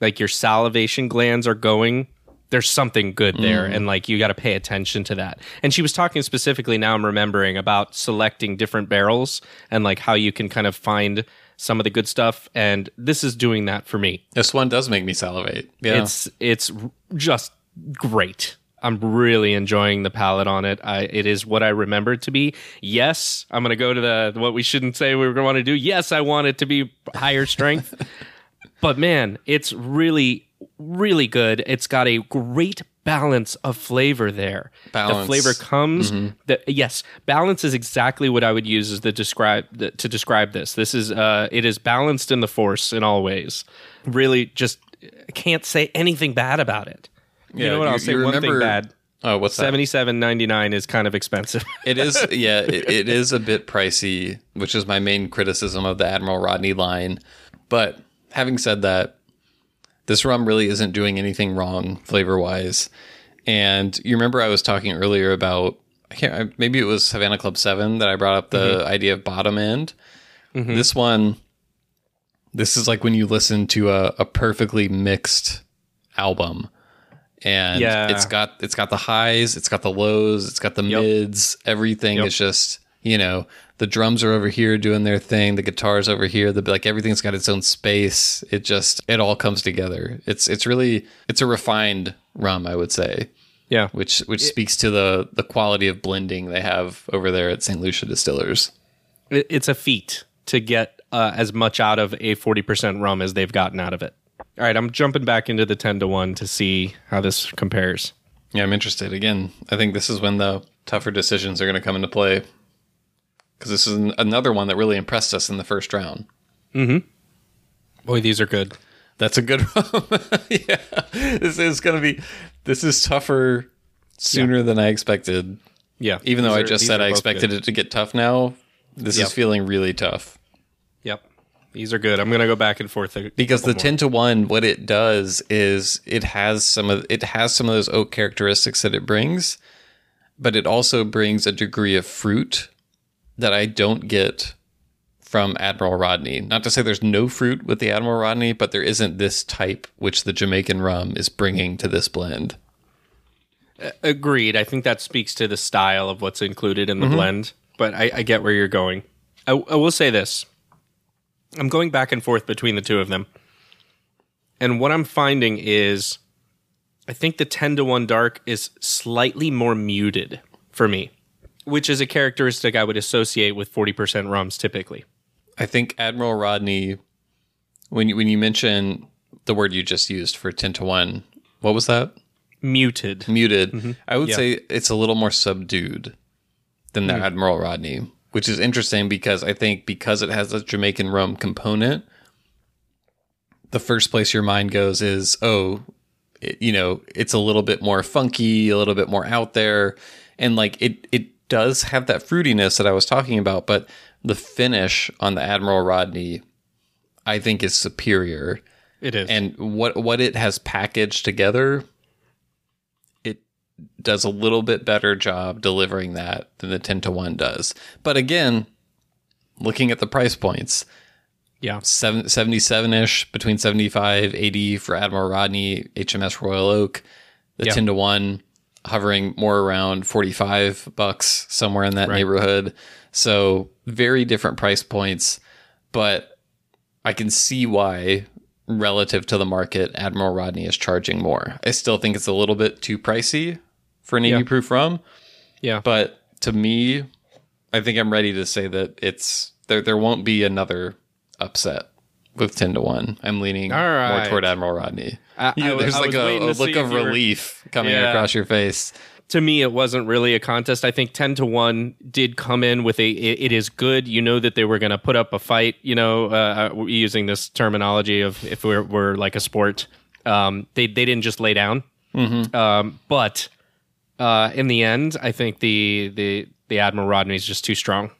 Speaker 2: like your salivation glands are going, there's something good there mm. and like you got to pay attention to that. And she was talking specifically now I'm remembering about selecting different barrels and like how you can kind of find some of the good stuff and this is doing that for me.
Speaker 1: This one does make me salivate. Yeah.
Speaker 2: It's it's just great. I'm really enjoying the palate on it. I, it is what I remember it to be. Yes, I'm going to go to the what we shouldn't say we were going to want to do. Yes, I want it to be higher strength. [LAUGHS] but man, it's really really good. It's got a great balance of flavor there.
Speaker 1: Balance.
Speaker 2: The flavor comes. The, yes, balance is exactly what I would use as the describe the, to describe this. This is uh, it is balanced in the force in all ways. Really, just can't say anything bad about it. You
Speaker 1: Yeah,
Speaker 2: know what? I'll say
Speaker 1: you
Speaker 2: one thing bad.
Speaker 1: oh, what's?
Speaker 2: Seventy seven ninety nine is kind of expensive. [LAUGHS]
Speaker 1: It is, yeah, it, it is a bit pricey, which is my main criticism of the Admiral Rodney line. But having said that, this rum really isn't doing anything wrong flavor wise. And you remember I was talking earlier about, I can't, maybe it was Havana Club 7 that I brought up the mm-hmm. idea of bottom end. Mm-hmm. This one, this is like when you listen to a, a perfectly mixed album and
Speaker 2: Yeah.
Speaker 1: it's got it's got the highs, it's got the lows, it's got the mids. Everything
Speaker 2: Yep.
Speaker 1: is just you know the drums are over here doing their thing, the guitars over here, the like everything's got its own space. It just it all comes together. It's it's really it's a refined rum, I would say,
Speaker 2: yeah,
Speaker 1: which which speaks to the the quality of blending they have over there at St. Lucia Distillers.
Speaker 2: It's a feat to get uh, as much out of a forty percent rum as they've gotten out of it. All right, I'm jumping back into the ten to one to see how this compares.
Speaker 1: Yeah, I'm interested. Again, I think this is when the tougher decisions are going to come into play. Because this is an, another one that really impressed us in the first round. Mm-hmm.
Speaker 2: Boy, these are good.
Speaker 1: That's a good [LAUGHS] rum. yeah, this is going to be. This is tougher sooner than I expected.
Speaker 2: Yeah,
Speaker 1: Even though
Speaker 2: these
Speaker 1: I just said I expected
Speaker 2: good.
Speaker 1: it to get tough now, this
Speaker 2: Yep.
Speaker 1: is feeling really tough.
Speaker 2: These are good. I'm gonna go back and forth
Speaker 1: because the
Speaker 2: more.
Speaker 1: 10 to 1 what it does is it has some of it has some of those oak characteristics that it brings but it also brings a degree of fruit that I don't get from Admiral Rodney. Not to say there's no fruit with the Admiral Rodney, but there isn't this type which the Jamaican rum is bringing to this blend.
Speaker 2: Agreed. I think that speaks to the style of what's included in the
Speaker 1: Mm-hmm.
Speaker 2: blend, but I, I get where you're going. I, I will say this I'm going back and forth between the two of them. And what I'm finding is I think the 10 to 1 dark is slightly more muted for me, which is a characteristic I would associate with 40% rums typically.
Speaker 1: I think Admiral Rodney when you, when you mention the word you just used for 10 to 1, what was that?
Speaker 2: Muted.
Speaker 1: muted. Mm-hmm. I would
Speaker 2: Yeah.
Speaker 1: say it's a little more subdued than the hmm. Admiral Rodney, which is interesting because I think because it has a Jamaican rum component, the first place your mind goes is, oh, it, you know, it's a little bit more funky, a little bit more out there, and like it it does have that fruitiness that I was talking about, but the finish on the Admiral Rodney, I think, is superior.
Speaker 2: It is.
Speaker 1: And what what it has packaged together, does a little bit better job delivering that than the ten to one does. But again, looking at the price points,
Speaker 2: yeah.
Speaker 1: 77 ish between 75 80 for admiral rodney hms royal oak the
Speaker 2: Yeah.
Speaker 1: 10 to 1 hovering more around 45 bucks somewhere in that
Speaker 2: Right.
Speaker 1: neighborhood so very different price points but i can see why relative to the market admiral rodney is charging more i still think it's a little bit too pricey for an 80
Speaker 2: Yeah.
Speaker 1: proof rum
Speaker 2: Yeah.
Speaker 1: but to me, I think I'm ready to say that it's there. There won't be another upset with ten to one. I'm leaning
Speaker 2: All
Speaker 1: more toward Admiral Rodney.
Speaker 2: I-
Speaker 1: You-
Speaker 2: I w-
Speaker 1: there's
Speaker 2: I
Speaker 1: like a, a look of relief coming
Speaker 2: Yeah.
Speaker 1: across your face.
Speaker 2: to me it wasn't really a contest i think 10 to 1 did come in with a it, it is good you know that they were going to put up a fight you know uh, uh, using this terminology of if we're, we're like a sport um, they, they didn't just lay down um, but uh, in the end i think the the the admiral rodney is just too strong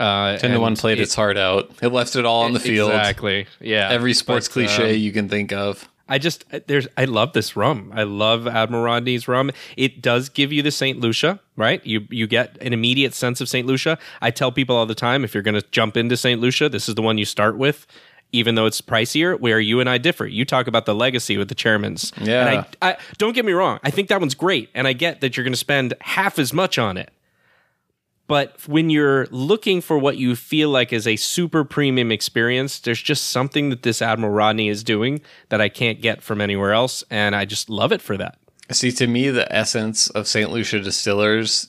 Speaker 2: uh,
Speaker 1: Ten to one played
Speaker 2: it-
Speaker 1: its heart out. It left it all on the field.
Speaker 2: exactly yeah
Speaker 1: Every sports
Speaker 2: But,
Speaker 1: cliche
Speaker 2: um,
Speaker 1: you can think of.
Speaker 2: I just there's I love this rum. I love Admiral Rodney's rum. It does give you the St. Lucia, right? You you get an immediate sense of St. Lucia. I tell people all the time if you're going to jump into St. Lucia, this is the one you start with. Even though it's pricier, where you and I differ. You talk about the legacy with the Chairman's.
Speaker 1: Yeah.
Speaker 2: And I, I don't get me wrong. I think that one's great. And I get that you're going to spend half as much on it. But when you're looking for what you feel like is a super premium experience, there's just something that this Admiral Rodney is doing that I can't get from anywhere else. And I just love it for that.
Speaker 1: See, to me, the essence of St. Lucia Distillers,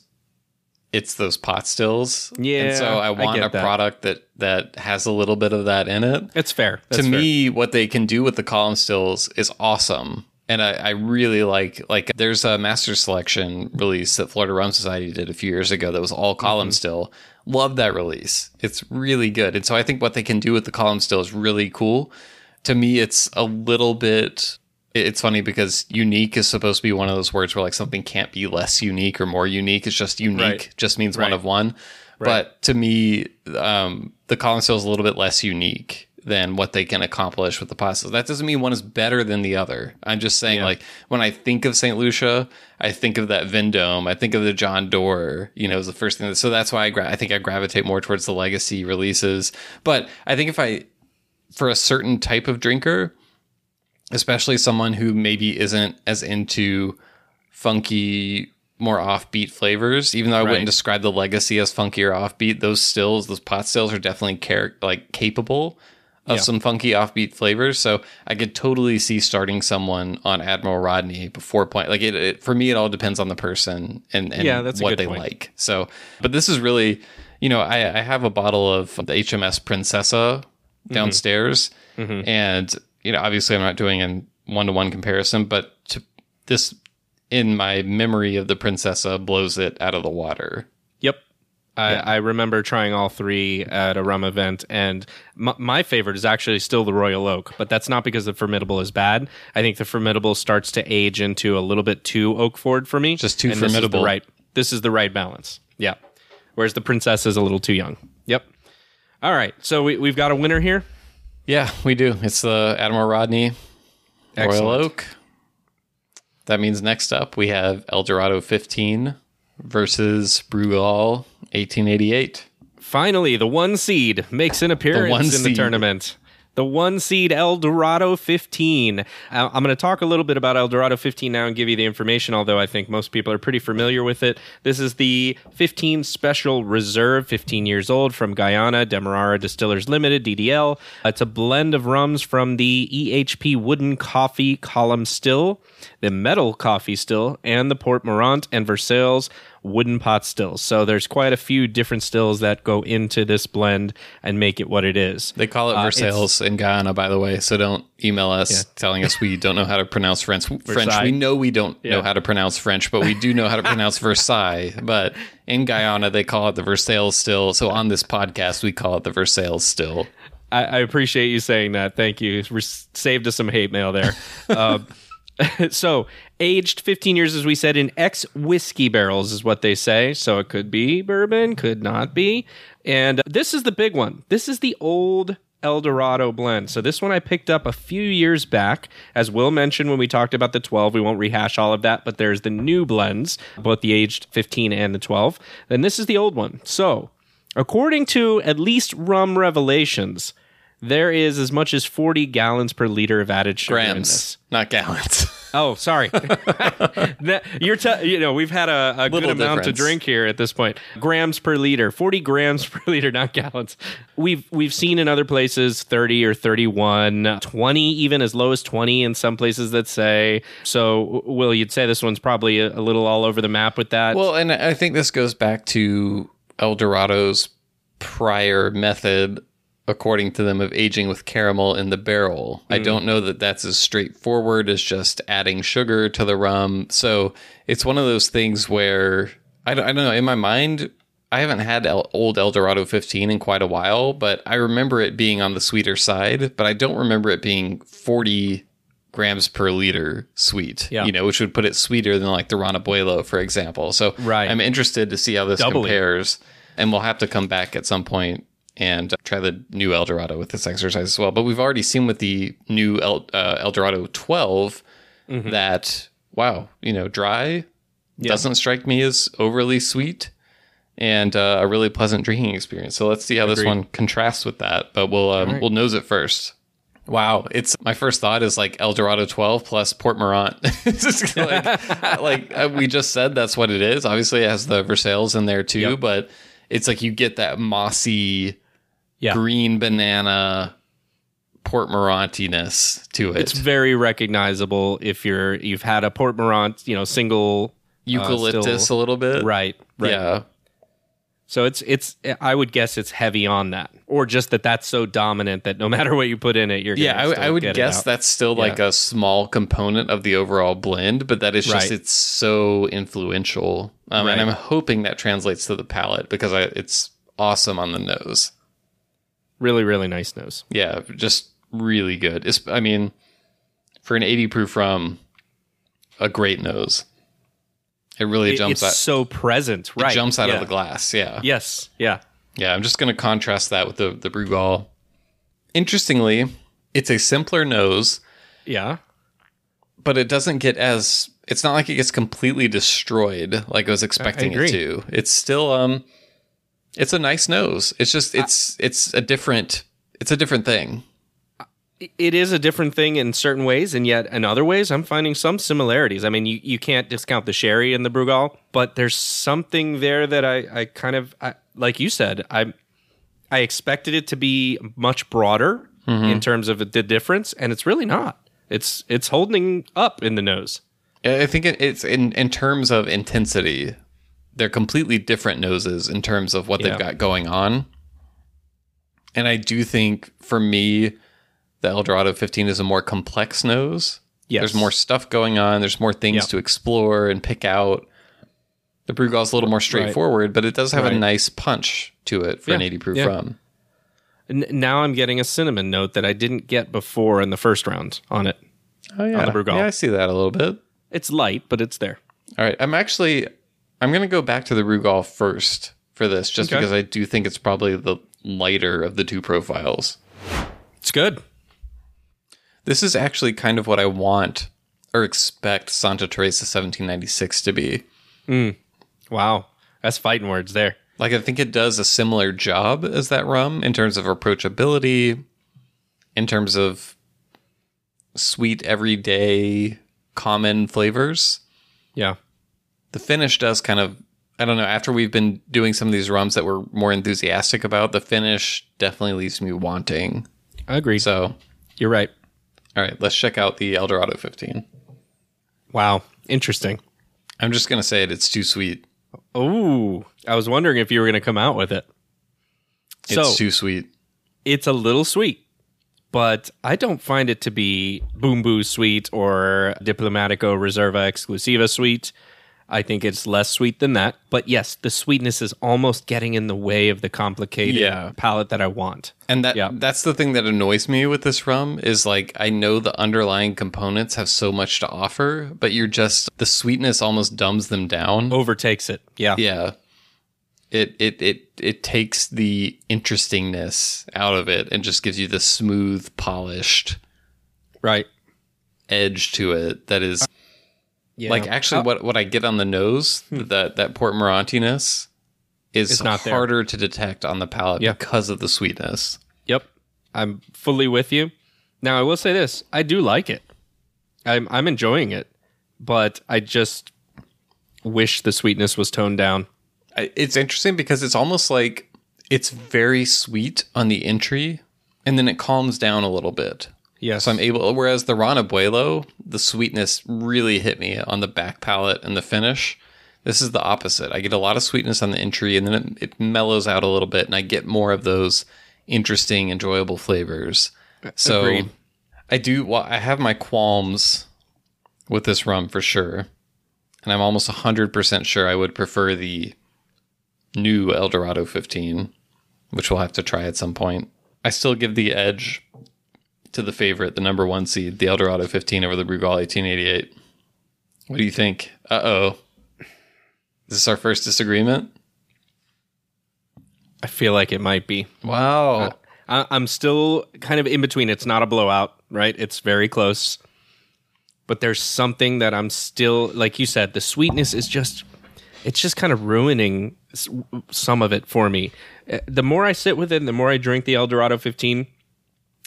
Speaker 1: it's those pot stills.
Speaker 2: Yeah,
Speaker 1: and so I want a
Speaker 2: that.
Speaker 1: product that that has a little bit of that in it.
Speaker 2: It's fair.
Speaker 1: to
Speaker 2: That's fair.
Speaker 1: me, what they can do with the column stills is awesome. And I, I really like like there's a master selection release that Florida Rum Society did a few years ago that was all column mm-hmm. still. Love that release. It's really good. And so I think what they can do with the column still is really cool. To me, it's a little bit it's funny because unique is supposed to be one of those words where like something can't be less unique or more unique. It's just unique,
Speaker 2: Right.
Speaker 1: just means one of one. But to me, um, the column still is a little bit less unique than what they can accomplish with the pastas. That doesn't mean one is better than the other. I'm just saying,
Speaker 2: Yeah.
Speaker 1: like when I think of St. Lucia, I think of that Vendome. I think of the John Dore. You know, is the first thing. That, so that's why I gra- I think I gravitate more towards the legacy releases. But I think if I for a certain type of drinker, especially someone who maybe isn't as into funky, more offbeat flavors, even though I
Speaker 2: Right.
Speaker 1: wouldn't describe the legacy as funky or offbeat, those stills, those pot stills are definitely like capable of
Speaker 2: Yeah.
Speaker 1: some funky offbeat flavors. So I could totally see starting someone on Admiral Rodney before point. Like it, it for me, it all depends on the person and, and
Speaker 2: Yeah, that's
Speaker 1: what they
Speaker 2: point.
Speaker 1: like. So, but this is really, you know, I, I have a bottle of the HMS Princessa
Speaker 2: Mm-hmm.
Speaker 1: downstairs, and you know, obviously, I'm not doing a one to one comparison, but to this in my memory of the Princessa blows it out of the water.
Speaker 2: Yep. I, I remember trying all three at a rum event, and my, my favorite is actually still the Royal Oak, but that's not because the Formidable is bad. I think the Formidable starts to age into a little bit too oak forward for me.
Speaker 1: Just too
Speaker 2: and this
Speaker 1: formidable.
Speaker 2: right. This is the right balance. Yeah. Whereas the Princess is a little too young. Yep. All right. So we, we've got a winner here.
Speaker 1: Yeah, we do. It's uh, the Admiral Rodney Royal Oak. That means next up we have El Dorado 15 versus Brugal 1888.
Speaker 2: Finally, the one seed makes an appearance
Speaker 1: one
Speaker 2: in the tournament. The one seed El Dorado 15. Uh, I'm going to talk a little bit about El Dorado 15 now and give you the information, although I think most people are pretty familiar with it. This is the 15 Special Reserve, 15 years old, from Guyana, Demerara Distillers Limited, DDL. It's a blend of rums from the EHP Wooden Coffey Column Still, the Metal Coffey Still, and the Port Morant and Versailles wooden pot stills. So there's quite a few different stills that go into this blend and make it what it is.
Speaker 1: They call it
Speaker 2: Uh,
Speaker 1: Versailles in Guyana, by the way. So don't email us telling us we [LAUGHS] don't know how to pronounce French. French. We know we don't know how to pronounce French, but we do know how to [LAUGHS] pronounce Versailles. But in Guyana, they call it the Versailles still. So on this podcast, we call it the Versailles still.
Speaker 2: I, I appreciate you saying that. Thank you. Saved us some hate mail there. [LAUGHS] uh, so aged 15 years, as we said, in ex whiskey barrels, is what they say. So it could be bourbon, could not be. And this is the big one. This is the old El Dorado blend. So this one I picked up a few years back. As Will mentioned when we talked about the 12, we won't rehash all of that, but there's the new blends, both the aged 15 and the 12. And this is the old one. So, according to at least Rum Revelations, there is as much as 40 gallons per liter of added sugar in
Speaker 1: Grams,
Speaker 2: this.
Speaker 1: not gallons. [LAUGHS]
Speaker 2: Oh, sorry. [LAUGHS] You're, te- you know, we've had a, a good amount to drink here at this point. Grams per liter, 40 grams [LAUGHS] per liter, not gallons. We've we've seen in other places 30 or 31, 20, even as low as 20 in some places that say. So, Will, you'd say this one's probably a, a little all over the map with that.
Speaker 1: well, and I think this goes back to El Dorado's prior method, according to them, of aging with caramel in the barrel. I mm. don't know that that's as straightforward as just adding sugar to the rum. So it's one of those things where I don't, I don't know. In my mind, I haven't had El, old El Dorado 15 in quite a while, but I remember it being on the sweeter side, but I don't remember it being 40 grams per liter sweet,
Speaker 2: Yeah.
Speaker 1: you know, which would put it sweeter than like the Ron Abuelo, for example. So
Speaker 2: Right.
Speaker 1: I'm interested to see how this
Speaker 2: Doubly.
Speaker 1: compares, and we'll have to come back at some point and try the new El Dorado with this exercise as well. But we've already seen with the new El, uh, El Dorado 12
Speaker 2: Mm-hmm.
Speaker 1: that, wow, you know, dry doesn't strike me as overly sweet and uh, a really pleasant drinking experience. So let's see how this one contrasts with that. But we'll um, we'll nose it first. Wow, it's my first thought is like El Dorado 12 plus Port Morant. [LAUGHS] [LAUGHS] Like, like uh, we just said, that's what it is. Obviously, it has the Versailles in there too,
Speaker 2: Yep.
Speaker 1: but it's like you get that mossy
Speaker 2: yeah.
Speaker 1: green banana Port Morantiness to it.
Speaker 2: It's very recognizable if you're you've had a Port Morant, you know, single
Speaker 1: eucalyptus
Speaker 2: still-
Speaker 1: a little bit,
Speaker 2: right, right.
Speaker 1: Yeah,
Speaker 2: So it's it's I would guess it's heavy on that, or just that that's so dominant that no [LAUGHS] matter what you put in it, you're
Speaker 1: yeah. I, I would guess that's still like a small component of the overall blend, but that is just
Speaker 2: Right.
Speaker 1: it's so influential, um,
Speaker 2: Right.
Speaker 1: and I'm hoping that translates to the palate because I, it's awesome on the nose.
Speaker 2: Really really nice nose.
Speaker 1: Yeah, just really good. It's, I mean, for an 80 proof rum, a great nose. It really
Speaker 2: It-
Speaker 1: jumps
Speaker 2: it's
Speaker 1: out.
Speaker 2: so present, right?
Speaker 1: It jumps out
Speaker 2: yeah.
Speaker 1: of the glass. Yeah.
Speaker 2: Yes, yeah,
Speaker 1: Yeah, I'm just going to contrast that with the the Brugal. Interestingly, it's a simpler nose,
Speaker 2: yeah.
Speaker 1: but it doesn't get as it's not like it gets completely destroyed like I was expecting it to. It's still um it's a nice nose. It's just it's it's a different it's a different thing.
Speaker 2: It is a different thing in certain ways, and yet in other ways, I'm finding some similarities. I mean, you, you can't discount the sherry and the Brugal, but there's something there that I, I kind of I, like you said. I I expected it to be much broader
Speaker 1: Mm-hmm.
Speaker 2: in terms of the difference, and it's really not. It's it's holding up in the nose.
Speaker 1: I think it's in in terms of intensity, they're completely different noses in terms of what
Speaker 2: Yeah.
Speaker 1: they've got going on. And I do think for me, the El Dorado 15 is a more complex nose.
Speaker 2: Yes.
Speaker 1: There's more stuff going on. There's more things
Speaker 2: Yeah.
Speaker 1: to explore and pick out. The Brugal's a little more straightforward, but it does have a nice punch to it for an 80 proof
Speaker 2: Yeah.
Speaker 1: rum.
Speaker 2: N- now I'm getting a cinnamon note that I didn't get before in the first round on it.
Speaker 1: Oh yeah,
Speaker 2: the Brugal.
Speaker 1: yeah, I see that a little bit.
Speaker 2: It's light, but it's there.
Speaker 1: All right, I'm actually I'm going to go back to the Brugal first for this, just
Speaker 2: Okay.
Speaker 1: because I do think it's probably the lighter of the two profiles.
Speaker 2: It's good.
Speaker 1: This is actually kind of what I want or expect Santa Teresa 1796 to be. Mm.
Speaker 2: Wow, that's fighting words there.
Speaker 1: Like I think it does a similar job as that rum in terms of approachability, in terms of sweet everyday common flavors.
Speaker 2: Yeah.
Speaker 1: The finish does kind of I don't know, after we've been doing some of these rums that we're more enthusiastic about, the finish definitely leaves me wanting.
Speaker 2: I agree.
Speaker 1: So,
Speaker 2: You're right.
Speaker 1: all right, let's check out the El Dorado 15.
Speaker 2: Wow. Interesting.
Speaker 1: I'm just going to say it, it's too sweet.
Speaker 2: Oh, I was wondering if you were going to come out with it.
Speaker 1: It's
Speaker 2: So
Speaker 1: too sweet.
Speaker 2: it's a little sweet, but I don't find it to be Bumbu sweet or Diplomatico Reserva Exclusiva sweet. I think it's less sweet than that. But yes, the sweetness is almost getting in the way of the complicated
Speaker 1: Yeah.
Speaker 2: palate that I want.
Speaker 1: And that
Speaker 2: Yeah.
Speaker 1: that's the thing that annoys me with this rum is like I know the underlying components have so much to offer, but you're just the sweetness almost dumbs them down.
Speaker 2: Overtakes it. Yeah.
Speaker 1: Yeah. It it it it takes the interestingness out of it and just gives you the smooth, polished
Speaker 2: Right.
Speaker 1: edge to it that is
Speaker 2: Yeah.
Speaker 1: like actually
Speaker 2: Oh,
Speaker 1: what what I get on the nose, hmm. that that Port morantiness is
Speaker 2: It's not there.
Speaker 1: harder to detect on the palate because of the sweetness.
Speaker 2: Yep. I'm fully with you. Now I will say this. I do like it. I'm I'm enjoying it. But I just wish the sweetness was toned down.
Speaker 1: It's interesting because it's almost like it's very sweet on the entry and then it calms down a little bit.
Speaker 2: Yes.
Speaker 1: So I'm able, whereas the Ron Abuelo, the sweetness really hit me on the back palate and the finish. This is the opposite. I get a lot of sweetness on the entry and then it, it mellows out a little bit and I get more of those interesting, enjoyable flavors. So
Speaker 2: Agreed.
Speaker 1: I do, well, I have my qualms with this rum for sure. And I'm almost 100% sure I would prefer the new El Dorado 15, which we'll have to try at some point. I still give the edge to the favorite, the number one seed, the El Dorado 15 over the Brugal 1888. What do you think? Uh oh. Is this our first disagreement?
Speaker 2: I feel like it might be.
Speaker 1: Wow.
Speaker 2: I, I'm still kind of in between. It's not a blowout, right? It's very close. But there's something that I'm still, like you said, the sweetness is just, it's just kind of ruining some of it for me. Uh, The more I sit with it, the more I drink the Eldorado 15,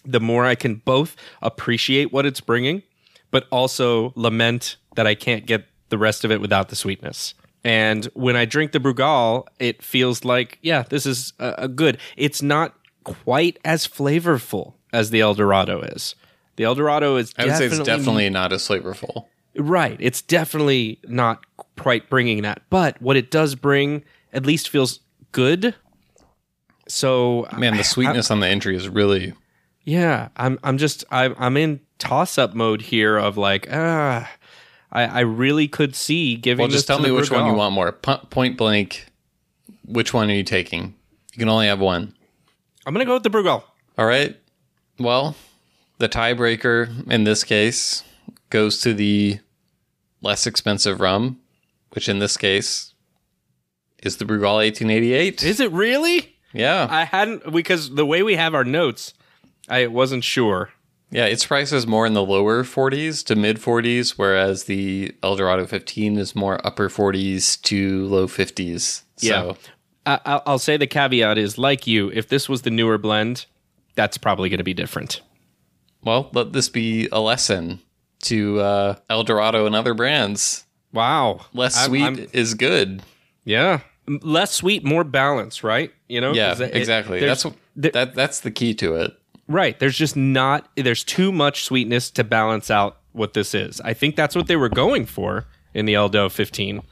Speaker 2: the more I can both appreciate what it's bringing, but also lament that I can't get the rest of it without the sweetness. And when I drink the Brugal, it feels like, yeah, this is a, a good. It's not quite as flavorful as the El Dorado is. The El Dorado is
Speaker 1: I would say it's definitely not as flavorful.
Speaker 2: right. It's definitely not quite bringing that, but what it does bring at least feels good. So
Speaker 1: Man, the sweetness on the entry is really.
Speaker 2: Yeah, I'm I'm just I'm I'm in toss up mode here of like ah, I I really could see giving.
Speaker 1: Well, just tell me which one you want more. Pu- point blank, which one are you taking? You can only have one.
Speaker 2: I'm gonna go with the Brugal.
Speaker 1: All right. Well, the tiebreaker in this case goes to the less expensive rum, which in this case is the Brugal 1888.
Speaker 2: Is it really?
Speaker 1: yeah.
Speaker 2: I hadn't because the way we have our notes, I wasn't sure.
Speaker 1: yeah, its price is more in the lower 40s to mid 40s, whereas the El Dorado 15 is more upper 40s to low 50s. So,
Speaker 2: Yeah. I, I'll- I'll say the caveat is like you. If this was the newer blend, that's probably going to be different.
Speaker 1: well, let this be a lesson to uh, El Dorado and other brands.
Speaker 2: Wow,
Speaker 1: Less
Speaker 2: I'm-
Speaker 1: sweet
Speaker 2: I'm-
Speaker 1: is good.
Speaker 2: yeah, less sweet, more balance, right? You know,
Speaker 1: Yeah,
Speaker 2: it-
Speaker 1: exactly. That's
Speaker 2: there-
Speaker 1: that. That's the key to it.
Speaker 2: Right. There's just not, there's too much sweetness to balance out what this is. I think that's what they were going for in the Eldo 15,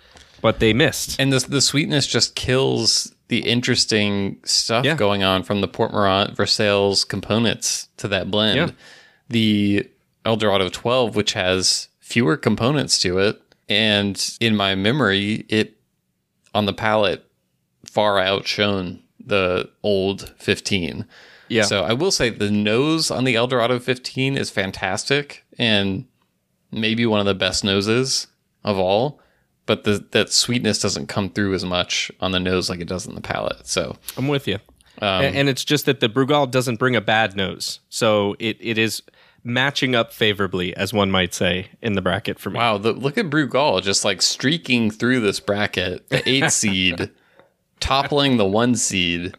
Speaker 2: but they missed.
Speaker 1: And the the sweetness just kills the interesting stuff
Speaker 2: Yeah.
Speaker 1: going on from the Port Morant Versailles components to that blend.
Speaker 2: Yeah.
Speaker 1: The El Dorado 12, which has fewer components to it, and in my memory, it on the palate far outshone the old 15.
Speaker 2: Yeah.
Speaker 1: So I will say the nose on the El Dorado 15 is fantastic and maybe one of the best noses of all. But the that sweetness doesn't come through as much on the nose like it does on the palate. So
Speaker 2: I'm with you.
Speaker 1: Um,
Speaker 2: A- and it's just that the Brugal doesn't bring a bad nose. So it, it is matching up favorably, as one might say, in the bracket for me.
Speaker 1: wow, the, look at Brugal just like streaking through this bracket, the eight [LAUGHS] seed, toppling the one seed,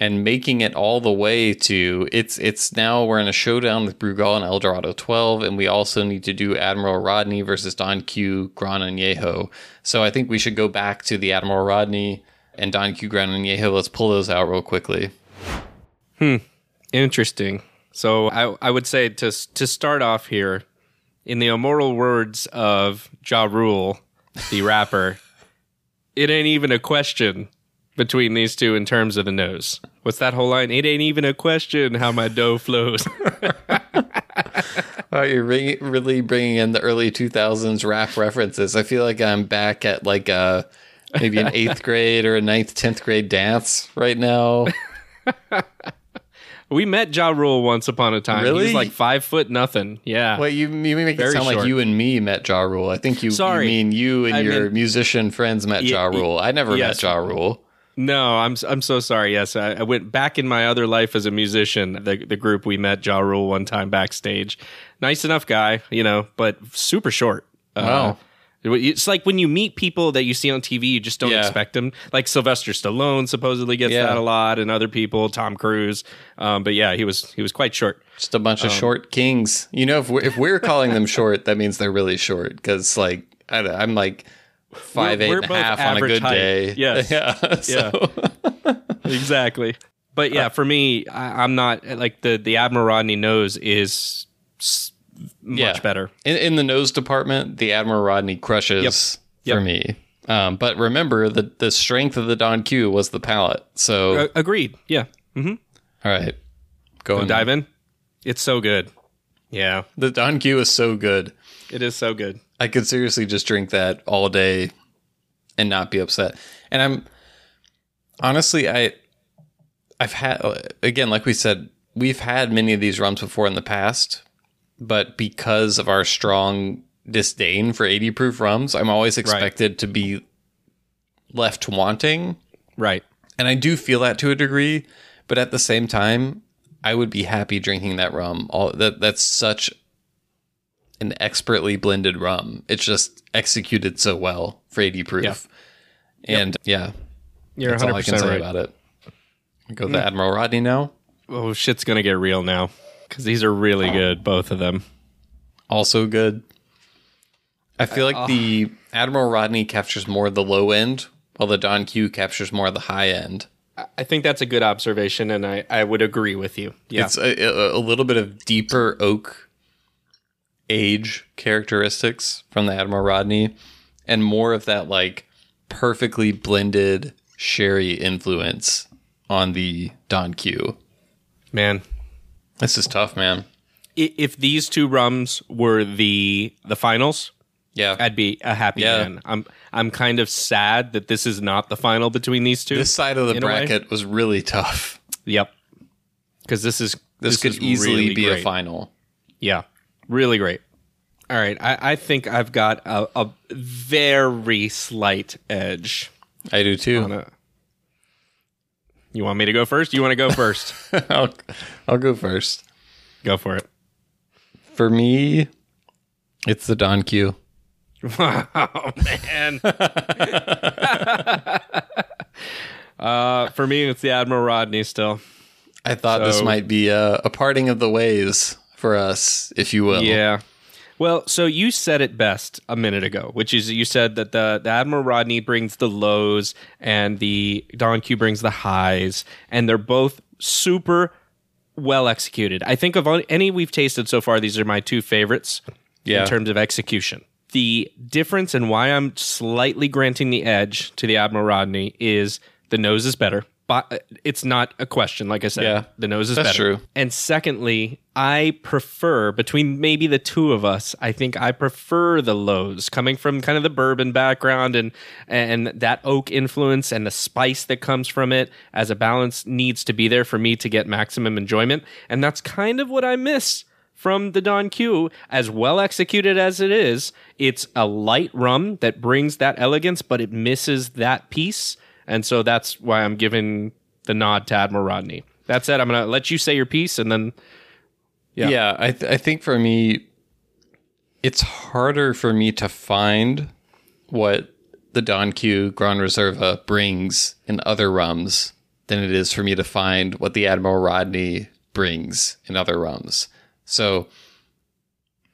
Speaker 1: and making it all the way to it's it's now we're in a showdown with Brugal and El Dorado 12, and we also need to do Admiral Rodney versus Don Q, Gran Añejo. So I think we should go back to the Admiral Rodney and Don Q, Gran Añejo. Let's pull those out real quickly. Hmm.
Speaker 2: Interesting. So I, I would say to to start off here, in the immoral words of Ja Rule, the rapper, [LAUGHS] it ain't even a question between these two in terms of the nose. What's that whole line? It ain't even a question how my dough flows. [LAUGHS]
Speaker 1: Oh, you're re- really bringing in the early 2000s rap references. I feel like I'm back at like a maybe an eighth [LAUGHS] grade or a ninth, tenth grade dance right now. [LAUGHS]
Speaker 2: We met Ja Rule once upon a time. He
Speaker 1: Really?
Speaker 2: was like five foot nothing. Yeah.
Speaker 1: Wait, you, you make it
Speaker 2: Very
Speaker 1: sound like you and me met Ja Rule. I think you,
Speaker 2: Sorry.
Speaker 1: you mean you and
Speaker 2: I
Speaker 1: your
Speaker 2: meant-
Speaker 1: musician friends met Ja Rule. I never
Speaker 2: yes.
Speaker 1: met Ja Rule.
Speaker 2: No, I'm I'm so sorry. Yes, I, I went back in my other life as a musician. The the group we met Ja Rule one time backstage. Nice enough guy, you know, but super short. Uh,
Speaker 1: Wow.
Speaker 2: It's like when you meet people that you see on TV, you just don't
Speaker 1: Yeah.
Speaker 2: expect them. Like Sylvester Stallone supposedly gets
Speaker 1: Yeah.
Speaker 2: that a lot, and other people, Tom Cruise. Um, but yeah, he was he was quite short.
Speaker 1: Just a bunch
Speaker 2: Um,
Speaker 1: of short kings. You know, if we're, if we're calling them [LAUGHS] short, that means they're really short. Because like I, don't- I'm like five eight
Speaker 2: we're
Speaker 1: and a half on a good
Speaker 2: height.
Speaker 1: day.
Speaker 2: Yes. [LAUGHS]
Speaker 1: yeah. So, [LAUGHS]
Speaker 2: exactly. But yeah, for me, I, I'm not like the the Admiral Rodney nose is s- much
Speaker 1: Yeah.
Speaker 2: better.
Speaker 1: in, in the nose department, the Admiral Rodney crushes
Speaker 2: Yep.
Speaker 1: for me. Um, but remember, the the strength of the Don Q was the palate. So
Speaker 2: Uh, agreed. Yeah.
Speaker 1: all right, go and
Speaker 2: Dive in. It's so good. Yeah,
Speaker 1: The Don Q is so good.
Speaker 2: it is so good.
Speaker 1: I could seriously just drink that all day and not be upset. And I'm honestly, I I've had again, like we said, we've had many of these rums before in the past, but because of our strong disdain for 80 proof rums, I'm always expected to be left wanting.
Speaker 2: Right.
Speaker 1: And I do feel that to a degree, but at the same time, I would be happy drinking that rum. All that that's such an expertly blended rum. It's just executed so well for 80 proof.
Speaker 2: Yeah.
Speaker 1: And yeah,
Speaker 2: You're
Speaker 1: that's
Speaker 2: 100
Speaker 1: all I can say
Speaker 2: right.
Speaker 1: about it. Go with hmm. the Admiral Rodney now.
Speaker 2: Oh, shit's gonna get real now because these are really good, both of them.
Speaker 1: Also good. I feel like uh, the Admiral Rodney captures more of the low end, while the Don Q captures more of the high end.
Speaker 2: I- think that's a good observation, and I, I would agree with you. Yeah.
Speaker 1: It's a, a little bit of deeper oak age characteristics from the Admiral Rodney and more of that like perfectly blended sherry influence on the Don Q.
Speaker 2: Man,
Speaker 1: This is tough, man.
Speaker 2: if these two rums were the the finals,
Speaker 1: Yeah.
Speaker 2: I'd be a happy
Speaker 1: Yeah.
Speaker 2: man. I'm I'm kind of sad that this is not the final between these two.
Speaker 1: This side of the
Speaker 2: in a way.
Speaker 1: bracket was really tough.
Speaker 2: Yep. Because this is
Speaker 1: This, could
Speaker 2: is
Speaker 1: easily
Speaker 2: really
Speaker 1: be
Speaker 2: great.
Speaker 1: a final.
Speaker 2: Yeah, really great. All right, I, I think I've got a, a very slight edge.
Speaker 1: I do too.
Speaker 2: A, you want me to go first? You want to go first? [LAUGHS]
Speaker 1: I'll, I'll go first.
Speaker 2: go for it.
Speaker 1: For me, it's the Don Q.
Speaker 2: oh man. [LAUGHS] [LAUGHS] uh, for me, it's the Admiral Rodney still.
Speaker 1: I thought this might be a, a parting of the ways for us, if you will.
Speaker 2: Yeah. Well, so you said it best a minute ago, which is you said that the, the Admiral Rodney brings the lows and the Don Q brings the highs, and they're both super well executed. I think of any we've tasted so far, these are my two favorites
Speaker 1: Yeah.
Speaker 2: in terms of execution. The difference and why I'm slightly granting the edge to the Admiral Rodney is the nose is better. But it's not a question, like I said.
Speaker 1: Yeah.
Speaker 2: the nose is
Speaker 1: That's
Speaker 2: better.
Speaker 1: true.
Speaker 2: And secondly, I prefer between maybe the two of us, I think I prefer the lows coming from kind of the bourbon background and and that oak influence and the spice that comes from it as a balance needs to be there for me to get maximum enjoyment. And that's kind of what I miss from the Don Q, as well executed as it is, it's a light rum that brings that elegance, but it misses that piece. And so that's why I'm giving the nod to Admiral Rodney. That said, I'm going to let you say your piece and then
Speaker 1: Yeah,
Speaker 2: Yeah.
Speaker 1: I, th- I think for me, it's harder for me to find what the Don Q Grand Reserva brings in other rums than it is for me to find what the Admiral Rodney brings in other rums. So,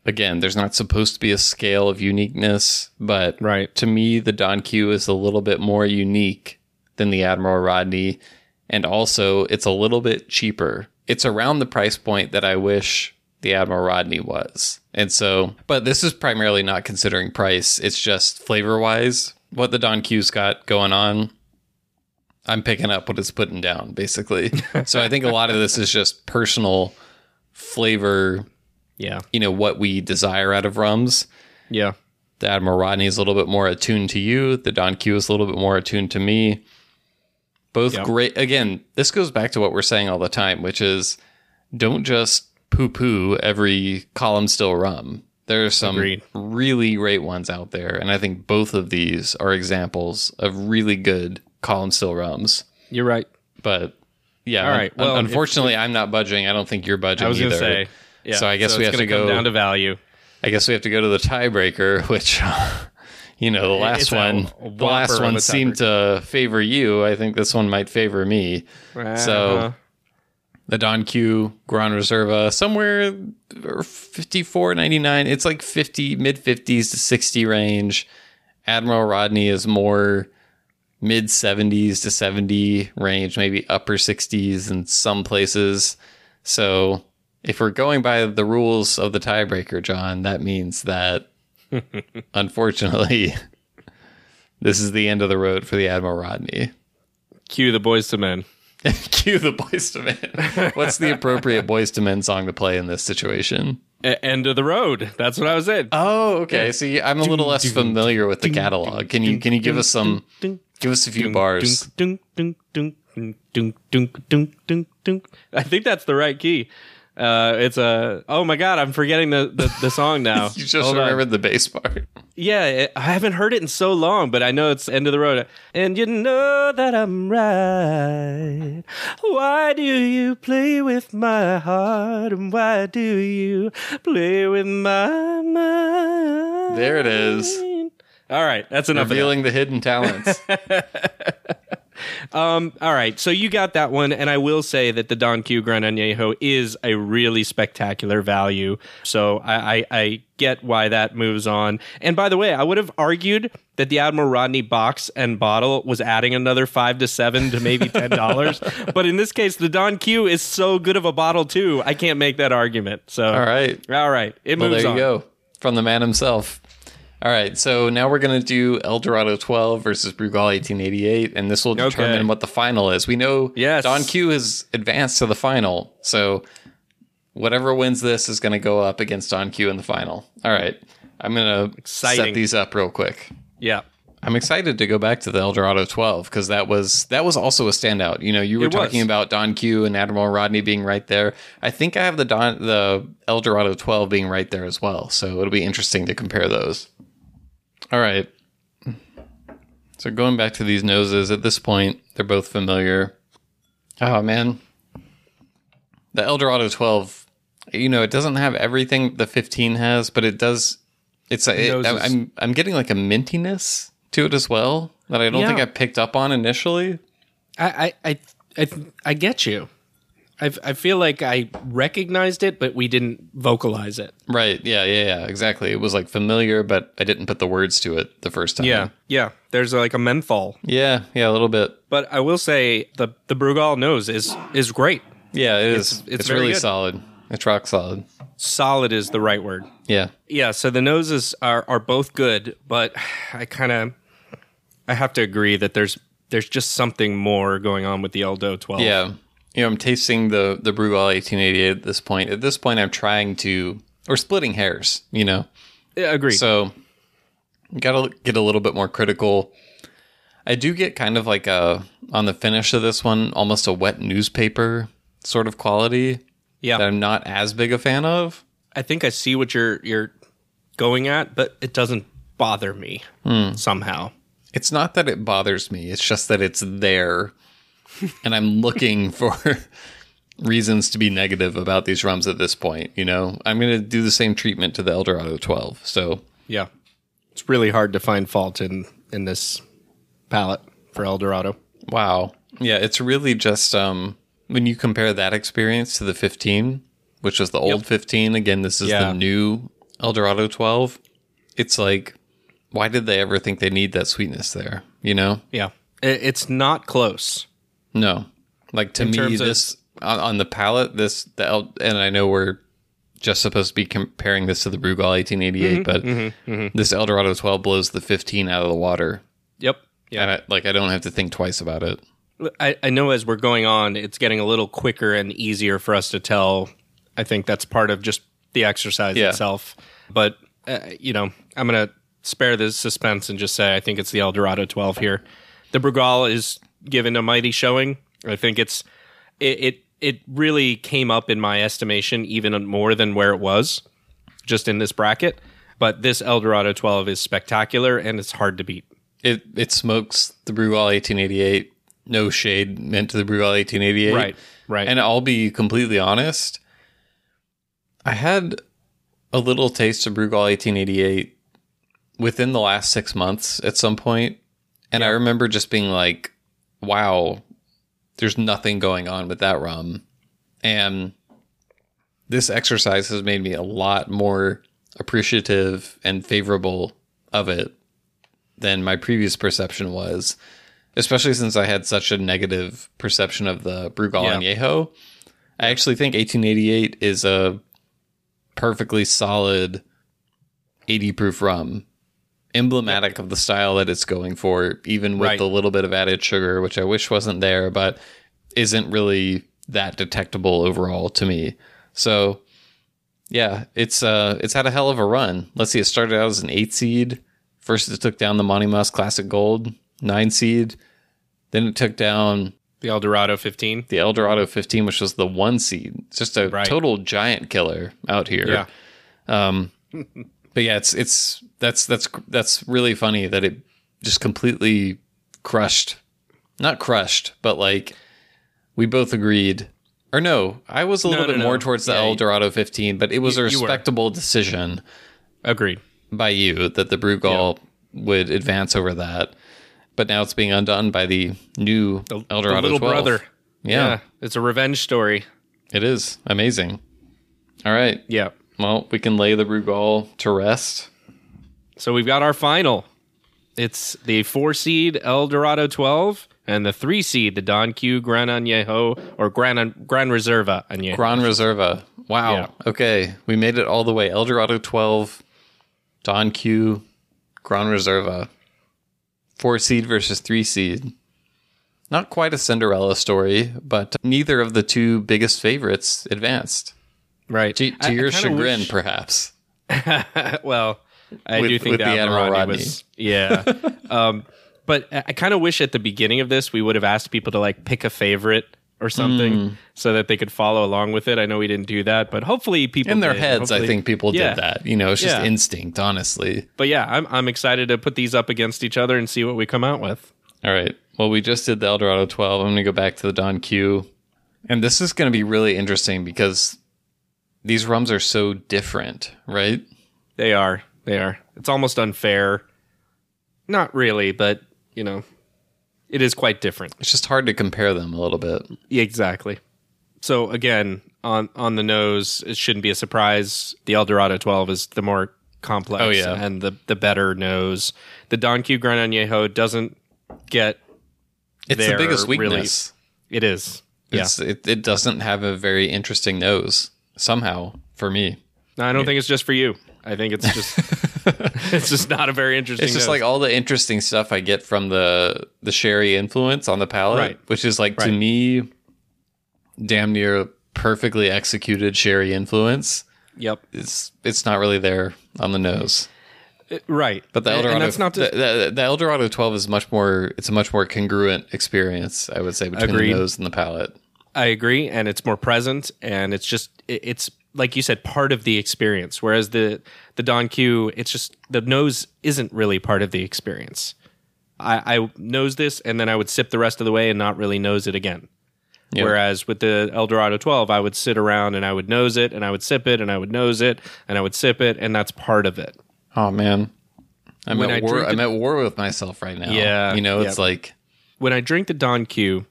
Speaker 1: again, there's not supposed to be a scale of uniqueness, but
Speaker 2: Right.
Speaker 1: to me, the Don Q is a little bit more unique than the Admiral Rodney. And also, it's a little bit cheaper. It's around the price point that I wish the Admiral Rodney was. And so, but this is primarily not considering price. It's just flavor wise, what the Don Q's got going on. I'm picking up what it's putting down, basically. [LAUGHS] so I think a lot of this is just personal flavor
Speaker 2: Yeah.
Speaker 1: you know, what we desire out of rums.
Speaker 2: Yeah.
Speaker 1: The Admiral Rodney is a little bit more attuned to you. The Don Q is a little bit more attuned to me. Both
Speaker 2: Yep.
Speaker 1: great. Again, this goes back to what we're saying all the time, which is don't just poo poo every column still rum. There are some
Speaker 2: Agreed.
Speaker 1: really great ones out there. And I think both of these are examples of really good column still rums.
Speaker 2: You're right.
Speaker 1: But yeah,
Speaker 2: All right,
Speaker 1: un-
Speaker 2: well, if-
Speaker 1: unfortunately, I'm not budging. I don't think you're budging
Speaker 2: I was going
Speaker 1: either.
Speaker 2: to say. Yeah.
Speaker 1: So I guess we
Speaker 2: it's
Speaker 1: have to go-
Speaker 2: down to value.
Speaker 1: I guess we have to go to the tiebreaker, [LAUGHS] which you know the last
Speaker 2: It's
Speaker 1: one, the last one seemed to favor you. I think this one might favor me. So
Speaker 2: Uh-huh.
Speaker 1: the Don Q Grand Reserva somewhere fifty four ninety nine. It's like fifty mid fifties to sixty range. Admiral Rodney is more mid seventies to seventy range, maybe upper sixties in some places. So if we're going by the rules of the tiebreaker, John, that means that [LAUGHS] Unfortunately, this is the end of the road for the Admiral Rodney.
Speaker 2: Cue the Boyz II Men. [LAUGHS]
Speaker 1: Cue the Boyz II Men. What's the appropriate Boyz II Men song to play in this situation?
Speaker 2: A- end of the road. That's what I was in.
Speaker 1: Oh, okay. See, I'm a little less familiar with the catalog. Can you can you give us some give us a few bars?
Speaker 2: I think that's the right key. Uh, it's a. Oh my god, I'm forgetting the the, the song now. [LAUGHS]
Speaker 1: You just
Speaker 2: Hold on.
Speaker 1: remembered the bass part.
Speaker 2: Yeah, it, I haven't heard it in so long, but I know it's end of the road. And you know that I'm right. Why do you play with my heart? And why do you play with my mind?
Speaker 1: There it is.
Speaker 2: All right, that's enough. Of that.
Speaker 1: Revealing the hidden talents. [LAUGHS]
Speaker 2: Um, all right, so you got that one, and I will say that the Don Q Gran Añejo is a really spectacular value. So I, I, I get why that moves on. And by the way, I would have argued that the Admiral Rodney box and bottle was adding another five to seven to maybe ten dollars. [LAUGHS] but in this case, the Don Q is so good of a bottle too. I can't make that argument. So
Speaker 1: All right.
Speaker 2: all right, it
Speaker 1: Well,
Speaker 2: moves
Speaker 1: there you
Speaker 2: on.
Speaker 1: go. From the man himself. All right, so now we're going to do El Dorado 12 versus Brugal 1888, and this will determine
Speaker 2: Okay.
Speaker 1: what the final is. We know
Speaker 2: Yes.
Speaker 1: Don Q has advanced to the final, so whatever wins this is going to go up against Don Q in the final. All right, I'm going to set these up real quick.
Speaker 2: Yeah.
Speaker 1: I'm excited to go back to the El Dorado 12 because that was that was also a standout. You know, you were
Speaker 2: It was.
Speaker 1: talking about Don Q and Admiral Rodney being right there. I think I have the Don the El Dorado 12 being right there as well. So it'll be interesting to compare those. All right. So going back to these noses at this point, they're both familiar. Oh man. The El Dorado 12, you know, it doesn't have everything the 15 has, but it does it's a, it, I'm I'm getting like a mintiness to it as well that I don't
Speaker 2: Yeah.
Speaker 1: think I picked up on initially.
Speaker 2: I I I I, I get you. I I feel like I recognized it, but we didn't vocalize it.
Speaker 1: Right. Yeah, yeah, yeah. Exactly. It was like familiar, but I didn't put the words to it the first time.
Speaker 2: Yeah, yeah. There's like a menthol,
Speaker 1: Yeah, yeah, a little bit.
Speaker 2: but I will say the the Brugal nose is is great.
Speaker 1: Yeah, it is.
Speaker 2: It's-
Speaker 1: It's,
Speaker 2: it's
Speaker 1: really
Speaker 2: good.
Speaker 1: solid. It's rock solid.
Speaker 2: Solid is the right word.
Speaker 1: Yeah.
Speaker 2: Yeah. So the noses are are both good, but I kind of I have to agree that there's there's just something more going on with the Eldo 12.
Speaker 1: Yeah. You know, I'm tasting the the Brugal 1888 at this point. At this point, I'm trying to or splitting hairs. You know,
Speaker 2: Yeah, agree.
Speaker 1: so got to get a little bit more critical. I do get kind of like a on the finish of this one, almost a wet newspaper sort of quality
Speaker 2: yeah.
Speaker 1: that I'm not as big a fan of.
Speaker 2: I think I see what you're you're going at, but it doesn't bother me
Speaker 1: Hmm.
Speaker 2: somehow.
Speaker 1: It's not that it bothers me. It's just that it's there, and I'm looking [LAUGHS] for reasons to be negative about these rums at this point. You know, I'm going to do the same treatment to the El Dorado 12. So
Speaker 2: Yeah. It's really hard to find fault in in this palate for El Dorado.
Speaker 1: Wow. Yeah, it's really just um when you compare that experience to the 15, which was the old 15, again this is
Speaker 2: Yeah.
Speaker 1: the new Eldorado 12. It's like why did they ever think they need that sweetness there, you know?
Speaker 2: Yeah. It's not close.
Speaker 1: No. Like to me
Speaker 2: terms of-
Speaker 1: this on, on the palate this the El, and I know we're just supposed to be comparing this to the Brugal 1888,
Speaker 2: Mm-hmm,
Speaker 1: but this El Dorado 12 blows the 15 out of the water.
Speaker 2: Yep.
Speaker 1: And I, like I don't have to think twice about it.
Speaker 2: I, I know as we're going on, it's getting a little quicker and easier for us to tell. I think that's part of just the exercise
Speaker 1: Yeah.
Speaker 2: itself. But uh, you know, I'm gonna spare the suspense and just say I think it's the El Dorado 12 here. The Brugal is given a mighty showing. I think it's it it, it really came up in my estimation even more than where it was just in this bracket. But this El Dorado 12 is spectacular and it's hard to beat.
Speaker 1: It it smokes the Brugal 1888. No shade meant to the Brugal 1888.
Speaker 2: Right, right.
Speaker 1: And I'll be completely honest. I had a little taste of Brugal 1888 within the last six months at some point, and I remember just being like, "Wow, there's nothing going on with that rum," and this exercise has made me a lot more appreciative and favorable of it than my previous perception was, especially since I had such a negative perception of the Brugal
Speaker 2: Yeah.
Speaker 1: Añejo. I actually think 1888 is a perfectly solid 80 proof rum, emblematic of the style that it's going for, even with
Speaker 2: Right.
Speaker 1: the little bit of added sugar, which I wish wasn't there, but isn't really that detectable overall to me. So, yeah, it's uh, it's had a hell of a run. Let's see, it started out as an eight seed. First, it took down the Monymusk Classic Gold nine seed. Then it took down
Speaker 2: The El Dorado 15.
Speaker 1: the El Dorado 15, which was the one seed. It's just a
Speaker 2: Right.
Speaker 1: total giant killer out here.
Speaker 2: Yeah.
Speaker 1: Um, [LAUGHS] but yeah, it's it's that's that's that's really funny that it just completely crushed, not crushed, but like we both agreed. Or no, I was a little
Speaker 2: no,
Speaker 1: bit
Speaker 2: no.
Speaker 1: more towards the
Speaker 2: Yeah, you-
Speaker 1: El Dorado 15, but it was a
Speaker 2: You- were.
Speaker 1: respectable decision
Speaker 2: Agreed.
Speaker 1: by you that the Brugal would advance over that. But now it's being undone by the new El Dorado
Speaker 2: the little
Speaker 1: 12.
Speaker 2: brother.
Speaker 1: Yeah.
Speaker 2: It's a revenge story.
Speaker 1: It is amazing. All right.
Speaker 2: Yeah.
Speaker 1: Well, we can lay the Brugal to rest.
Speaker 2: So we've got our final. It's the four seed El Dorado 12 and the three seed, the Don Q Gran Añejo or Gran, Gran Reserva Añejo.
Speaker 1: Gran Reserva. Wow.
Speaker 2: Yeah.
Speaker 1: Okay. We made it all the way. El Dorado 12, Don Q, Gran Reserva. Four seed versus three seed. Not quite a Cinderella story, but neither of the two biggest favorites advanced.
Speaker 2: Right.
Speaker 1: To, to
Speaker 2: I- I
Speaker 1: your
Speaker 2: kinda
Speaker 1: chagrin,
Speaker 2: wish-
Speaker 1: perhaps. [LAUGHS]
Speaker 2: well, I
Speaker 1: With-
Speaker 2: do think that
Speaker 1: the Admiral
Speaker 2: Rodney was yeah. [LAUGHS] um, but I, I kind of wish at the beginning of this we would have asked people to like pick a favorite or something
Speaker 1: Hmm.
Speaker 2: so that they could follow along with it. I know we didn't do that, but hopefully people
Speaker 1: In their
Speaker 2: did.
Speaker 1: heads, I think people
Speaker 2: Yeah.
Speaker 1: did that. You know, it's just
Speaker 2: Yeah.
Speaker 1: instinct, honestly.
Speaker 2: But yeah, I'm I'm excited to put these up against each other and see what we come out with.
Speaker 1: All right. Well, we just did the El Dorado 12. I'm going to go back to the Don Q. And this is going to be really interesting because these rums are so different, right?
Speaker 2: They are. They are. It's almost unfair. Not really, but you know, it is quite different.
Speaker 1: It's just hard to compare them a little bit.
Speaker 2: Yeah, exactly. So again, on on the nose, it shouldn't be a surprise. The El Dorado 12 is the more complex
Speaker 1: Oh, yeah.
Speaker 2: and the the better nose. The Don Q Gran Añejo doesn't get
Speaker 1: It's the biggest
Speaker 2: really-
Speaker 1: weakness.
Speaker 2: it is. Yeah.
Speaker 1: It, it doesn't have a very interesting nose somehow for me.
Speaker 2: No, I don't think it's just for you. I think it's just [LAUGHS] it's just not a very interesting
Speaker 1: It's just like all the interesting stuff I get from the the sherry influence on the palate,
Speaker 2: Right.
Speaker 1: which is like to me damn near perfectly executed sherry influence.
Speaker 2: Yep.
Speaker 1: It's it's not really there on the nose.
Speaker 2: Uh, right.
Speaker 1: But the
Speaker 2: El
Speaker 1: Dorado,
Speaker 2: and that's not to,
Speaker 1: the, the, the El Dorado 12 is much more. It's a much more congruent experience, I would say, between
Speaker 2: Agreed.
Speaker 1: the nose and the palate.
Speaker 2: I agree, and it's more present, and it's just it- it's like you said, part of the experience. Whereas the the Don Q, it's just the nose isn't really part of the experience. I, I nose this, and then I would sip the rest of the way and not really nose it again. Whereas with the El Dorado 12, I would sit around and I would nose it, and I would sip it, and I would nose it, and I would sip it, and that's part of it.
Speaker 1: Oh man, I'm
Speaker 2: When
Speaker 1: at
Speaker 2: I
Speaker 1: war. I'm at war with myself right now.
Speaker 2: Yeah,
Speaker 1: you know, it's like
Speaker 2: when I drink the Don Q,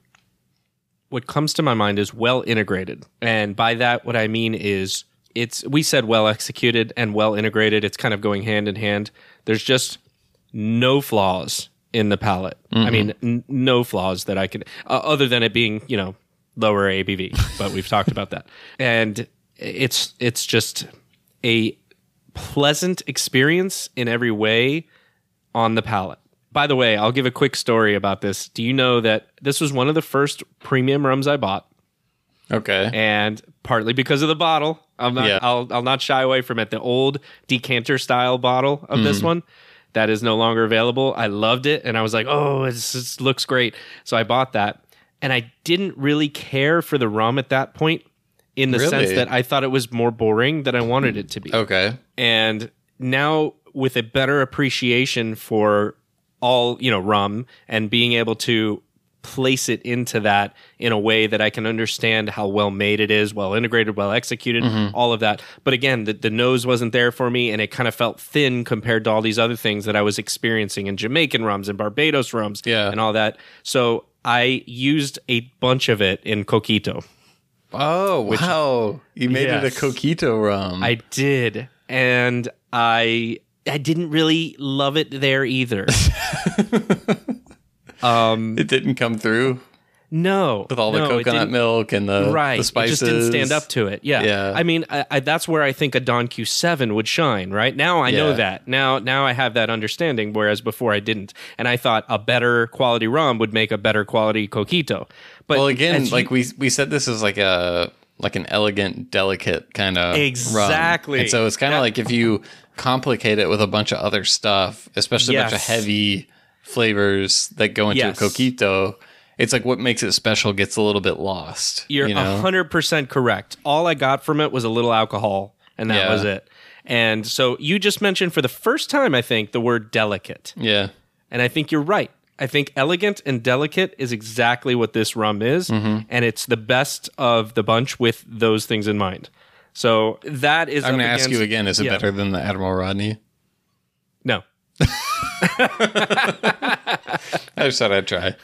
Speaker 2: what comes to my mind is well integrated. And by that, what I mean is it's, we said well executed and well integrated. It's kind of going hand in hand. There's just no flaws in the palate. I mean, n- no flaws that I could, uh, other than it being, you know, lower ABV, [LAUGHS] but we've talked about that. And it's, it's just a pleasant experience in every way on the palate. By the way, I'll give a quick story about this. Do you know that this was one of the first premium rums I bought?
Speaker 1: okay.
Speaker 2: And partly because of the bottle, I'll not,
Speaker 1: Yeah.
Speaker 2: I'll, I'll not shy away from it. The old decanter style bottle of this
Speaker 1: Mm-hmm.
Speaker 2: one that is no longer available. I loved it, and I was like, oh, it looks great. So I bought that, and I didn't really care for the rum at that point, in the sense that I thought it was more boring than I wanted it to be.
Speaker 1: Okay.
Speaker 2: And now with a better appreciation for all, you know, rum and being able to place it into that in a way that I can understand how well made it is, well integrated, well executed, mm-hmm. all of that. But again, the, the nose wasn't there for me and it kind of felt thin compared to all these other things that I was experiencing in Jamaican rums and Barbados rums
Speaker 1: Yeah.
Speaker 2: and all that. So I used a bunch of it in Coquito.
Speaker 1: Oh wow! You made it a coquito rum.
Speaker 2: I did, and I I didn't really love it there either. [LAUGHS] um,
Speaker 1: it didn't come through
Speaker 2: no,
Speaker 1: with all the
Speaker 2: no,
Speaker 1: coconut milk and the
Speaker 2: Right,
Speaker 1: the spices.
Speaker 2: it just didn't stand up to it. Yeah,
Speaker 1: Yeah.
Speaker 2: I mean, I, I, that's where I think a Don Q seven would shine. Right now, I know that. Now, now I have that understanding. Whereas before, I didn't, and I thought a better quality rum would make a better quality coquito. But
Speaker 1: Well, again,
Speaker 2: you-
Speaker 1: like we we said, this is like a like an elegant, delicate kind of
Speaker 2: Exactly.
Speaker 1: And so it's kind of like if you complicate it with a bunch of other stuff, especially a bunch of heavy flavors that go into
Speaker 2: Yes.
Speaker 1: a coquito. It's like what makes it special gets a little bit lost.
Speaker 2: You're
Speaker 1: you know?
Speaker 2: hundred percent correct. All I got from it was a little alcohol, and that
Speaker 1: Yeah.
Speaker 2: was it. And so you just mentioned for the first time, I think, the word delicate,
Speaker 1: yeah.
Speaker 2: and I think you're right. I think elegant and delicate is exactly what this rum is,
Speaker 1: Mm-hmm.
Speaker 2: and it's the best of the bunch with those things in mind. So that is.
Speaker 1: I'm going to ask you again: Is it
Speaker 2: yeah.
Speaker 1: better than the Admiral Rodney?
Speaker 2: No. [LAUGHS]
Speaker 1: I just thought I'd try.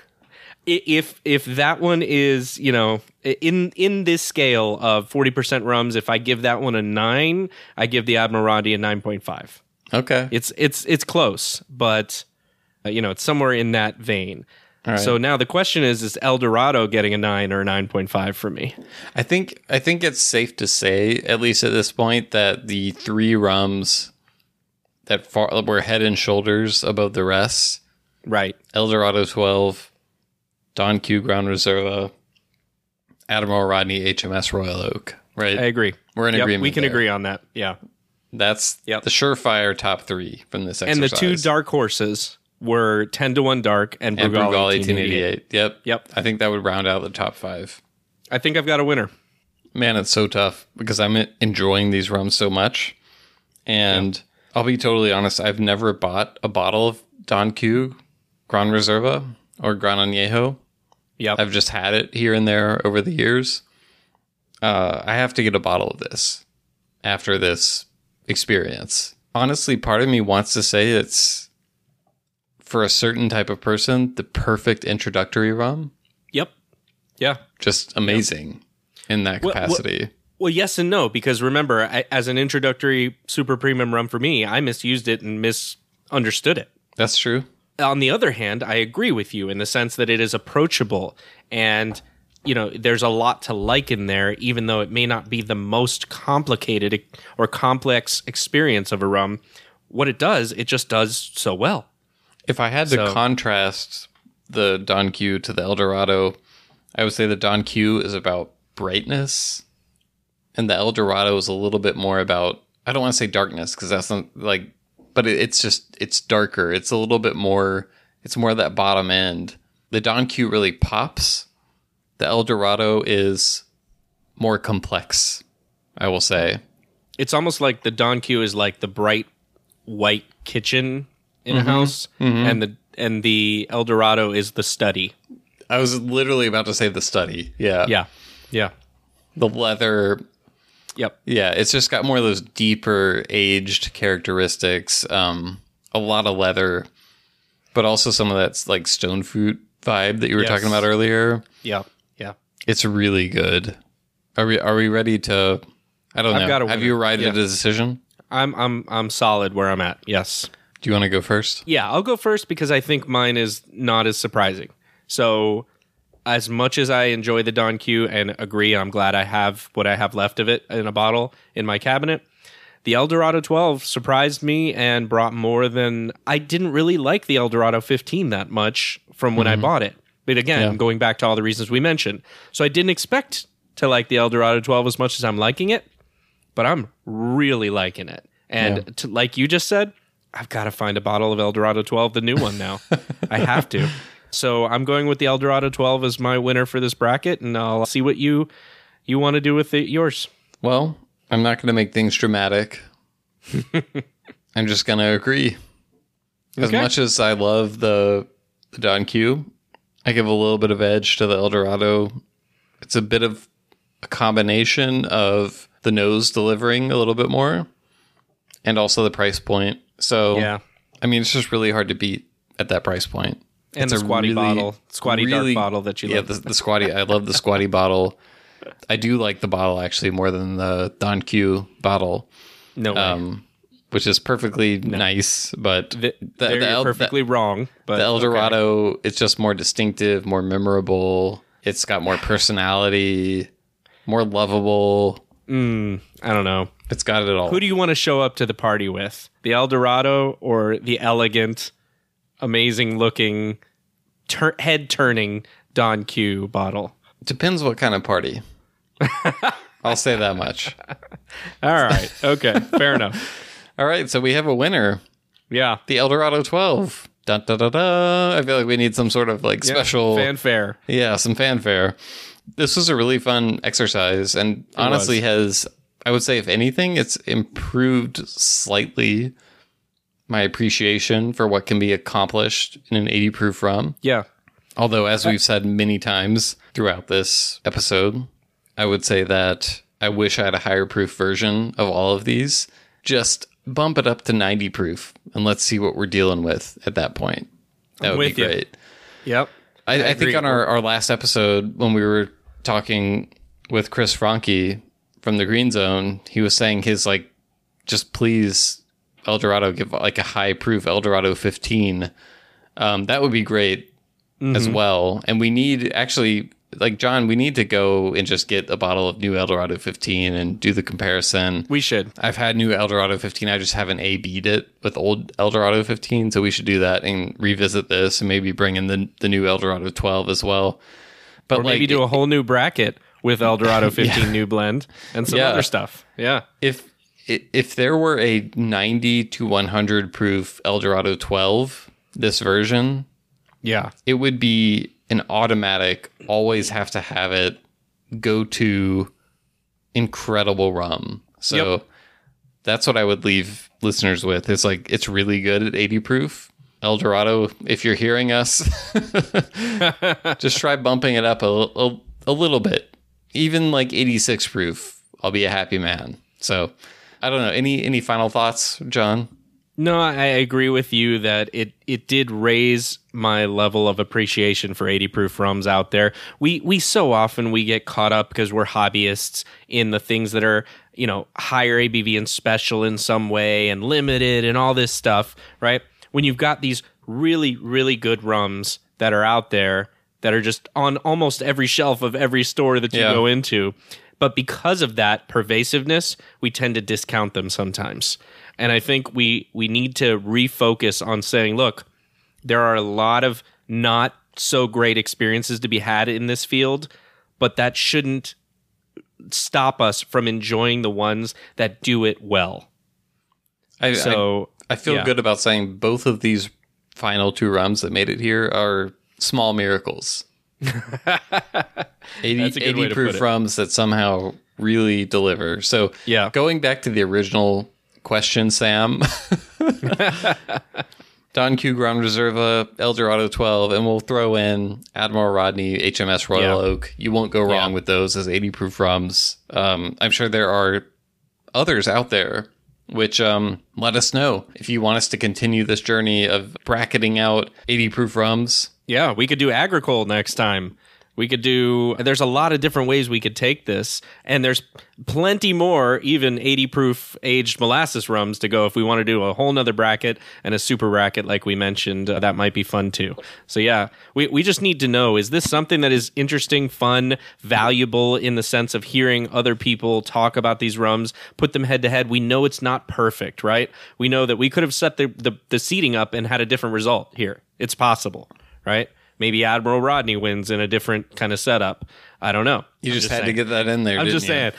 Speaker 2: If if that one is you know in in this scale of 40% rums if i give that one a 9 i give the admiralty a 9.5
Speaker 1: Okay.
Speaker 2: it's it's it's close but uh, you know it's somewhere in that vein
Speaker 1: right.
Speaker 2: so now the question is is el dorado getting a 9 or a 9.5 for me
Speaker 1: I think I think it's safe to say, at least at this point, that the three rums that far, were head and shoulders above the rest
Speaker 2: right
Speaker 1: El Dorado 12, Don Q Gran Reserva, Admiral Rodney HMS Royal Oak. Right?
Speaker 2: i agree
Speaker 1: We're in
Speaker 2: Yep,
Speaker 1: agreement
Speaker 2: we can
Speaker 1: there.
Speaker 2: agree on that yeah
Speaker 1: That's
Speaker 2: Yep.
Speaker 1: the surefire top three from this
Speaker 2: and the two dark horses were 10 to 1 dark and
Speaker 1: and
Speaker 2: Brugal
Speaker 1: Brugal
Speaker 2: 1888
Speaker 1: 1888. Yep.
Speaker 2: Yep.
Speaker 1: I think that would round out the top five.
Speaker 2: i think i've got a winner
Speaker 1: Man, it's so tough because I'm enjoying these rums so much. And I'll be totally honest, I've never bought a bottle of Don Q Gran Reserva or Gran Añejo.
Speaker 2: yep
Speaker 1: I've just had it here and there over the years. Uh, I have to get a bottle of this after this experience. Honestly, part of me wants to say it's for a certain type of person the perfect introductory rum.
Speaker 2: yep yeah
Speaker 1: Just amazing in that
Speaker 2: Well,
Speaker 1: capacity.
Speaker 2: Well, yes and no, because remember, I, as an introductory super premium rum for me, I misused it and misunderstood it.
Speaker 1: That's true.
Speaker 2: On the other hand, I agree with you in the sense that it is approachable and you know, there's a lot to like in there, even though it may not be the most complicated or complex experience of a rum. What it does, it just does so well.
Speaker 1: If I had to
Speaker 2: So-
Speaker 1: contrast the Don Q to the El Dorado, I would say the Don Q is about brightness, and the El Dorado is a little bit more about I don't want to say darkness because that's not like, but it, it's just it's darker. It's a little bit more. It's more that bottom end. The Don Q really pops. The El Dorado is more complex. I will say.
Speaker 2: It's almost like the Don Q is like the bright white kitchen in a house, and the and the El Dorado is the study.
Speaker 1: I was literally about to say the study. Yeah.
Speaker 2: Yeah, yeah,
Speaker 1: The leather
Speaker 2: yep.
Speaker 1: Yeah, it's just got more of those deeper aged characteristics. Um, a lot of leather, but also some of that like stone fruit vibe that you were
Speaker 2: Yes.
Speaker 1: talking about earlier.
Speaker 2: Yeah, yeah.
Speaker 1: It's really good. Are we are we ready to? I don't
Speaker 2: I've
Speaker 1: know. Have you arrived at a decision?
Speaker 2: I'm I'm I'm solid where I'm at. Yes.
Speaker 1: Do you want to go first?
Speaker 2: Yeah, I'll go first because I think mine is not as surprising. So, as much as I enjoy the Don Q and agree, I'm glad I have what I have left of it in a bottle in my cabinet. The El Dorado 12 surprised me and brought more than I didn't really like the El Dorado 15 that much from when I mm-hmm. bought it. But again,
Speaker 1: Yeah.
Speaker 2: going back to all the reasons we mentioned. So I didn't expect to like the El Dorado 12 as much as I'm liking it. but I'm really liking it. And
Speaker 1: Yeah.
Speaker 2: to, like you just said, I've got to find a bottle of El Dorado 12, the new one now. I have to. [LAUGHS] So I'm going with the El Dorado 12 as my winner for this bracket, and I'll see what you you want to do with it, yours.
Speaker 1: Well, I'm not going to make things dramatic. [LAUGHS] I'm just going to agree. As
Speaker 2: Okay.
Speaker 1: much as I love the, the Don Q, I give a little bit of edge to the El Dorado. It's a bit of a combination of the nose delivering a little bit more and also the price point. So,
Speaker 2: Yeah.
Speaker 1: I mean, it's just really hard to beat at that price point.
Speaker 2: And
Speaker 1: It's
Speaker 2: the
Speaker 1: a
Speaker 2: squatty
Speaker 1: really-
Speaker 2: bottle, squatty
Speaker 1: really-
Speaker 2: dark bottle that you
Speaker 1: yeah,
Speaker 2: love.
Speaker 1: the, the squatty. I love the squatty bottle. I do like the bottle actually more than the Don Q bottle,
Speaker 2: no way.
Speaker 1: um, which is perfectly nice. But
Speaker 2: Th-
Speaker 1: the, the, El,
Speaker 2: perfectly wrong. But
Speaker 1: the El
Speaker 2: okay.
Speaker 1: Dorado, it's just more distinctive, more memorable. It's got more personality, more lovable.
Speaker 2: I don't know.
Speaker 1: It's got it all.
Speaker 2: Who do you want to show up to the party with? The El Dorado or the elegant, amazing looking, tur- head turning Don Q bottle?
Speaker 1: Depends what kind of party. [LAUGHS] I'll say that much.
Speaker 2: All right. Okay. Fair enough. [LAUGHS]
Speaker 1: All right, so we have a winner.
Speaker 2: Yeah.
Speaker 1: the El Dorado 12. Dun, dun, dun, dun. I feel like we need some sort of like
Speaker 2: Yeah.
Speaker 1: special,
Speaker 2: fanfare.
Speaker 1: yeah, some fanfare. This was a really fun exercise, and honestly, has I would say, if anything, it's improved slightly my appreciation for what can be accomplished in an 80 proof rum.
Speaker 2: Yeah.
Speaker 1: Although, as we've said many times throughout this episode, I would say that I wish I had a higher proof version of all of these. Just bump it up to 90 proof and let's see what we're dealing with at that point. That would
Speaker 2: with
Speaker 1: be
Speaker 2: you.
Speaker 1: great.
Speaker 2: Yep.
Speaker 1: I, I, think on our, our last episode, when we were talking with Chris Franke from the Green Zone, he was saying his like, just please El Dorado give like a high proof El Dorado 15. Um, that would be great as well. And we need actually, like John, we need to go and just get a bottle of new El Dorado 15 and do the comparison.
Speaker 2: We should.
Speaker 1: I've had new El Dorado 15. I just haven't A B'd it with old El Dorado 15. So we should do that and revisit this and maybe bring in the, the new El Dorado 12 as well. But
Speaker 2: Or
Speaker 1: like,
Speaker 2: maybe do a whole new bracket with El Dorado [LAUGHS] 15 new blend and some
Speaker 1: Yeah.
Speaker 2: other stuff. Yeah.
Speaker 1: if if there were a 90 to 100 proof El Dorado 12, this version,
Speaker 2: Yeah.
Speaker 1: it would be an automatic, always have to have it, go to incredible rum. So
Speaker 2: Yep.
Speaker 1: that's what I would leave listeners with. It's like, it's really good at 80 proof. El Dorado, if you're hearing us, [LAUGHS] just try bumping it up a, a, a little bit. Even like 86 proof, I'll be a happy man. So I don't know. Any any final thoughts, John?
Speaker 2: No, I agree with you that it it did raise my level of appreciation for 80 proof rums out there. We we so often we get caught up because we're hobbyists in the things that are, you know, higher ABV and special in some way and limited and all this stuff, right? When you've got these really really good rums that are out there that are just on almost every shelf of every store that you
Speaker 1: Yeah.
Speaker 2: go into. But because of that pervasiveness, we tend to discount them sometimes. And I think we we need to refocus on saying, look, there are a lot of not so great experiences to be had in this field, but that shouldn't stop us from enjoying the ones that do it well.
Speaker 1: I,
Speaker 2: So
Speaker 1: I, I feel
Speaker 2: yeah.
Speaker 1: good about saying both of these final two rums that made it here are small miracles. [LAUGHS] 80,
Speaker 2: That's a good
Speaker 1: 80 proof rums that somehow really deliver. So
Speaker 2: Yeah.
Speaker 1: going back to the original question, Sam. [LAUGHS] Don Q Grand Reserva, El Dorado 12, and we'll throw in Admiral Rodney, HMS Royal
Speaker 2: Yeah.
Speaker 1: Oak. You won't go wrong
Speaker 2: Yeah.
Speaker 1: with those as 80 proof rums. Um, I'm sure there are others out there, which um, let us know if you want us to continue this journey of bracketing out 80 proof rums.
Speaker 2: Yeah, we could do agricole next time. We could do there's a lot of different ways we could take this and there's plenty more even 80 proof aged molasses rums to go if we want to do a whole nother bracket and a super bracket like we mentioned uh, that might be fun too. So yeah, we we just need to know is this something that is interesting, fun, valuable in the sense of hearing other people talk about these rums, put them head to head. We know it's not perfect, right? We know that we could have set the the, the seating up and had a different result here. It's possible, right? Maybe Admiral Rodney wins in a different kind of setup. I don't know.
Speaker 1: You
Speaker 2: I'm
Speaker 1: just, had
Speaker 2: saying.
Speaker 1: to get that in there.
Speaker 2: I'm just
Speaker 1: you?
Speaker 2: saying.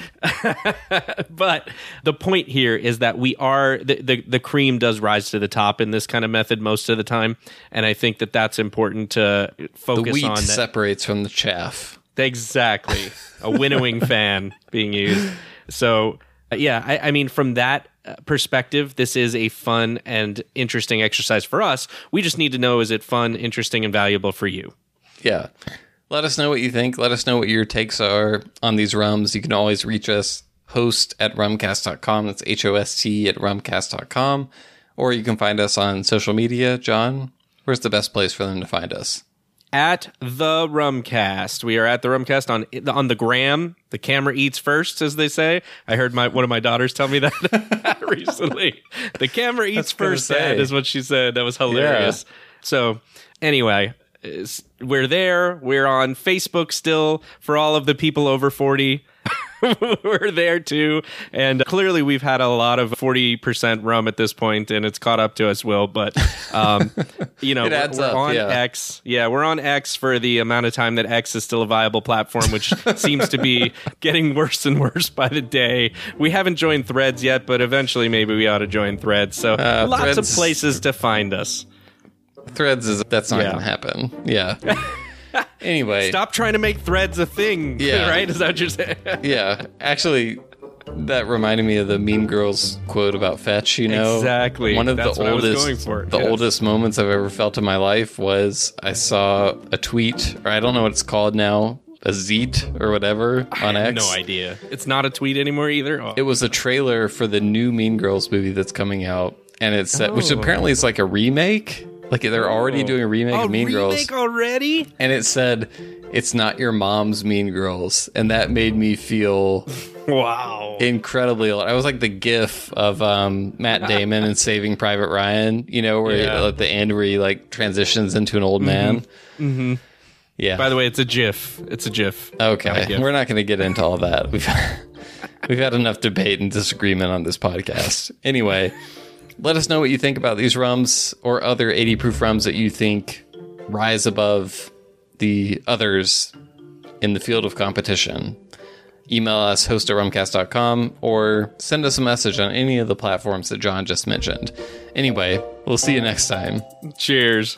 Speaker 2: [LAUGHS] but the point here is that we are the, the the cream does rise to the top in this kind of method most of the time, and I think that that's important to
Speaker 1: The
Speaker 2: focus
Speaker 1: wheat
Speaker 2: on. That.
Speaker 1: separates from the chaff.
Speaker 2: Exactly. A winnowing [LAUGHS] fan being used. So, uh, yeah, I, I mean, from that perspective, this is a fun and interesting exercise for us. We just need to know is it fun, interesting, and valuable for you?
Speaker 1: Yeah. Let us know what you think. Let us know what your takes are on these rums. You can always reach us host at rumcast.com. That's H O S T at rumcast.com. Or you can find us on social media. John, where's the best place for them to find us?
Speaker 2: At the Rumcast, we are at the Rumcast on on the gram. The camera eats first, as they say. I heard my one of my daughters tell me that [LAUGHS] recently. The camera eats first. Dad, is what she said. That was hilarious. So, anyway, we're there. We're on Facebook still for all of the people over forty. [LAUGHS] [LAUGHS] we're there too. And clearly, we've had a lot of 40% rum at this point, and it's caught up to us, Will. But, um, [LAUGHS] you know, we're, we're
Speaker 1: up,
Speaker 2: on
Speaker 1: yeah.
Speaker 2: X. Yeah, we're on X for the amount of time that X is still a viable platform, which [LAUGHS] seems to be getting worse and worse by the day. We haven't joined Threads yet, but eventually maybe we ought to join Threads. So
Speaker 1: Uh,
Speaker 2: lots of places to find us.
Speaker 1: Threads is that's not
Speaker 2: Yeah.
Speaker 1: going to happen. Yeah. Anyway,
Speaker 2: Stop trying to make Threads a thing. [LAUGHS]
Speaker 1: Yeah.
Speaker 2: right? Is that what you're saying? [LAUGHS]
Speaker 1: yeah. Actually, that reminded me of the Mean Girls quote about fetch. You know,
Speaker 2: Exactly.
Speaker 1: One of
Speaker 2: That's
Speaker 1: the
Speaker 2: what I was
Speaker 1: oldest, the
Speaker 2: Yes.
Speaker 1: oldest moments I've ever felt in my life was I saw a tweet, or I don't know what it's called now, a zeet or whatever on
Speaker 2: I have
Speaker 1: X.
Speaker 2: no idea. It's not a tweet anymore either. Oh.
Speaker 1: It was a trailer for the new Mean Girls movie that's coming out, and it's set, which
Speaker 2: Oh.
Speaker 1: apparently is like a remake. Like they're already doing a remake
Speaker 2: oh,
Speaker 1: of Mean Girls.
Speaker 2: remake already?
Speaker 1: and it said it's not your mom's mean girls and that made me feel [LAUGHS]
Speaker 2: Wow.
Speaker 1: incredibly old. i was like the gif of um, matt [LAUGHS] damon and saving private ryan you know where
Speaker 2: Yeah.
Speaker 1: at the end where he like transitions into an old man mm-hmm. yeah
Speaker 2: By the way, it's a GIF. It's a GIF.
Speaker 1: okay
Speaker 2: a GIF.
Speaker 1: we're not going to get into all that we've [LAUGHS] we've had enough debate and disagreement on this podcast anyway let us know what you think about these rums or other 80 proof rums that you think rise above the others in the field of competition. Email us host at rumcast.com or send us a message on any of the platforms that John just mentioned. Anyway, we'll see you next time.
Speaker 2: Cheers.